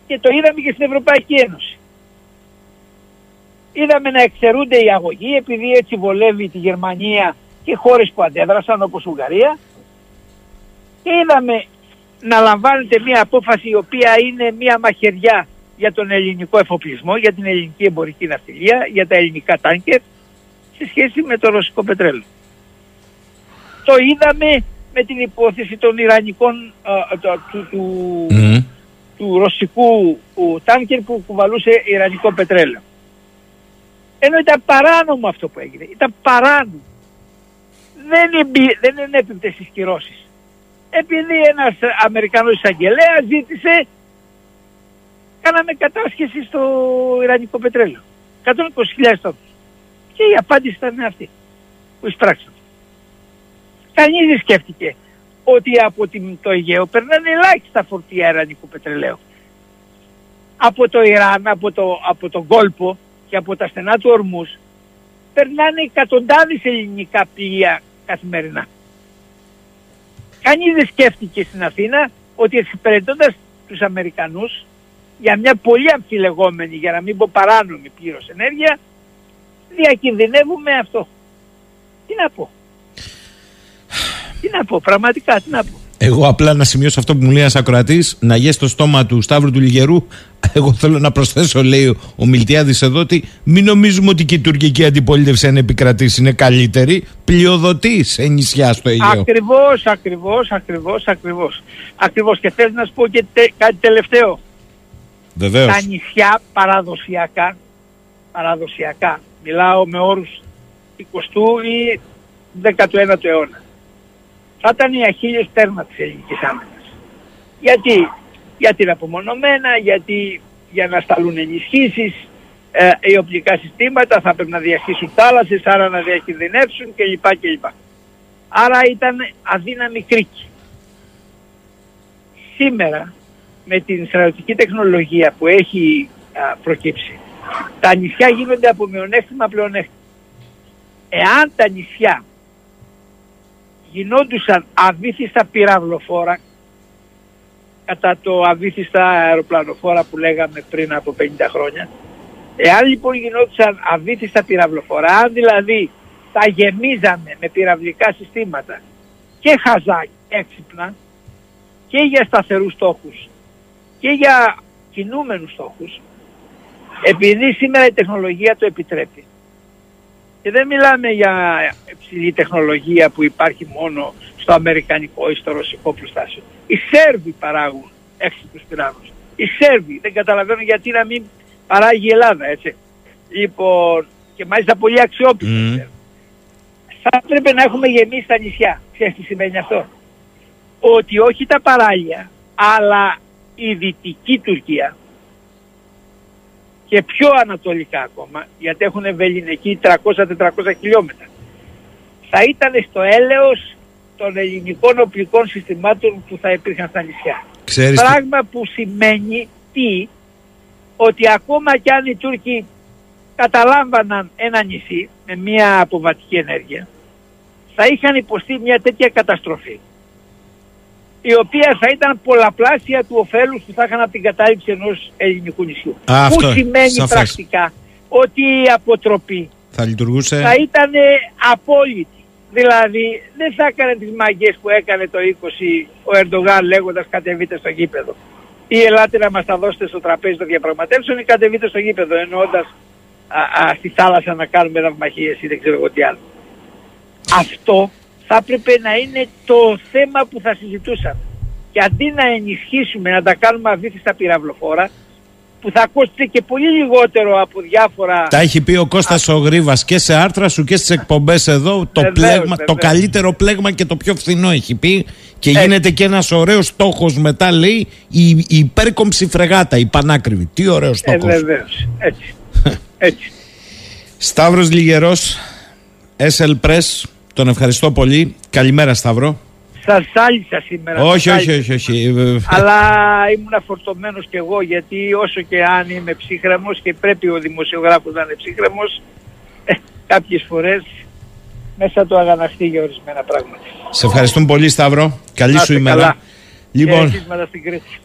Και το είδαμε και στην Ευρωπαϊκή Ένωση. Είδαμε να εξαιρούνται οι αγωγοί επειδή έτσι βολεύει τη Γερμανία και χώρες που αντέδρασαν όπως Ουγγαρία και είδαμε να λαμβάνεται μια απόφαση η οποία είναι μια μαχαιριά για τον ελληνικό εφοπλισμό, για την ελληνική εμπορική ναυτιλία, για τα ελληνικά τάνκερ σε σχέση με το ρωσικό πετρέλαιο. Το είδαμε με την υπόθεση των Ιρανικών του, του, του, ρωσικού τάνκερ που κουβαλούσε Ιρανικό πετρέλαιο. Ενώ ήταν παράνομο αυτό που έγινε. Ήταν παράνομο. Δεν, δεν είναι έπιπτες στις κυρώσεις. Επειδή ένας Αμερικανός εισαγγελέας ζήτησε κάναμε κατάσχεση στο Ιρανικό πετρέλαιο. 120.000 τόνους. Και η απάντηση ήταν αυτή που εισπράξαμε. Κανείς δεν σκέφτηκε ότι από το Αιγαίο περνάνε ελάχιστα φορτία Ιρανικού πετρελαίου. Από το Ιράν, από, το, από τον κόλπο και από τα στενά του ορμούς περνάνε εκατοντάδες ελληνικά πλοία καθημερινά. Κανείς δεν σκέφτηκε στην Αθήνα ότι εξυπηρετώντας τους Αμερικανούς για μια πολύ αμφιλεγόμενη, για να μην πω παράνομη πλήρως ενέργεια, διακινδυνεύουμε αυτό. Τι να πω. Τι να πω, πραγματικά, τι να πω. Εγώ απλά να σημειώσω αυτό που μου λέει ένας ακροατής, να γέσει το στόμα του Σταύρου του Λιγερού. Εγώ θέλω να προσθέσω, λέει ο Μιλτιάδης εδώ, ότι μην νομίζουμε ότι και η τουρκική αντιπολίτευση αν επικρατήσει είναι καλύτερη. Πλειοδοτείς σε νησιά στο Αιγαίο. Ακριβώς, ακριβώς, ακριβώς, ακριβώς. Ακριβώς. Και θέλω να σου πω και κάτι τελευταίο. Βεβαίως. Τα νησιά παραδοσιακά, παραδοσιακά, μιλάω με όρους 20ου ή 19ου αιώνα θα ήταν οι αχίλιες τέρμα της ελληνικής άμυνας. Γιατί, γιατί είναι απομονωμένα, γιατί για να σταλούν ενισχύσεις, ε, οι οπλικά συστήματα θα πρέπει να διαχύσουν θάλασσες, άρα να διακινδυνεύσουν κλπ. κλπ. Άρα ήταν αδύναμη κρίκη. Σήμερα με την στρατιωτική τεχνολογία που έχει α, προκύψει, τα νησιά γίνονται από μειονέκτημα πλεονέκτημα. Εάν τα νησιά γινόντουσαν αβύθιστα πυραυλοφόρα κατά το αβύθιστα αεροπλανοφόρα που λέγαμε πριν από 50 χρόνια. Εάν λοιπόν γινόντουσαν αβύθιστα πυραυλοφόρα, αν δηλαδή τα γεμίζαμε με πυραυλικά συστήματα και χαζά έξυπνα και για σταθερούς στόχους και για κινούμενους στόχους επειδή σήμερα η τεχνολογία το επιτρέπει. Και δεν μιλάμε για υψηλή τεχνολογία που υπάρχει μόνο στο αμερικανικό ή στο ρωσικό προστάσιο. Οι Σέρβοι παράγουν έξυπνους πυράβλους. Οι Σέρβοι δεν καταλαβαίνουν γιατί να μην παράγει η Ελλάδα έτσι. Λοιπόν, και μάλιστα πολύ αξιόπιστο. Mm. Θα έπρεπε να έχουμε γεμίσει τα νησιά. Ξέρεις τι σημαίνει αυτό; Ότι όχι τα παράλια, αλλά η δυτική Τουρκία και πιο ανατολικά ακόμα, γιατί έχουν εκεί 300-400 χιλιόμετρα, θα ήταν στο έλεος των ελληνικών οπλικών συστημάτων που θα υπήρχαν στα νησιά. Ξέρεις Πράγμα που σημαίνει τι, ότι ακόμα κι αν οι Τούρκοι καταλάμβαναν ένα νησί με μια αποβατική ενέργεια, θα είχαν υποστεί μια τέτοια καταστροφή η οποία θα ήταν πολλαπλάσια του ωφέλους που θα είχαν από την κατάληψη ενός ελληνικού νησιού. Α, που αυτό, σημαίνει σαφές. πρακτικά ότι η αποτροπή Θα λειτουργούσε. θα ήταν απόλυτη. Δηλαδή δεν θα έκανε τις μαγκές που έκανε το 20 ο Ερντογάν λέγοντας κατεβείτε στο γήπεδο. Ή ελάτε να μας τα δώσετε στο τραπέζι των διαπραγματεύσεων ή κατεβείτε στο γήπεδο εννοώντας α, α, στη θάλασσα να κάνουμε ναυμαχίες ή δεν ξέρω εγώ τι άλλο. Αυτό θα έπρεπε να είναι το θέμα που θα συζητούσαμε. Και αντί να ενισχύσουμε, να τα κάνουμε αβήθιστα πυραυλοφόρα, που θα κόστησε και πολύ λιγότερο από διάφορα... Τα έχει πει ο Κώστας ο Γρήβας και σε άρθρα σου και στις εκπομπές εδώ το, Βεβαίως, πλέγμα, το βεβαίως. καλύτερο πλέγμα και το πιο φθηνό έχει πει και Έτσι. γίνεται και ένας ωραίος στόχος μετά λέει η, η υπέρκομψη φρεγάτα, η πανάκριβη. Τι ωραίος Ε, στόχος. βεβαίως. Έτσι. Έτσι. Σταύρος Λιγερός, SL Press, τον ευχαριστώ πολύ. Καλημέρα Σταύρο. Σας άλυσα σήμερα. όχι, σας όχι, άλυσα. όχι, όχι. Ε, Αλλά ήμουν φορτωμένος κι εγώ γιατί όσο και αν είμαι ψύχρεμος και πρέπει ο δημοσιογράφος να είναι ψύχρεμος, ε, κάποιες φορές μέσα του αγαναχτεί για ορισμένα πράγματα. Σε ευχαριστούμε πολύ Σταύρο. Καλή Να σου είστε ημέρα. καλά. Λοιπόν, Και εσείς μετά στην Κρήτη.